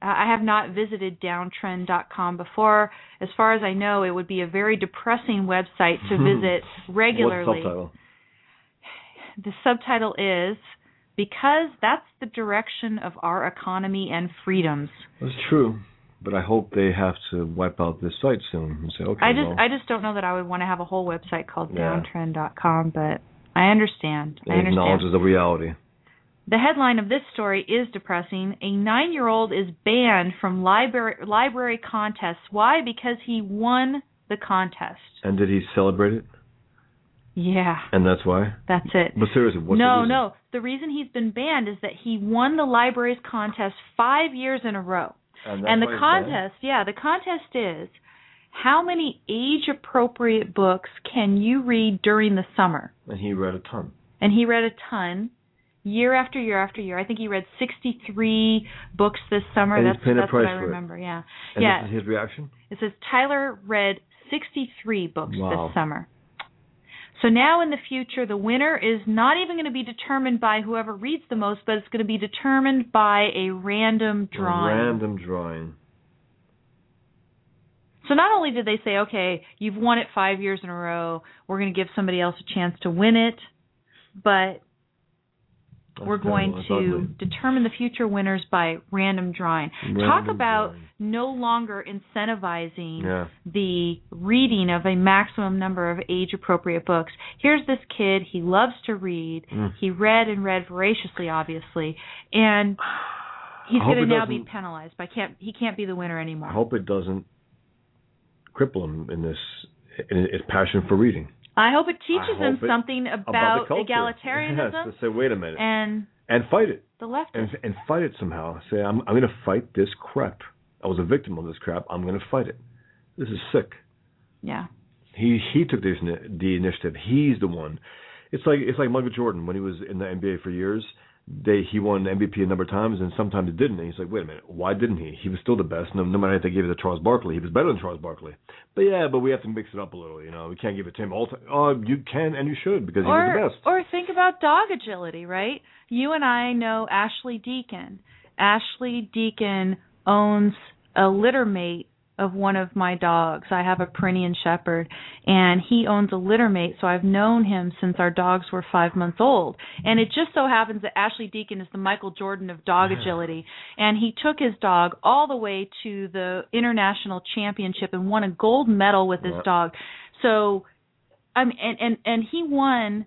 S1: Uh, I have not visited downtrend.com before. As far as I know, it would be a very depressing website to visit regularly.
S2: What subtitle?
S1: The subtitle is Because That's the Direction of Our Economy and Freedoms.
S2: That's true, but I hope they have to wipe out this site soon and say, okay,
S1: I just
S2: well,
S1: I just don't know that I would want to have a whole website called
S2: Yeah.
S1: downtrend.com, but I understand.
S2: it
S1: I understand.
S2: acknowledges the reality.
S1: The headline of this story is depressing. A 9-year-old is banned from library library contests. Why? Because he won the contest.
S2: And did he celebrate it?
S1: Yeah,
S2: And that's why.
S1: that's it.
S2: But seriously, what's the
S1: no,
S2: reason?
S1: no. The reason he's been banned is that he won the library's contest 5 years in a row.
S2: And, that's
S1: and the contest, yeah, the contest is how many age appropriate books can you read during the summer?
S2: And he read a ton.
S1: And he read a ton year after year after year. I think he read 63 books this summer.
S2: And
S1: that's that's what I
S2: for it.
S1: remember. Yeah.
S2: And
S1: yeah.
S2: this is his reaction?
S1: It says Tyler read 63 books
S2: Wow.
S1: this summer. So now in the future, the winner is not even going to be determined by whoever reads the most, but it's going to be determined by a random drawing.
S2: A random drawing.
S1: So not only did they say, okay, you've won it five years in a row, we're going to give somebody else a chance to win it, but
S2: That's
S1: we're going to
S2: ugly.
S1: determine the future winners by random drawing. Talk about
S2: drawing.
S1: no longer incentivizing
S2: Yeah.
S1: the reading of a maximum number of age appropriate books. Here's this kid, he loves to read.
S2: Mm.
S1: He read and read voraciously obviously, and he's going to now be penalized. By can't he can't be the winner anymore.
S2: I hope it doesn't cripple him in this in his passion for reading.
S1: I hope it teaches
S2: hope it-
S1: something
S2: About,
S1: about, egalitarianism
S2: Yes, say, wait a minute.
S1: and
S2: and fight it.
S1: the left.
S2: and and fight it somehow. Say I'm I'm going to fight this crap. I was a victim of this crap. I'm going to fight it. This is sick.
S1: Yeah.
S2: He he took the the initiative. He's the one. It's like it's like Michael Jordan when he was in the NBA for years. They he won MVP a number of times and sometimes didn't. And he's like, wait a minute, why didn't he? He was still the best. No, no matter if they gave it to Charles Barkley, he was better than Charles Barkley. But yeah, but we have to mix it up a little. You know, we can't give it to him all time. Oh, you can and you should because he was the best.
S1: or think about dog agility, right? You and I know Ashley Deacon. Ashley Deacon owns a litter mate of one of my dogs. I have a Pyrenean Shepherd, and he owns a litter mate, so I've known him since our dogs were five months old. And it just so happens that Ashley Deacon is the Michael Jordan of dog agility, and he took his dog all the way to the international championship and won a gold medal with his dog. So, I mean, and and and he won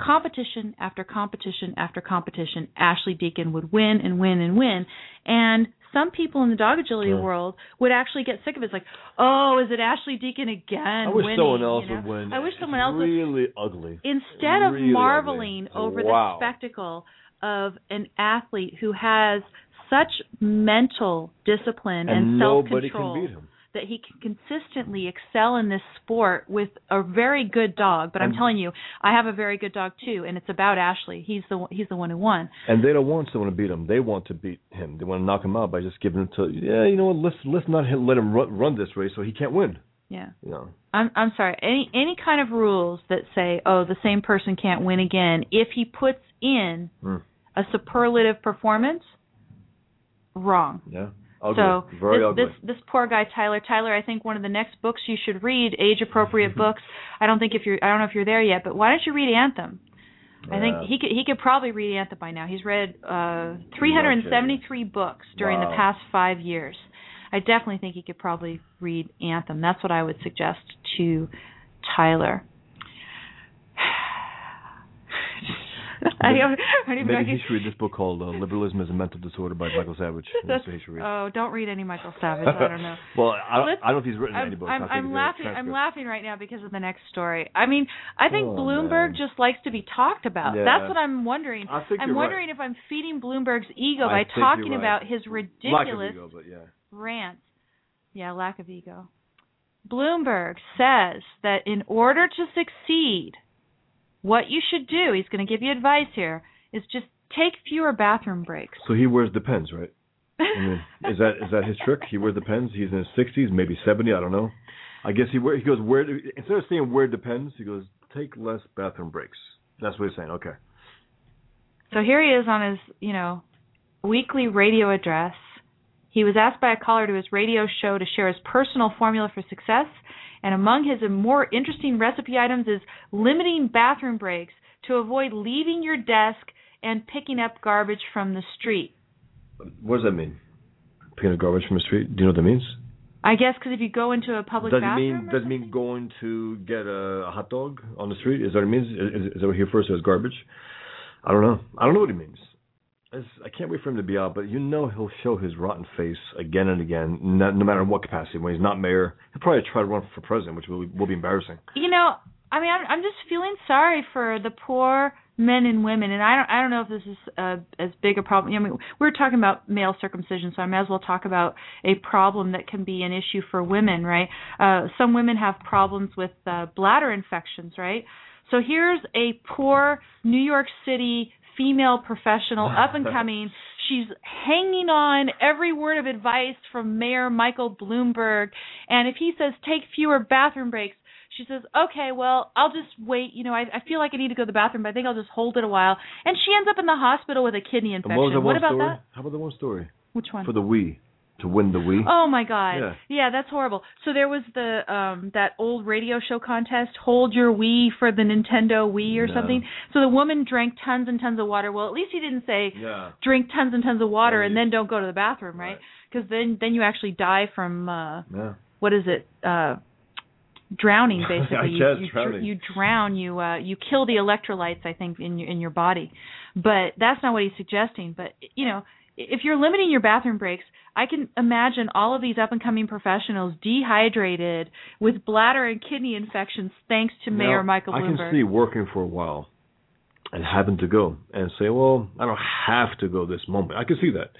S1: competition after competition after competition, Ashley Deacon would win and win and win. And some people in the dog agility
S2: Yeah.
S1: world would actually get sick of it. It's like, oh, is it Ashley Deacon again?
S2: I wish
S1: winning,
S2: someone else
S1: you know?
S2: would win.
S1: I wish
S2: It's
S1: someone else would.
S2: really ugly.
S1: Instead of marveling
S2: ugly.
S1: over
S2: Wow.
S1: the spectacle of an athlete who has such mental discipline and,
S2: and nobody
S1: self-control
S2: can beat him.
S1: That he can consistently excel in this sport with a very good dog. But I'm
S2: And-
S1: telling you, I have a very good dog too, and it's about Ashley. He's the one- he's the one who won.
S2: And they don't want someone to beat him. They want to beat him. They want to knock him out by just giving him to. Yeah, you know what? Let's let's not let him run, run this race so he can't win.
S1: Yeah.
S2: You know.
S1: I'm I'm sorry. Any any kind of rules that say, oh, the same person can't win again if he puts in
S2: Hmm.
S1: a superlative performance, wrong.
S2: Yeah. Ugly.
S1: So
S2: Very
S1: this,
S2: ugly.
S1: this this poor guy Tyler Tyler, I think one of the next books you should read, age appropriate books. I don't think if you're I don't know if you're there yet, but why don't you read Anthem? I think he could he could probably read Anthem by now. He's read uh 373 books during the past 5 years. I definitely think he could probably read Anthem. That's what I would suggest to Tyler. I don't, I don't even know
S2: Maybe he should read this book called uh, "Liberalism is a Mental Disorder" by Michael Savage. That's what he should read.
S1: Oh, don't read any Michael Savage. I don't know.
S2: well, I don't, I don't know if he's written
S1: I'm,
S2: any books.
S1: I'm, I'm laughing. I'm laughing right now because of the next story. I mean, I think
S2: Oh,
S1: Bloomberg
S2: man.
S1: just likes to be talked about.
S2: Yeah.
S1: That's what I'm wondering.
S2: I think
S1: I'm wondering if I'm feeding Bloomberg's ego
S2: I
S1: by talking
S2: right.
S1: about his ridiculous
S2: ego, yeah.
S1: rants. Yeah, lack of ego. Bloomberg says that in order to succeed, what you should do, he's going to give you advice here, is just take fewer bathroom breaks.
S2: So he wears Depends, right? I mean, is that is that his trick? He wears Depends. He's in his sixties, maybe seventy. I don't know. I guess he wear, he goes where instead of saying where Depends, he goes take less bathroom breaks. That's what he's saying. Okay.
S1: So here he is on his, you know, weekly radio address. He was asked by a caller to his radio show to share his personal formula for success, and among his more interesting recipe items is limiting bathroom breaks to avoid leaving your desk and picking up garbage from the street.
S2: What does that mean? Picking up garbage from the street. Do you know what that means?
S1: I guess because if you go into a public
S2: does it mean does it mean going to get a, a hot dog on the street? Is that what it means? Is, is that what he refers to as garbage? I don't know. I don't know what he means. It's, I can't wait for him to be out, but you know he'll show his rotten face again and again, no, no matter what capacity. When he's not mayor, he'll probably try to run for president, which will, be- will be embarrassing.
S1: you know, I mean, I'm, I'm just feeling sorry for the poor men and women, and I don't, I don't know if this is uh, as big a problem. I mean, we we're talking about male circumcision, so I may as well talk about a problem that can be an issue for women, right? Uh, some women have problems with uh, bladder infections, right? So here's a poor New York City female professional, ah. up and coming. She's hanging on every word of advice from Mayor Michael Bloomberg. And if he says take fewer bathroom breaks, she says, okay, well, I'll just wait. You know, I, I feel like I need to go to the bathroom, but I think I'll just hold it a while. And she ends up in the hospital with a kidney infection.
S2: what one
S1: about
S2: story?
S1: that?
S2: How about the one story
S1: Which one?
S2: for the Wii to win the Wii?
S1: Oh my god.
S2: Yeah. yeah.
S1: that's horrible. So there was the um that old radio show contest, Hold Your Wii for the Nintendo Wii or
S2: No.
S1: something. So the woman drank tons and tons of water. Well, at least he didn't say
S2: Yeah.
S1: drink tons and tons of water and then don't go to the bathroom, right?
S2: Right.
S1: Because then then you actually die from uh what is it? Uh drowning basically. You, you,
S2: drowning.
S1: you drown, you uh you kill the electrolytes I think in your in your body. But that's not what he's suggesting, but you know, if you're limiting your bathroom breaks, I can imagine all of these up and coming professionals dehydrated with bladder and kidney infections thanks to Mayor Michael
S2: I
S1: Bloomberg.
S2: I can see working for a while and having to go and say, well, I don't have to go this moment. I can see that.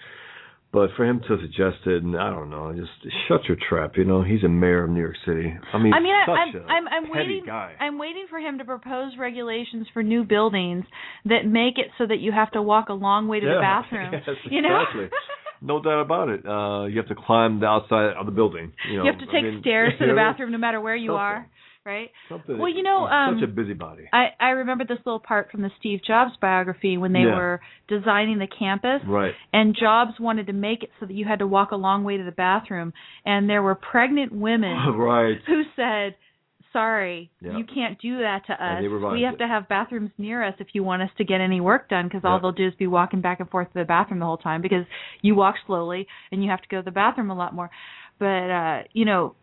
S2: But for him to suggest it, and I don't know, just shut your trap. You know, he's a mayor of New York City. I mean,
S1: I mean, I,
S2: such
S1: I'm
S2: a
S1: I'm I'm waiting.
S2: guy.
S1: I'm waiting for him to propose regulations for new buildings that make it so that you have to walk a long way to the bathroom.
S2: yes,
S1: you know,
S2: exactly. No doubt about it. Uh, you have to climb the outside of the building. You, know,
S1: you have to
S2: I
S1: take
S2: mean,
S1: stairs to the bathroom no matter where you
S2: something.
S1: are, right?
S2: Something.
S1: Well, you know,
S2: he's such
S1: um,
S2: a busybody.
S1: I I remember this little part from the Steve Jobs biography when they
S2: Yeah.
S1: were designing the campus.
S2: Right.
S1: And Jobs wanted to make it so that you had to walk a long way to the bathroom, and there were pregnant women
S2: right.
S1: who said, "Sorry,
S2: Yeah.
S1: you can't do that to us.
S2: And they revised
S1: We have
S2: it.
S1: to have bathrooms near us if you want us to get any work done, because all they'll do is be walking back and forth to the bathroom the whole time because you walk slowly and you have to go to the bathroom a lot more." But uh, you know,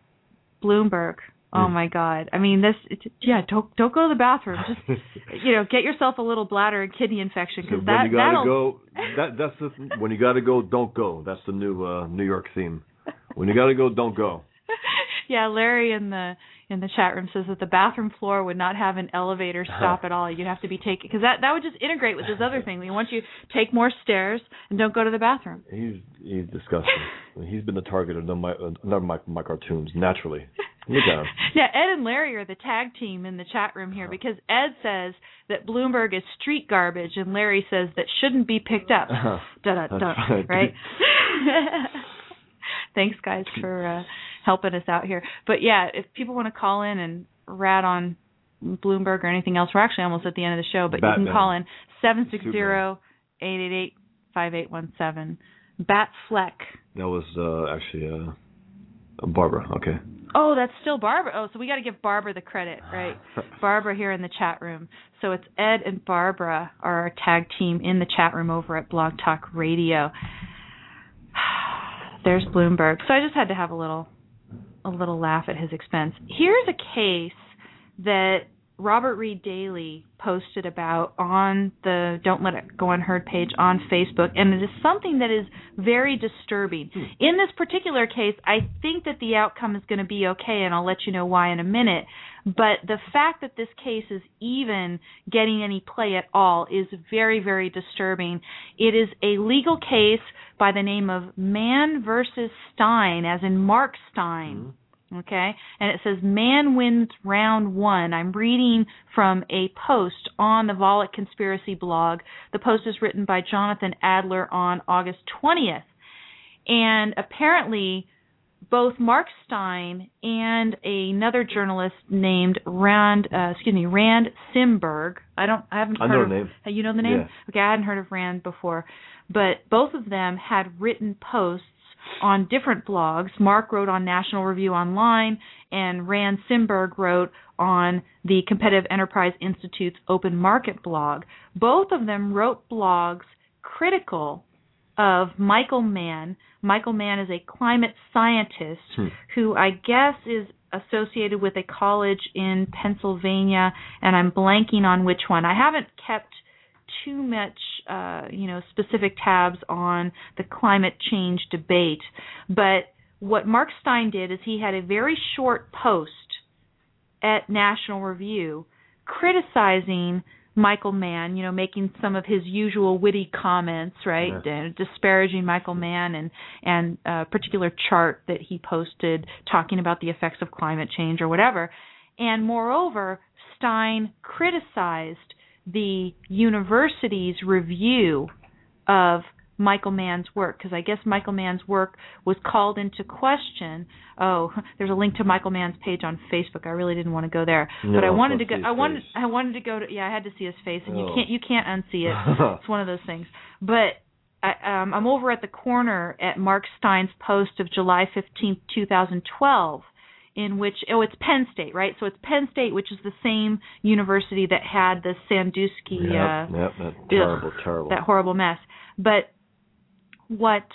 S1: Bloomberg. Oh
S2: Mm.
S1: my God! I mean, this. It, yeah, don't don't go to the bathroom. Just you know, get yourself a little bladder and kidney infection because
S2: when
S1: that
S2: you gotta
S1: that'll
S2: go, that that's the when you gotta go, don't go. That's the new uh, New York theme. When you gotta go, don't go.
S1: yeah, Larry in the in the chat room says that the bathroom floor would not have an elevator stop at all. You'd have to be taking because that that would just integrate with this other thing. We want you to take more stairs and don't go to the bathroom.
S2: He's he's disgusting. he's been the target of my another my my cartoons naturally. Look at him.
S1: Yeah, Ed and Larry are the tag team in the chat room here because Ed says that Bloomberg is street garbage and Larry says that shouldn't be picked up. Da da
S2: That's
S1: da.
S2: right.
S1: Right. Thanks, guys, for uh, helping us out here. But yeah, if people want to call in and rat on Bloomberg or anything else, we're actually almost at the end of the show. But you can call in seven six zero eight eight eight five eight one seven. Bat Fleck.
S2: That was uh, actually uh, Barbara. Okay.
S1: Oh, that's still Barbara. Oh, so we got to give Barbara the credit, right? Barbara here in the chat room. So it's Ed and Barbara are our tag team in the chat room over at Blog Talk Radio. there's Bloomberg. So I just had to have a little a little laugh at his expense. Here's a case that Robert Reed Daly posted about on the Don't Let It Go Unheard page on Facebook, and it is something that is very disturbing. Hmm. In this particular case, I think that the outcome is going to be okay, and I'll let you know why in a minute. But the fact that this case is even getting any play at all is very, very disturbing. It is a legal case by the name of Mann versus Steyn, as in Mark Steyn. Mm-hmm Okay? And it says Mann wins round one. I'm reading from a post on the Volokh Conspiracy blog. The post is written by Jonathan Adler on August 20th. And apparently, both Mark Steyn and another journalist named Rand, uh, excuse me, Rand Simberg. I don't, I haven't
S2: I
S1: heard
S2: know
S1: of,
S2: the name.
S1: You know the name?
S2: Yeah.
S1: Okay, I hadn't heard of Rand before, but both of them had written posts on different blogs. Mark wrote on National Review Online, and Rand Simberg wrote on the Competitive Enterprise Institute's Open Market blog. Both of them wrote blogs critical of Michael Mann. Michael Mann is a climate scientist
S2: hmm.
S1: who I guess is associated with a college in Pennsylvania, and I'm blanking on which one. I haven't kept too much, uh, you know, specific tabs on the climate change debate. But what Mark Steyn did is he had a very short post at National Review criticizing Michael Mann, you know, making some of his usual witty comments, right,
S2: yeah.
S1: disparaging Michael Mann and and a particular chart that he posted talking about the effects of climate change or whatever. And moreover, Steyn criticized the university's review of Michael Mann's work because I guess Michael Mann's work was called into question. Oh, there's a link to Michael Mann's page on Facebook. I really didn't want to go there,
S2: no,
S1: but I wanted to go. I wanted
S2: face.
S1: I wanted to go to yeah. I had to see his face, and
S2: oh.
S1: you can't you can't unsee it. it's one of those things. But I, um, I'm over at the corner at Mark Steyn's post of July 15th, 2012 in which oh it's Penn State right? So it's Penn State which is the same university that had the Sandusky
S2: yep,
S1: uh
S2: yep, that terrible
S1: ugh,
S2: terrible.
S1: that horrible mess. But what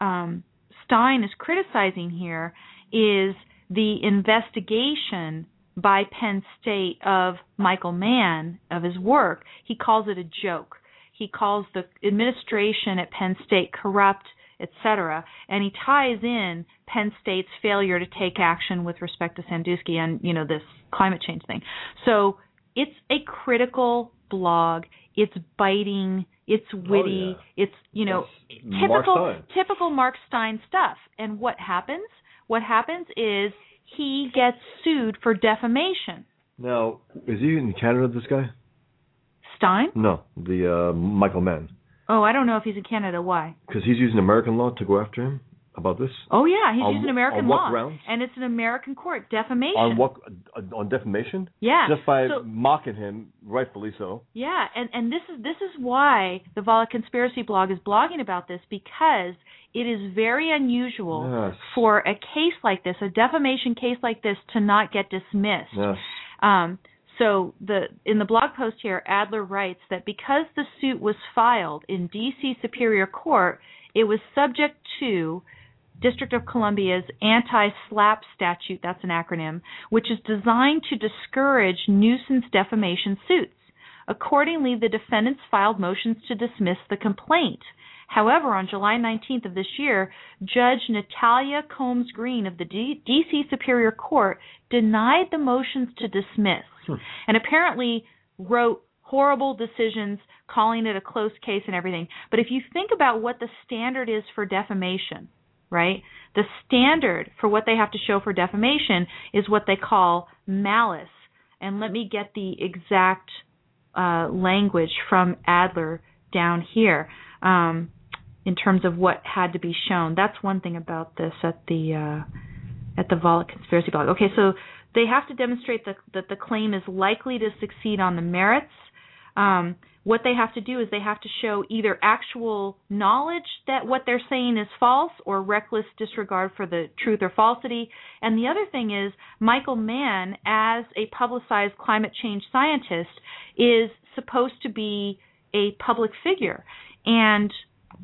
S1: um Steyn is criticizing here is the investigation by Penn State of Michael Mann of his work. He calls it a joke. He calls the administration at Penn State corrupt etc. And he ties in Penn State's failure to take action with respect to Sandusky and you know this climate change thing. So it's a critical blog. It's biting. It's witty.
S2: Oh, yeah.
S1: It's you know
S2: That's
S1: typical
S2: Mark
S1: typical Mark Steyn stuff. And what happens? What happens is he gets sued for defamation.
S2: Now, is he in Canada? This guy?
S1: Steyn?
S2: No, the uh, Michael Mann.
S1: Oh, I don't know if he's in Canada. Why?
S2: Because he's using American law to go after him about this.
S1: Oh yeah, he's
S2: On
S1: using American law,
S2: grounds?
S1: and it's an American court defamation.
S2: On what? On defamation?
S1: Yeah.
S2: Just by
S1: So-
S2: mocking him, rightfully so.
S1: Yeah, and and this is this is why the Volokh Conspiracy blog is blogging about this because it is very unusual
S2: Yes.
S1: for a case like this, a defamation case like this, to not get dismissed.
S2: Yes.
S1: Um, so the in the blog post here, Adler writes that because the suit was filed in D.C. Superior Court, it was subject to District of Columbia's anti-SLAPP statute, that's an acronym, which is designed to discourage nuisance defamation suits. Accordingly, the defendants filed motions to dismiss the complaint. However, on July 19th of this year, Judge Natalia Combs Greene of the D- D.C. Superior Court denied the motions to dismiss
S2: Hmm.
S1: and apparently wrote horrible decisions calling it a close case and everything. But if you think about what the standard is for defamation, right? The standard for what they have to show for defamation is what they call malice. And let me get the exact uh, language from Adler down here um, in terms of what had to be shown. That's one thing about this at the uh, at the Volokh conspiracy blog. Okay, so they have to demonstrate that, that the claim is likely to succeed on the merits. Um, what they have to do is they have to show either actual knowledge that what they're saying is false or reckless disregard for the truth or falsity. And the other thing is, Michael Mann, as a publicized climate change scientist, is supposed to be a public figure. And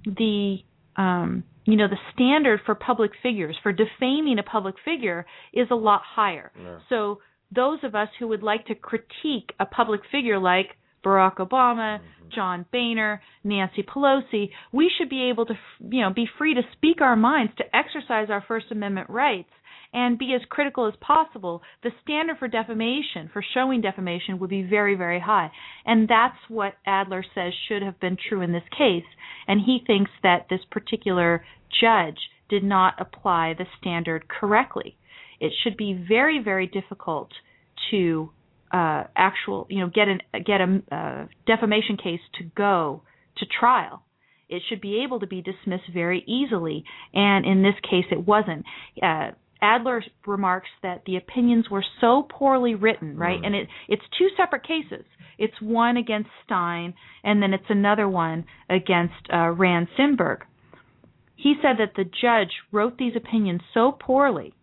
S1: the um, you know the standard for public figures for defaming a public figure is a lot higher.
S2: Yeah.
S1: So those of us who would like to critique a public figure like Barack Obama,
S2: Mm-hmm.
S1: John Boehner, Nancy Pelosi, we should be able to, you know, be free to speak our minds, to exercise our First Amendment rights, and be as critical as possible. The standard for defamation, for showing defamation, would be very, very high, and that's what Adler says should have been true in this case. And he thinks that this particular judge did not apply the standard correctly. It should be very, very difficult to uh, actual, you know, get an get a uh, defamation case to go to trial. It should be able to be dismissed very easily, and in this case, it wasn't. Uh, Adler remarks that the opinions were so poorly written, right? And it it's two separate cases. It's one against Steyn, and then it's another one against uh, Rand Simberg. He said that the judge wrote these opinions so poorly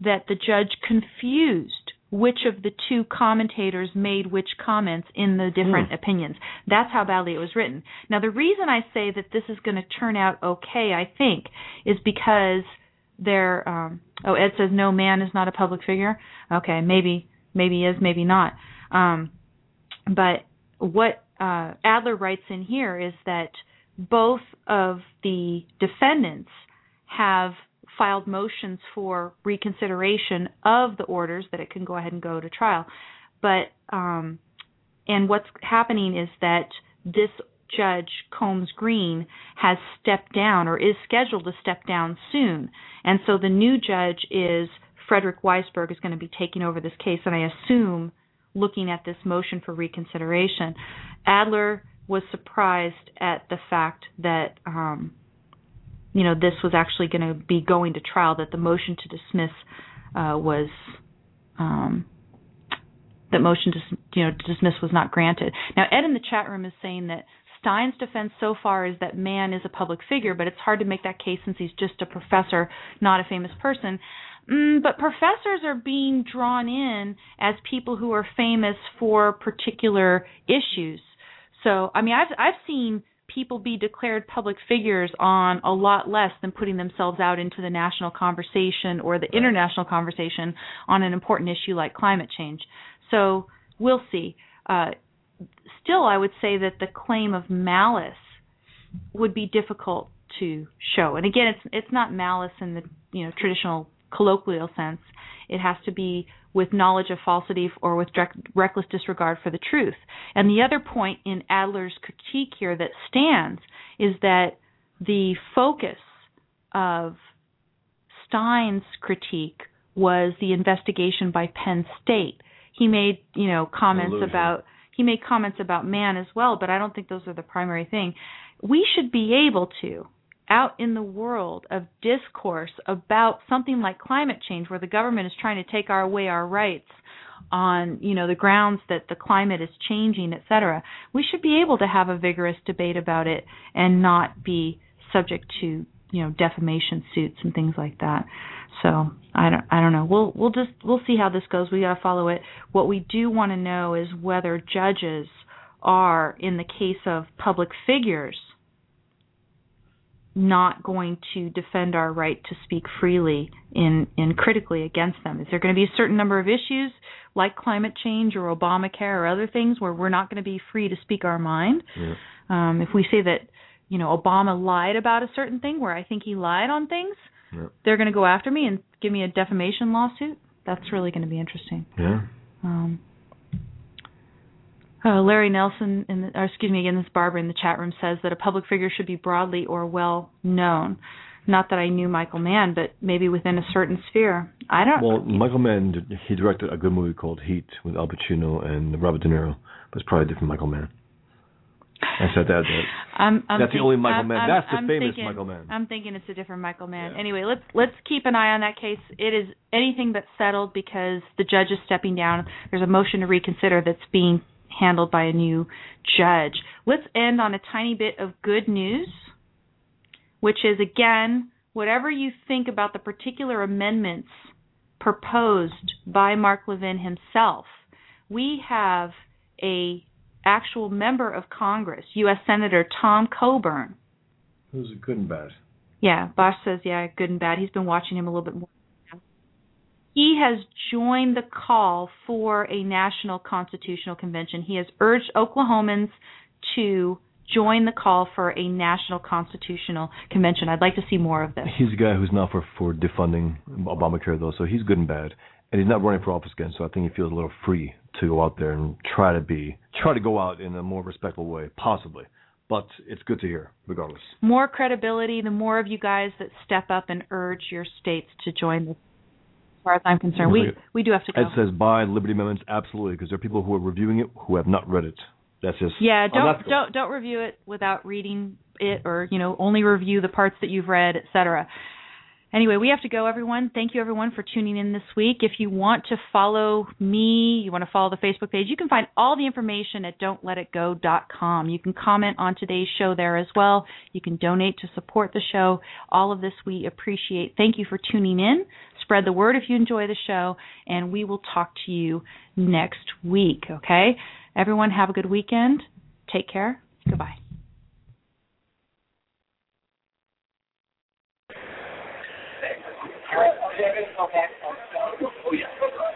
S1: that the judge confused which of the two commentators made which comments in the different
S2: Hmm.
S1: opinions. That's how badly it was written. Now, the reason I say that this is going to turn out okay, I think, is because there. Um, oh, Ed says no Mann is not a public figure. Okay, maybe maybe he is, maybe not. Um, but what uh, Adler writes in here is that both of the defendants have filed motions for reconsideration of the orders that it can go ahead and go to trial. But um, and what's happening is that this judge Combs Greene has stepped down or is scheduled to step down soon, and so the new judge is Frederick Weisberg is going to be taking over this case, and I assume looking at this motion for reconsideration. Adler was surprised at the fact that um, you know this was actually going to be going to trial. That the motion to dismiss uh, was um, that motion to you know to dismiss was not granted. Now Ed in the chat room is saying that Steyn's defense so far is that Mann is a public figure, but it's hard to make that case since he's just a professor, not a famous person. Mm, but professors are being drawn in as people who are famous for particular issues. So, I mean, I've I've seen people be declared public figures on a lot less than putting themselves out into the national conversation or the international conversation on an important issue like climate change. So, we'll see. Uh, still, I would say that the claim of malice would be difficult to show. And again, it's it's not malice in the you know traditional colloquial sense. It has to be with knowledge of falsity or with direct, reckless disregard for the truth. And the other point in Adler's critique here that stands is that the focus of Steyn's critique was the investigation by Penn State. He made, you know, comments
S2: Illusion.
S1: about he made comments about Mann as well, but I don't think those are the primary thing. We should be able to out in the world of discourse about something like climate change where the government is trying to take our away our rights on you know the grounds that the climate is changing etc we should be able to have a vigorous debate about it and not be subject to you know defamation suits and things like that. So i don't i don't know. We'll we'll just we'll see how this goes. We got to follow it. What we do want to know is whether judges are in the case of public figures not going to defend our right to speak freely in in critically against them? Is there going to be a certain number of issues like climate change or Obamacare or other things where we're not going to be free to speak our mind?
S2: Yeah.
S1: Um, if we say that you know Obama lied about a certain thing where I think he lied on things,
S2: Yeah.
S1: they're going to go after me and give me a defamation lawsuit. That's really going to be interesting.
S2: Yeah.
S1: Um, uh, Larry Nelson, in the, or excuse me, again, this Barbara in the chat room says that a public figure should be broadly or well known. Not that I knew Michael Mann, but maybe within a certain sphere. I don't.
S2: Well, Michael Mann, he directed a good movie called Heat with Al Pacino and Robert De Niro, but it's probably a different Michael Mann. I said that. that
S1: I'm, I'm
S2: That's the only Michael
S1: I'm-
S2: Mann. That's the famous
S1: thinking-
S2: Michael Mann.
S1: I'm thinking it's a different Michael Mann.
S2: Yeah.
S1: Anyway, let's let's keep an eye on that case. It is anything but settled because the judge is stepping down. There's a motion to reconsider that's being handled by a new judge. Let's end on a tiny bit of good news, which is again, whatever you think about the particular amendments proposed by Mark Levin himself, we have a actual member of Congress, U.S. Senator Tom Coburn,
S2: who's a good and bad?
S1: Yeah, Bosch says yeah, good and bad. He's been watching him a little bit more. He has joined the call for a national constitutional convention. He has urged Oklahomans to join the call for a national constitutional convention. I'd like to see more of this.
S2: He's a guy who's now for for defunding Obamacare though, so he's good and bad. And he's not running for office again, so I think he feels a little free to go out there and try to be try to go out in a more respectful way, possibly. But it's good to hear, regardless.
S1: More credibility, the more of you guys that step up and urge your states to join as far as I'm concerned. We we do have to go.
S2: It says buy Liberty Amendments absolutely because there are people who are reviewing it who have not read it. That's just
S1: yeah. Don't don't don't review it without reading it, or you know only review the parts that you've read, etc. Anyway, we have to go, everyone. Thank you, everyone, for tuning in this week. If you want to follow me, you want to follow the Facebook page, you can find all the information at don'tletitgo.com. You can comment on today's show there as well. You can donate to support the show. All of this we appreciate. Thank you for tuning in. Spread the word if you enjoy the show, and we will talk to you next week, okay? Everyone, have a good weekend. Take care. Goodbye. Oh, yeah.